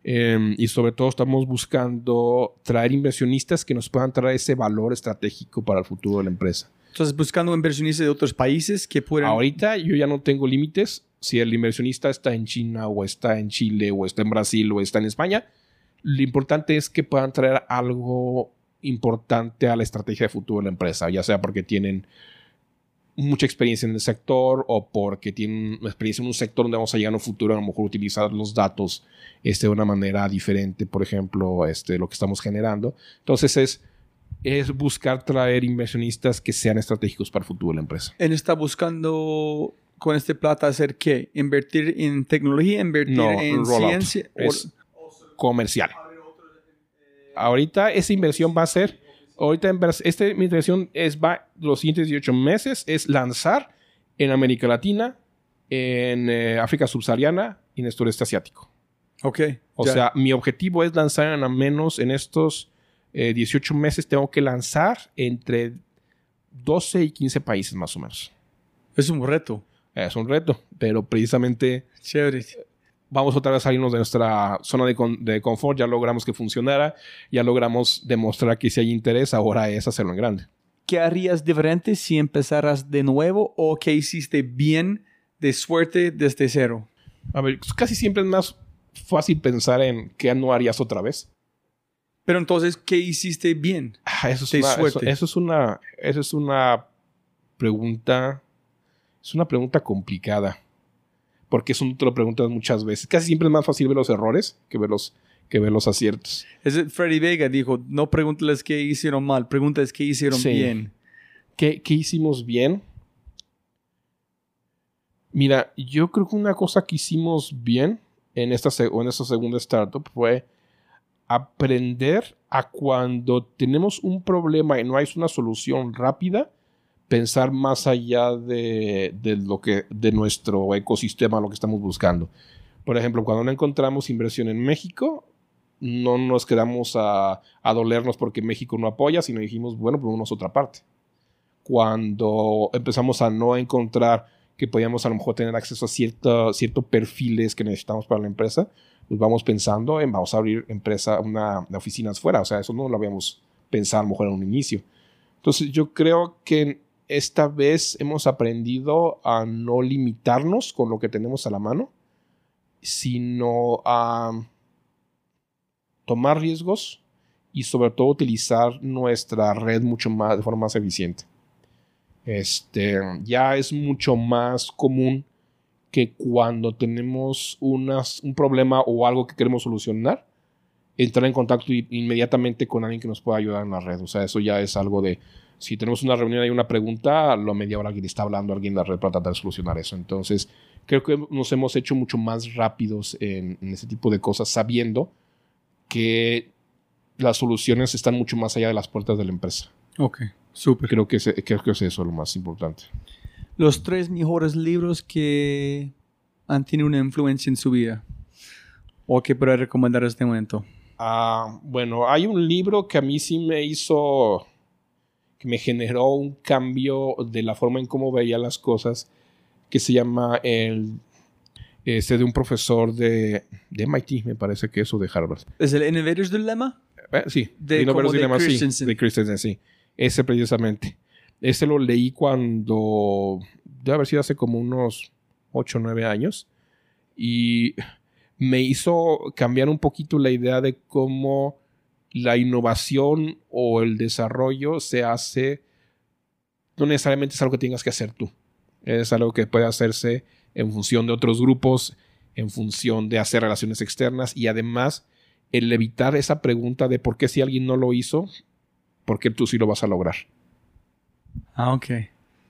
Em, y sobre todo estamos buscando traer inversionistas que nos puedan traer ese valor estratégico para el futuro de la empresa. Entonces, buscando inversionistas de otros países que puedan... Ahorita yo ya no tengo límites. Si el inversionista está en China o está en Chile o está en Brasil o está en España, lo importante es que puedan traer algo importante a la estrategia de futuro de la empresa, ya sea porque tienen mucha experiencia en el sector o porque tienen experiencia en un sector donde vamos a llegar en un futuro a lo mejor utilizar los datos este, de una manera diferente, por ejemplo, este, lo que estamos generando. Entonces es, es buscar traer inversionistas que sean estratégicos para el futuro de la empresa. ¿Él está buscando con este plata hacer qué? ¿Invertir en tecnología? ¿Invertir en ciencia? Es comercial. Ahorita esa inversión va a ser ahorita esta inversión es va los siguientes 18 meses es lanzar en América Latina, en eh, África subsahariana y en el sureste asiático. Ok. O sea, mi objetivo es lanzar en al menos en estos 18 eh, meses tengo que lanzar entre 12 y 15 países más o menos. Es un reto. Es un reto, pero precisamente Chévere vamos otra vez a salirnos de nuestra zona de, confort, ya logramos que funcionara, ya logramos demostrar que si hay interés, ahora es hacerlo en grande. ¿Qué harías diferente si empezaras de nuevo o qué hiciste bien de suerte desde cero? A ver, casi siempre es más fácil pensar en qué no harías otra vez. Pero entonces, ¿qué hiciste bien? Ah, eso, es una, eso, es una, eso es una pregunta, es una pregunta complicada porque eso no te lo preguntas muchas veces. Casi siempre es más fácil ver los errores que ver los, que ver los aciertos. Es Freddy Vega dijo, no pregúntales qué hicieron mal, pregúntales qué hicieron bien. ¿Qué, ¿Qué, hicimos bien? Mira, yo creo que una cosa que hicimos bien en esta, en esta segunda startup fue aprender a cuando tenemos un problema y no hay una solución rápida, pensar más allá de, lo que, de nuestro ecosistema, lo que estamos buscando. Por ejemplo, cuando no encontramos inversión en México, no nos quedamos a, dolernos porque México no apoya, sino dijimos, bueno, pues otra parte. Cuando empezamos a no encontrar que podíamos a lo mejor tener acceso a ciertos perfiles que necesitamos para la empresa, pues vamos pensando en vamos a abrir empresa, una, una oficinas fuera. O sea, eso no lo habíamos pensado a lo mejor en un inicio. Entonces yo creo que esta vez hemos aprendido a no limitarnos con lo que tenemos a la mano, sino a tomar riesgos y sobre todo utilizar nuestra red mucho más de forma más eficiente. Este, ya es mucho más común que cuando tenemos un problema o algo que queremos solucionar, entrar en contacto inmediatamente con alguien que nos pueda ayudar en la red. O sea, eso ya es algo de si tenemos una reunión y una pregunta, a lo media hora alguien está hablando, alguien en la red para tratar de solucionar eso. Entonces, creo que nos hemos hecho mucho más rápidos en, ese tipo de cosas, sabiendo que las soluciones están mucho más allá de las puertas de la empresa. Ok, súper. Creo que, creo que es eso lo más importante. Los tres mejores libros que han tenido una influencia en su vida o que puede recomendar en este momento. Ah, bueno, hay un libro que a mí sí me hizo me generó un cambio de la forma en cómo veía las cosas, que se llama el este de un profesor de, de MIT, me parece que eso de Harvard. ¿Es el Innovators Dilemma? Eh, sí, de, Innovators Dilemma, sí, de Christensen, sí. Ese precisamente. Ese lo leí cuando, debe haber sido hace como unos 8 o 9 años. Y me hizo cambiar un poquito la idea de cómo la innovación o el desarrollo se hace, no necesariamente es algo que tengas que hacer tú. Es algo que puede hacerse en función de otros grupos, en función de hacer relaciones externas y además el evitar esa pregunta de por qué si alguien no lo hizo, por qué tú sí lo vas a lograr. Ah, ok.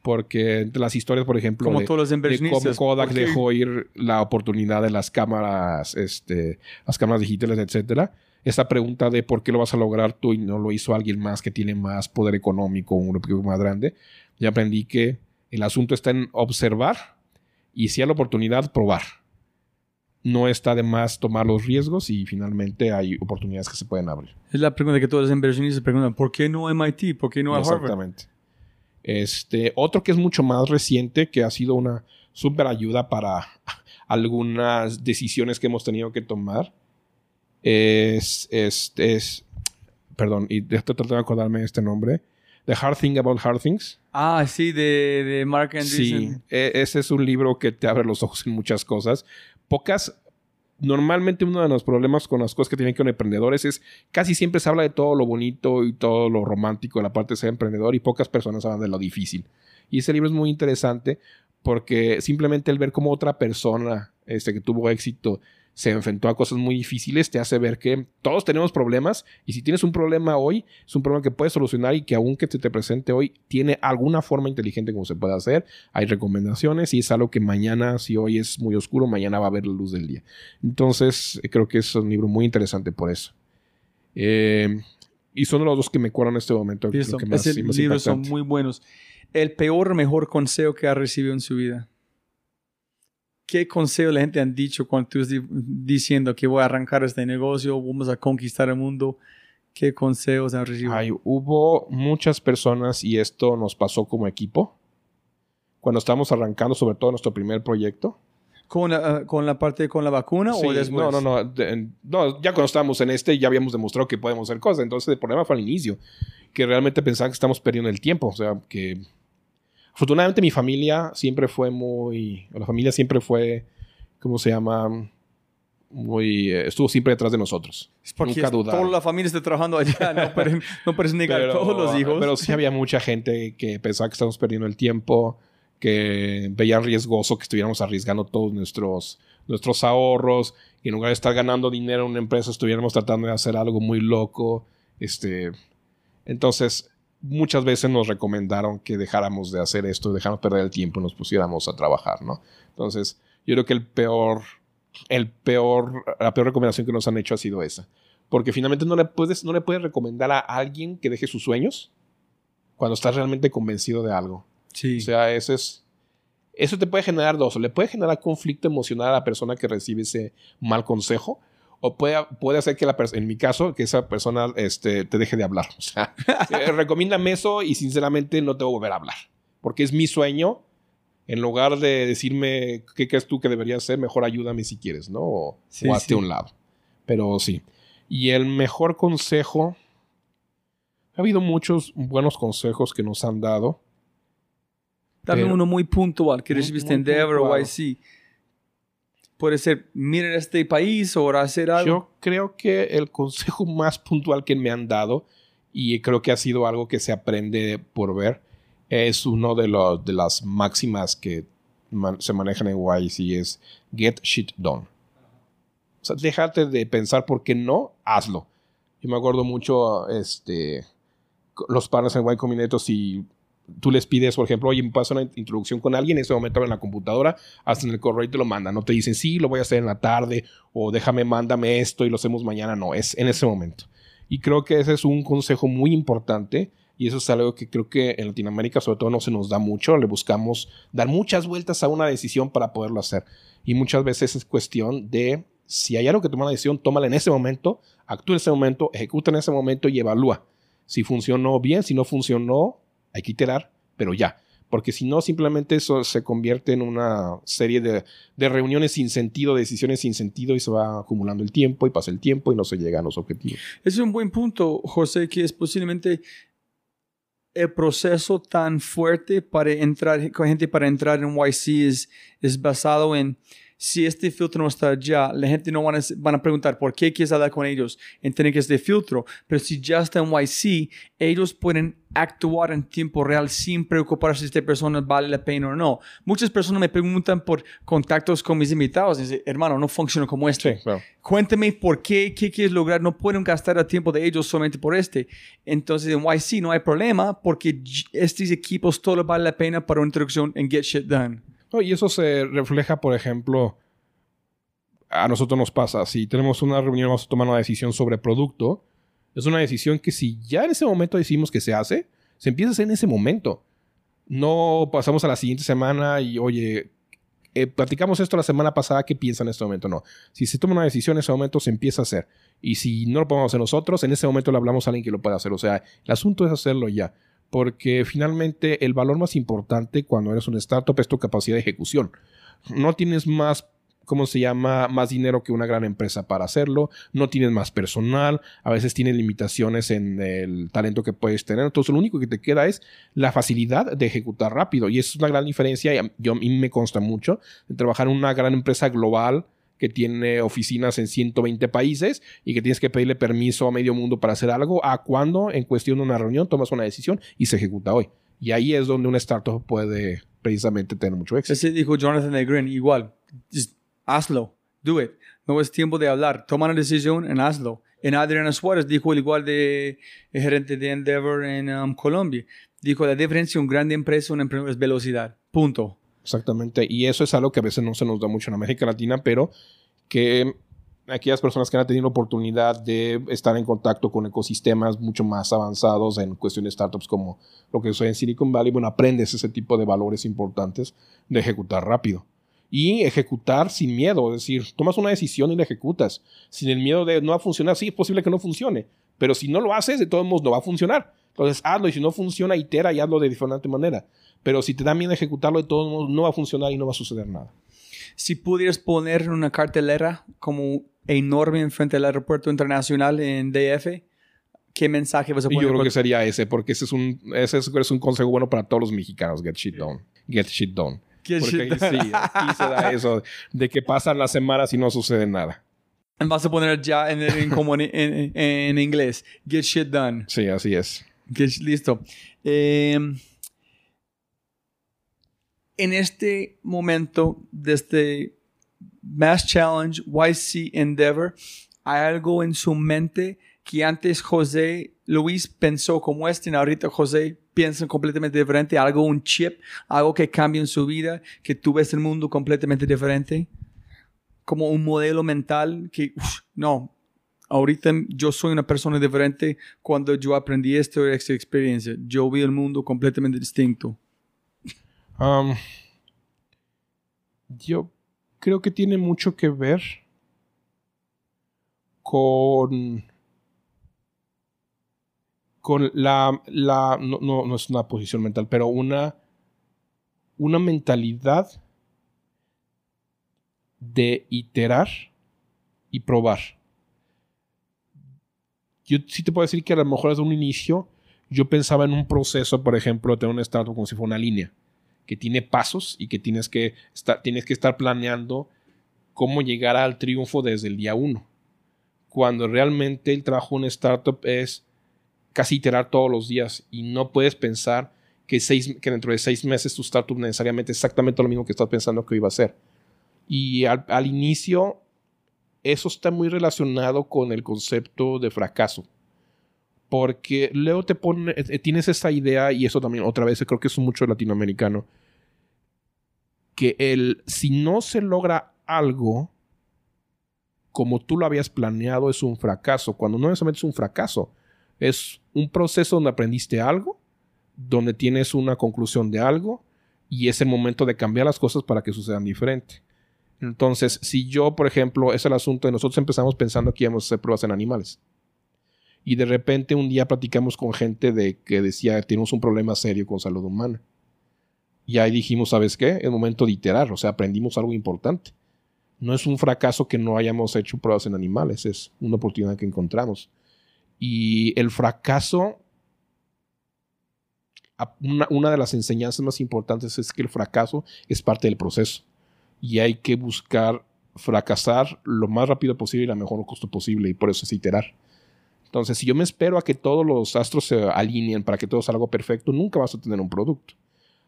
Porque entre las historias, por ejemplo, Como todos los de cómo Kodak dejó ir la oportunidad de las cámaras, este, las cámaras digitales, etcétera, esa pregunta de por qué lo vas a lograr tú y no lo hizo alguien más que tiene más poder económico, un grupo más grande, ya aprendí que el asunto está en observar y si hay la oportunidad, probar. No está de más tomar los riesgos y finalmente hay oportunidades que se pueden abrir. Es la pregunta que todos los inversionistas preguntan, ¿por qué no MIT? ¿Por qué no a Harvard? Exactamente. Este, otro que es mucho más reciente, que ha sido una súper ayuda para algunas decisiones que hemos tenido que tomar, es, es, es perdón, y estoy tratando de acordarme de este nombre. The Hard Thing About Hard Things. Ah, sí, de, de Mark Andreessen. Sí, e- ese es un libro que te abre los ojos en muchas cosas. Pocas, normalmente uno de los problemas con las cosas que tienen que ver con emprendedores es casi siempre se habla de todo lo bonito y todo lo romántico de la parte de ser emprendedor y pocas personas hablan de lo difícil. Y ese libro es muy interesante porque simplemente el ver cómo otra persona este, que tuvo éxito se enfrentó a cosas muy difíciles, te hace ver que todos tenemos problemas y si tienes un problema hoy, es un problema que puedes solucionar y que aunque se te presente hoy, tiene alguna forma inteligente como se puede hacer. Hay recomendaciones y es algo que mañana, si hoy es muy oscuro, mañana va a ver la luz del día. Entonces, eh, creo que es un libro muy interesante por eso. Eh, y son los dos que me acuerdo en este momento. Sí, lo son- muy buenos. El peor mejor consejo que ha recibido en su vida. ¿Qué consejo la gente han dicho cuando tú estás di- diciendo que voy a arrancar este negocio, vamos a conquistar el mundo? ¿Qué consejos han recibido? Ay, hubo muchas personas y esto nos pasó como equipo. Cuando estábamos arrancando, sobre todo nuestro primer proyecto. ¿Con, la, con la parte con la vacuna Sí, o después? No, no, no, de- no. Ya cuando estábamos en este ya habíamos demostrado que podemos hacer cosas. Entonces el problema fue al inicio. Que realmente pensaban que estamos perdiendo el tiempo. O sea, que... Afortunadamente mi familia siempre fue muy... La familia siempre fue... ¿Cómo se llama? Muy... eh, estuvo siempre detrás de nosotros. Es porque Nunca dudaron. toda la familia está trabajando allá, no puedes, no puedes negar a todos los hijos. Pero sí había mucha gente que pensaba que estábamos perdiendo el tiempo, que veían riesgoso que estuviéramos arriesgando todos nuestros, nuestros ahorros, y en lugar de estar ganando dinero en una empresa, estuviéramos tratando de hacer algo muy loco. Este, entonces, muchas veces nos recomendaron que dejáramos de hacer esto, dejáramos perder el tiempo y nos pusiéramos a trabajar, ¿no? Entonces, yo creo que el peor, el peor, la peor recomendación que nos han hecho ha sido esa. Porque finalmente no le puedes, no le puedes recomendar a alguien que deje sus sueños cuando estás realmente convencido de algo. sí. O sea, eso es. Eso te puede generar dos. Le puede generar conflicto emocional a la persona que recibe ese mal consejo. O puede, puede hacer que la persona, en mi caso, que esa persona este, te deje de hablar. O sea, eh, recomiéndame eso y sinceramente no te voy a volver a hablar. Porque es mi sueño. En lugar de decirme qué crees tú que debería hacer, mejor ayúdame si quieres, ¿no? O, Sí, o hazte sí. a un lado. Pero sí. Y el mejor consejo. Ha habido muchos buenos consejos que nos han dado. Dame Pero- uno muy puntual que recibiste en Endeavor o. YC. Puede ser, miren este país o hacer algo. Yo creo que el consejo más puntual que me han dado, y creo que ha sido algo que se aprende por ver, es uno de, los de las máximas que se manejan en YC, es get shit done. O sea, déjate de pensar por qué no, hazlo. Yo me acuerdo mucho, este, los partners en Y Combinator, si tú les pides, por ejemplo, oye, me pasa una introducción con alguien, en ese momento abren la computadora, hacen el correo y te lo mandan. No te dicen, sí, lo voy a hacer en la tarde, o déjame, mándame esto y lo hacemos mañana. No, es en ese momento. Y creo que ese es un consejo muy importante. Y eso es algo que creo que en Latinoamérica sobre todo no se nos da mucho. Le buscamos dar muchas vueltas a una decisión para poderlo hacer. Y muchas veces es cuestión de si hay algo que tomar una decisión, tómala en ese momento, actúa en ese momento, ejecuta en ese momento y evalúa. Si funcionó bien, si no funcionó, hay que iterar, pero ya. Porque si no, simplemente eso se convierte en una serie de, de reuniones sin sentido, de decisiones sin sentido y se va acumulando el tiempo y pasa el tiempo y no se llega a los objetivos. Es un buen punto, José, que es posiblemente el proceso tan fuerte para entrar, con gente para entrar en YC es, es basado en si este filtro no está ya, la gente no van a, van a preguntar por qué quieres hablar con ellos en tener que este filtro, pero si ya está en YC, ellos pueden actuar en tiempo real sin preocuparse si esta persona vale la pena o no. Muchas personas me preguntan por contactos con mis invitados y dicen, hermano, no funciona como este. claro. Cuéntame por qué, qué quieres lograr. No pueden gastar el tiempo de ellos solamente por este. Entonces en YC no hay problema porque estos equipos todo vale la pena para una introducción en Get Shit Done. Y eso se refleja, por ejemplo, a nosotros nos pasa, si tenemos una reunión, vamos a tomar una decisión sobre producto, es una decisión que si ya en ese momento decimos que se hace, se empieza a hacer en ese momento. No pasamos a la siguiente semana y, oye, eh, platicamos esto la semana pasada, ¿qué piensan en este momento? No. Si se toma una decisión en ese momento, se empieza a hacer. Y si no lo podemos hacer nosotros, en ese momento le hablamos a alguien que lo pueda hacer. O sea, el asunto es hacerlo ya. Porque finalmente el valor más importante cuando eres un startup es tu capacidad de ejecución. No tienes más ¿cómo se llama? Más dinero que una gran empresa para hacerlo, no tienes más personal, a veces tienes limitaciones en el talento que puedes tener, entonces lo único que te queda es la facilidad de ejecutar rápido y es una gran diferencia, yo, a mí me consta mucho, de trabajar en una gran empresa global que tiene oficinas en 120 países y que tienes que pedirle permiso a medio mundo para hacer algo, a cuando en cuestión de una reunión tomas una decisión y se ejecuta hoy. Y ahí es donde una startup puede precisamente tener mucho éxito. Ese dijo Jonathan Green, igual, hazlo, do it. No es tiempo de hablar, toma una decisión y hazlo. En Adriana Suárez dijo el igual de el gerente de Endeavor en um, Colombia. Dijo la diferencia una grande empresa una empresa es velocidad. Punto. Exactamente. Y eso es algo que a veces no se nos da mucho en América Latina, pero que aquellas personas que han tenido la oportunidad de estar en contacto con ecosistemas mucho más avanzados en cuestiones de startups como lo que soy en Silicon Valley, bueno, aprendes ese tipo de valores importantes de ejecutar rápido. Y ejecutar sin miedo, es decir, tomas una decisión y la ejecutas. Sin el miedo de no va a funcionar, sí, es posible que no funcione, pero si no lo haces, de todos modos no va a funcionar. Entonces hazlo y si no funciona, itera y hazlo de diferente manera. Pero si te da miedo ejecutarlo, de todos modos no va a funcionar y no va a suceder nada. Si pudieras poner una cartelera como enorme enfrente del aeropuerto internacional en DF, ¿qué mensaje vas a poner? Yo creo que sería ese, porque ese es un, ese es un consejo bueno para todos los mexicanos. Get shit done. Get shit done. Get porque shit done. sí, aquí se da eso de que pasan las semanas y no sucede nada. Vas a poner ya en, en, en, inglés. Get shit done. Sí, así es. Get, listo. Eh, en este momento de este Mass Challenge, YC Endeavor, hay algo en su mente que antes José Luis pensó como este, y ahorita José piensa completamente diferente, algo, un chip, algo que cambia en su vida, que tú ves el mundo completamente diferente, como un modelo mental que, no, ahorita yo soy una persona diferente cuando yo aprendí esto, esta experiencia, yo vi el mundo completamente distinto. Yo creo que tiene mucho que ver con con la, la no, no, es una posición mental, pero una, una mentalidad de iterar y probar. Yo sí te puedo decir que a lo mejor desde un inicio yo pensaba en un proceso, por ejemplo, de tener un startup como si fuera una línea que tiene pasos y que tienes que estar, tienes que estar planeando cómo llegar al triunfo desde el día uno. Cuando realmente el trabajo en una startup es casi iterar todos los días y no puedes pensar que, seis, que dentro de seis meses tu startup necesariamente es exactamente lo mismo que estás pensando que iba a ser. Y al inicio, eso está muy relacionado con el concepto de fracaso porque luego te pone, eh, tienes esta idea, y eso también otra vez creo que es mucho latinoamericano, que el, si no se logra algo como tú lo habías planeado, es un fracaso, cuando no necesariamente es un fracaso, es un proceso donde aprendiste algo, donde tienes una conclusión de algo, y es el momento de cambiar las cosas para que sucedan diferente. Entonces, si yo, por ejemplo, es el asunto de nosotros empezamos pensando que íbamos a hacer pruebas en animales y de repente un día platicamos con gente de que decía, tenemos un problema serio con salud humana. Y ahí dijimos, ¿sabes qué? Es momento de iterar, o sea, aprendimos algo importante. No es un fracaso que no hayamos hecho pruebas en animales, es una oportunidad que encontramos. Y el fracaso, una, una de las enseñanzas más importantes es que el fracaso es parte del proceso. Y hay que buscar fracasar lo más rápido posible y la mejor costo posible, y por eso es iterar. Entonces, si yo me espero a que todos los astros se alineen para que todo salga perfecto, nunca vas a tener un producto.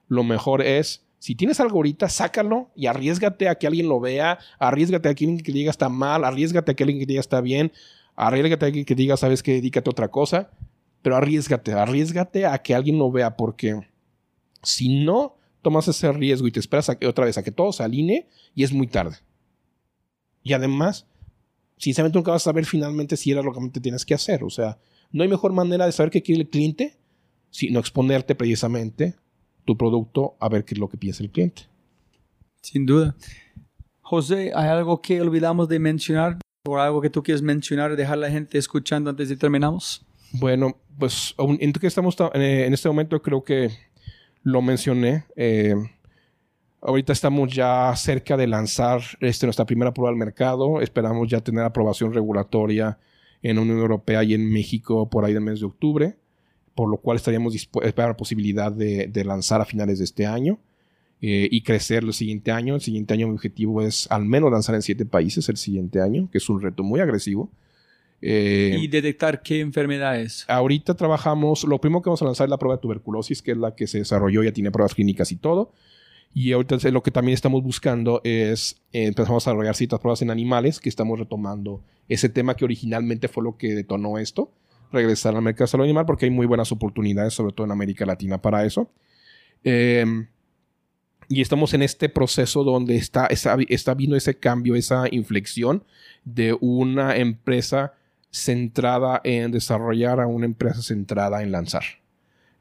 Lo mejor es, si tienes algo ahorita, sácalo y arriesgate a que alguien lo vea, arriesgate a que alguien que diga está mal, arriesgate a que alguien que diga está bien, arriesgate a alguien que diga, sabes que dedícate a otra cosa, pero arriesgate, arriesgate a que alguien lo vea, porque si no tomas ese riesgo y te esperas otra vez a que todo se alinee, y es muy tarde. Y además, sinceramente nunca vas a saber finalmente si era lo que tienes que hacer. O sea, no hay mejor manera de saber qué quiere el cliente sino exponerte precisamente tu producto a ver qué es lo que piensa el cliente. Sin duda. José, ¿hay algo que olvidamos de mencionar o algo que tú quieres mencionar dejar a la gente escuchando antes de terminamos? Bueno, pues en que estamos eh, en este momento creo que lo mencioné. Eh, Ahorita estamos ya cerca de lanzar este, nuestra primera prueba al mercado. Esperamos ya tener aprobación regulatoria en Unión Europea y en México por ahí del mes de octubre, por lo cual estaríamos esperando la posibilidad de, lanzar a finales de este año eh, y crecer el siguiente año. El siguiente año mi objetivo es al menos lanzar en siete países el siguiente año, que es un reto muy agresivo. Eh, ¿Y detectar qué enfermedades? Ahorita trabajamos, lo primero que vamos a lanzar es la prueba de tuberculosis, que es la que se desarrolló, ya tiene pruebas clínicas y todo. Y ahorita lo que también estamos buscando es, eh, empezamos a desarrollar ciertas pruebas en animales, que estamos retomando ese tema que originalmente fue lo que detonó esto, regresar al mercado de salud animal, porque hay muy buenas oportunidades, sobre todo en América Latina, para eso. Em, y estamos en este proceso donde está, está, está viendo ese cambio, esa inflexión de una empresa centrada en desarrollar a una empresa centrada en lanzar.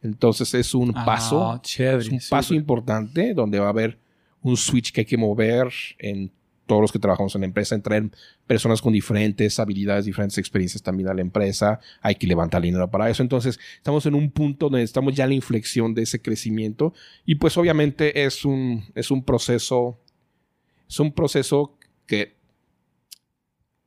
Entonces es un ah, paso, es un paso importante donde va a haber un switch que hay que mover en todos los que trabajamos en la empresa, en traer personas con diferentes habilidades, diferentes experiencias también a la empresa. Hay que levantar dinero para eso. Entonces, estamos en un punto donde estamos ya en la inflexión de ese crecimiento. Y pues obviamente es un, es un proceso, es un proceso que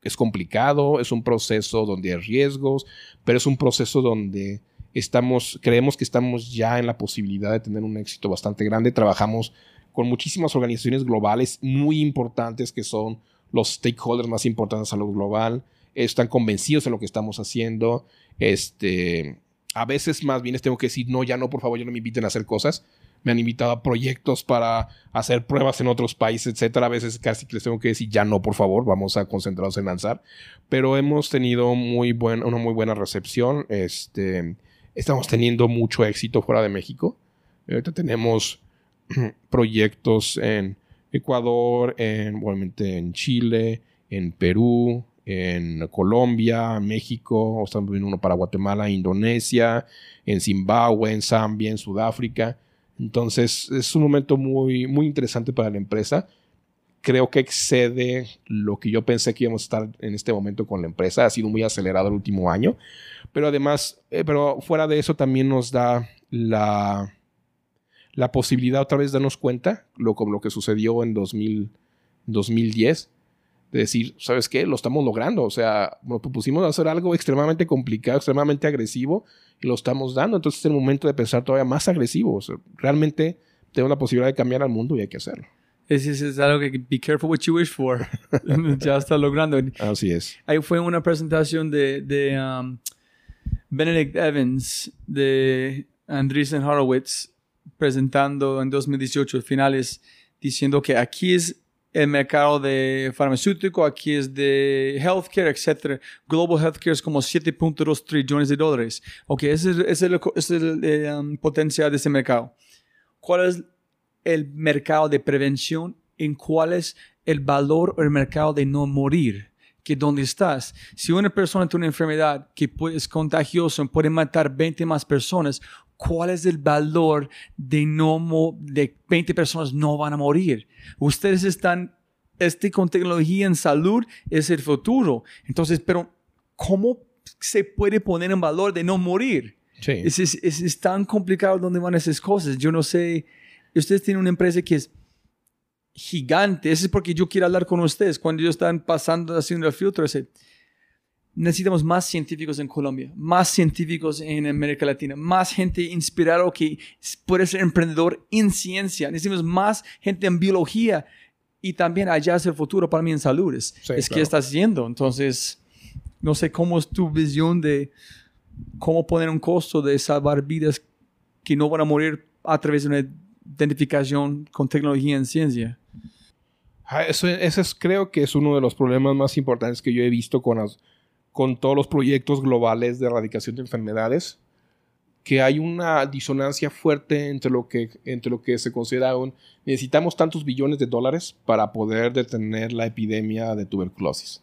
es complicado, es un proceso donde hay riesgos, pero es un proceso donde estamos, creemos que estamos ya en la posibilidad de tener un éxito bastante grande. Trabajamos con muchísimas organizaciones globales muy importantes que son los stakeholders más importantes a lo global. Están convencidos de lo que estamos haciendo. Este, a veces más bien les tengo que decir, no, ya no, por favor, ya no me inviten a hacer cosas. Me han invitado a proyectos para hacer pruebas en otros países, etcétera. A veces casi les tengo que decir, ya no, por favor, vamos a concentrarnos en lanzar. Pero hemos tenido muy buen, una muy buena recepción. Este, estamos teniendo mucho éxito fuera de México. Ahorita tenemos proyectos en Ecuador, en, igualmente en Chile, en Perú, en Colombia, México, estamos viendo uno para Guatemala, Indonesia, en Zimbabue, en Zambia, en Sudáfrica. Entonces es un momento muy, muy interesante para la empresa. Creo que excede lo que yo pensé que íbamos a estar en este momento con la empresa. Ha sido muy acelerado el último año. Pero además, eh, pero fuera de eso también nos da la, la posibilidad otra vez de darnos cuenta, lo, como lo que sucedió en 2000, 2010, de decir, ¿sabes qué? Lo estamos logrando. O sea, nos propusimos hacer algo extremadamente complicado, extremadamente agresivo, y lo estamos dando. Entonces es el momento de pensar todavía más agresivo. realmente tenemos la posibilidad de cambiar al mundo y hay que hacerlo. Ese es, algo que be careful what you wish for. ya está logrando. Así es. Ahí fue una presentación de, de um, Benedict Evans, de Andreessen Horowitz, presentando en 2018 finales diciendo que aquí es el mercado de farmacéutico, aquí es de healthcare, etc. Global healthcare es como 7.2 trillones de dólares. Ok, ese, es el, eh, um, potencial de ese mercado. ¿Cuál es el mercado de prevención? ¿En cuál es el valor o el mercado de no morir? Que donde estás, si una persona tiene una enfermedad que es contagiosa, puede matar 20 más personas, ¿Cuál es el valor de no de 20 personas no van a morir? Ustedes están este con tecnología en salud es el futuro. Entonces, pero ¿cómo se puede poner en valor de no morir? Sí. Es, es, es, tan complicado donde van esas cosas. Yo no sé. Ustedes tienen una empresa que es gigante. Eso es porque yo quiero hablar con ustedes. Cuando ellos están pasando haciendo el filtro, ese, necesitamos más científicos en Colombia, más científicos en América Latina, más gente inspirada que puede ser emprendedor en ciencia. Necesitamos más gente en biología y también allá es el futuro para mí en salud. Es, que estás haciendo. Entonces, no sé cómo es tu visión de cómo poner un costo de salvar vidas que no van a morir a través de una identificación con tecnología en ciencia. Eso, eso es, creo que es uno de los problemas más importantes que yo he visto con las con todos los proyectos globales de erradicación de enfermedades, que hay una disonancia fuerte entre lo que, entre lo que se considera un necesitamos tantos billones de dólares para poder detener la epidemia de tuberculosis.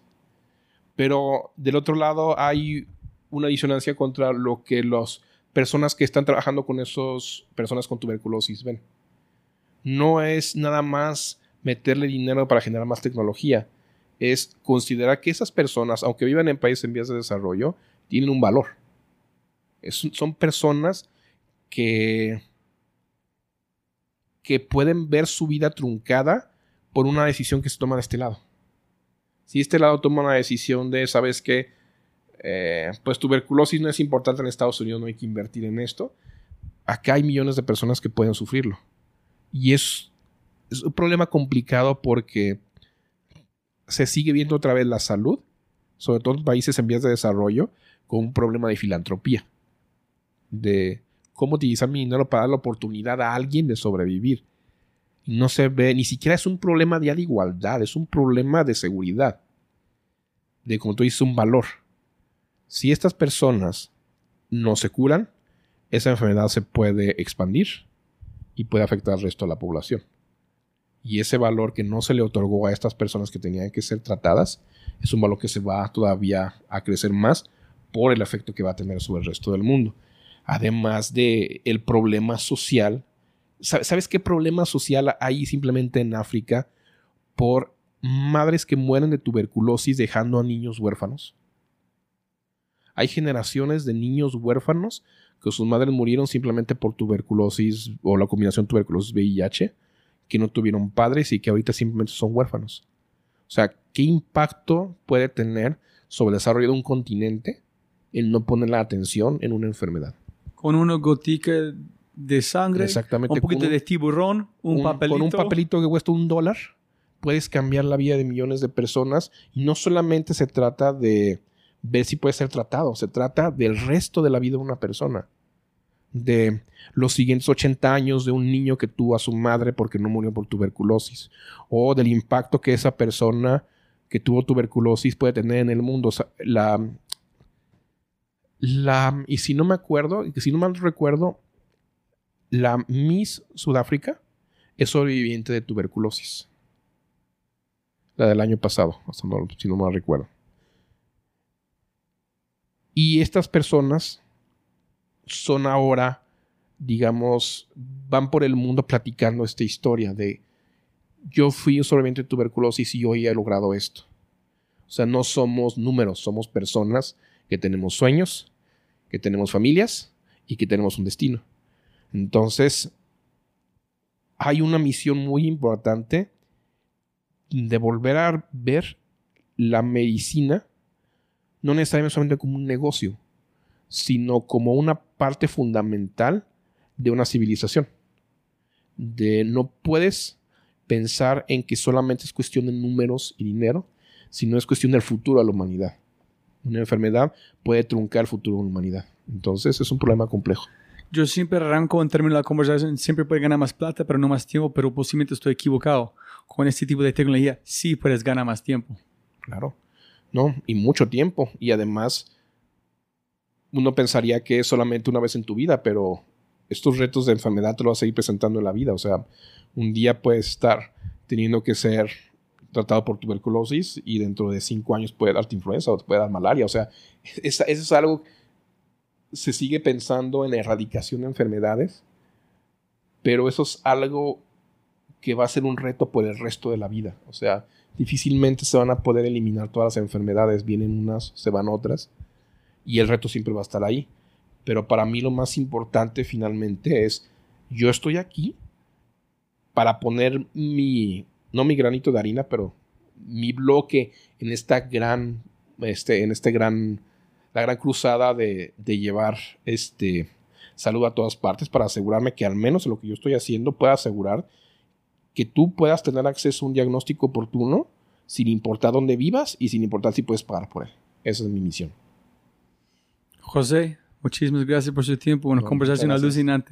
Pero del otro lado hay una disonancia contra lo que las personas que están trabajando con esas personas con tuberculosis ven. No es nada más meterle dinero para generar más tecnología es considerar que esas personas, aunque vivan en países en vías de desarrollo, tienen un valor. son personas que, que pueden ver su vida truncada por una decisión que se toma de este lado. Si este lado toma una decisión de, ¿sabes qué? Eh, pues tuberculosis no es importante en Estados Unidos, no hay que invertir en esto. Acá hay millones de personas que pueden sufrirlo. Y es, es un problema complicado porque se sigue viendo otra vez la salud, sobre todo en países en vías de desarrollo, con un problema de filantropía. De cómo utilizar mi dinero para dar la oportunidad a alguien de sobrevivir. No se ve, ni siquiera es un problema de igualdad, es un problema de seguridad. De, como tú dices, un valor. Si estas personas no se curan, esa enfermedad se puede expandir y puede afectar al resto de la población. Y ese valor que no se le otorgó a estas personas que tenían que ser tratadas es un valor que se va todavía a crecer más por el efecto que va a tener sobre el resto del mundo además de el problema social. ¿Sabes qué problema social hay simplemente en África por madres que mueren de tuberculosis dejando a niños huérfanos? Hay generaciones de niños huérfanos que sus madres murieron simplemente por tuberculosis o la combinación tuberculosis-VIH, que no tuvieron padres y que ahorita simplemente son huérfanos. O sea, ¿qué impacto puede tener sobre el desarrollo de un continente el no poner la atención en una enfermedad? con una gotica de sangre, un poquito de tiburón, un, papelito. Con un papelito que cuesta un dólar, puedes cambiar la vida de millones de personas. Y no solamente se trata de ver si puede ser tratado, se trata del resto de la vida de una persona. De los siguientes 80 años de un niño que tuvo a su madre porque no murió por tuberculosis. O del impacto que esa persona que tuvo tuberculosis puede tener en el mundo. la, la, y si no me acuerdo, si no mal recuerdo, la Miss Sudáfrica es sobreviviente de tuberculosis. La del año pasado, si no mal recuerdo. Y estas personas son ahora, digamos, van por el mundo platicando esta historia de yo fui de tuberculosis y hoy he logrado esto. O sea, no somos números, somos personas que tenemos sueños, que tenemos familias y que tenemos un destino. Entonces, hay una misión muy importante de volver a ver la medicina, no necesariamente solamente como un negocio, sino como una parte fundamental de una civilización. De no puedes pensar en que solamente es cuestión de números y dinero, sino es cuestión del futuro de la humanidad. Una enfermedad puede truncar el futuro de la humanidad. Entonces es un problema complejo. Yo siempre arranco en términos de la conversación, siempre puedes ganar más plata, pero no más tiempo, pero posiblemente estoy equivocado. Con este tipo de tecnología sí puedes ganar más tiempo. Claro, no, y mucho tiempo. Y además, uno pensaría que es solamente una vez en tu vida, pero estos retos de enfermedad te lo vas a ir presentando en la vida. O sea, un día puedes estar teniendo que ser tratado por tuberculosis y dentro de cinco años puede darte influenza o te puede dar malaria. O sea, eso es algo, se sigue pensando en la erradicación de enfermedades, pero eso es algo que va a ser un reto por el resto de la vida. O sea, difícilmente se van a poder eliminar todas las enfermedades, vienen unas, se van otras, y el reto siempre va a estar ahí. Pero para mí lo más importante finalmente es, yo estoy aquí para poner mi no mi granito de harina, pero mi bloque en esta gran, este, en este gran, la gran cruzada de, de llevar este salud a todas partes para asegurarme que al menos lo que yo estoy haciendo pueda asegurar que tú puedas tener acceso a un diagnóstico oportuno sin importar dónde vivas y sin importar si puedes pagar por él. Esa es mi misión. José, muchísimas gracias por su tiempo. Una conversación alucinante.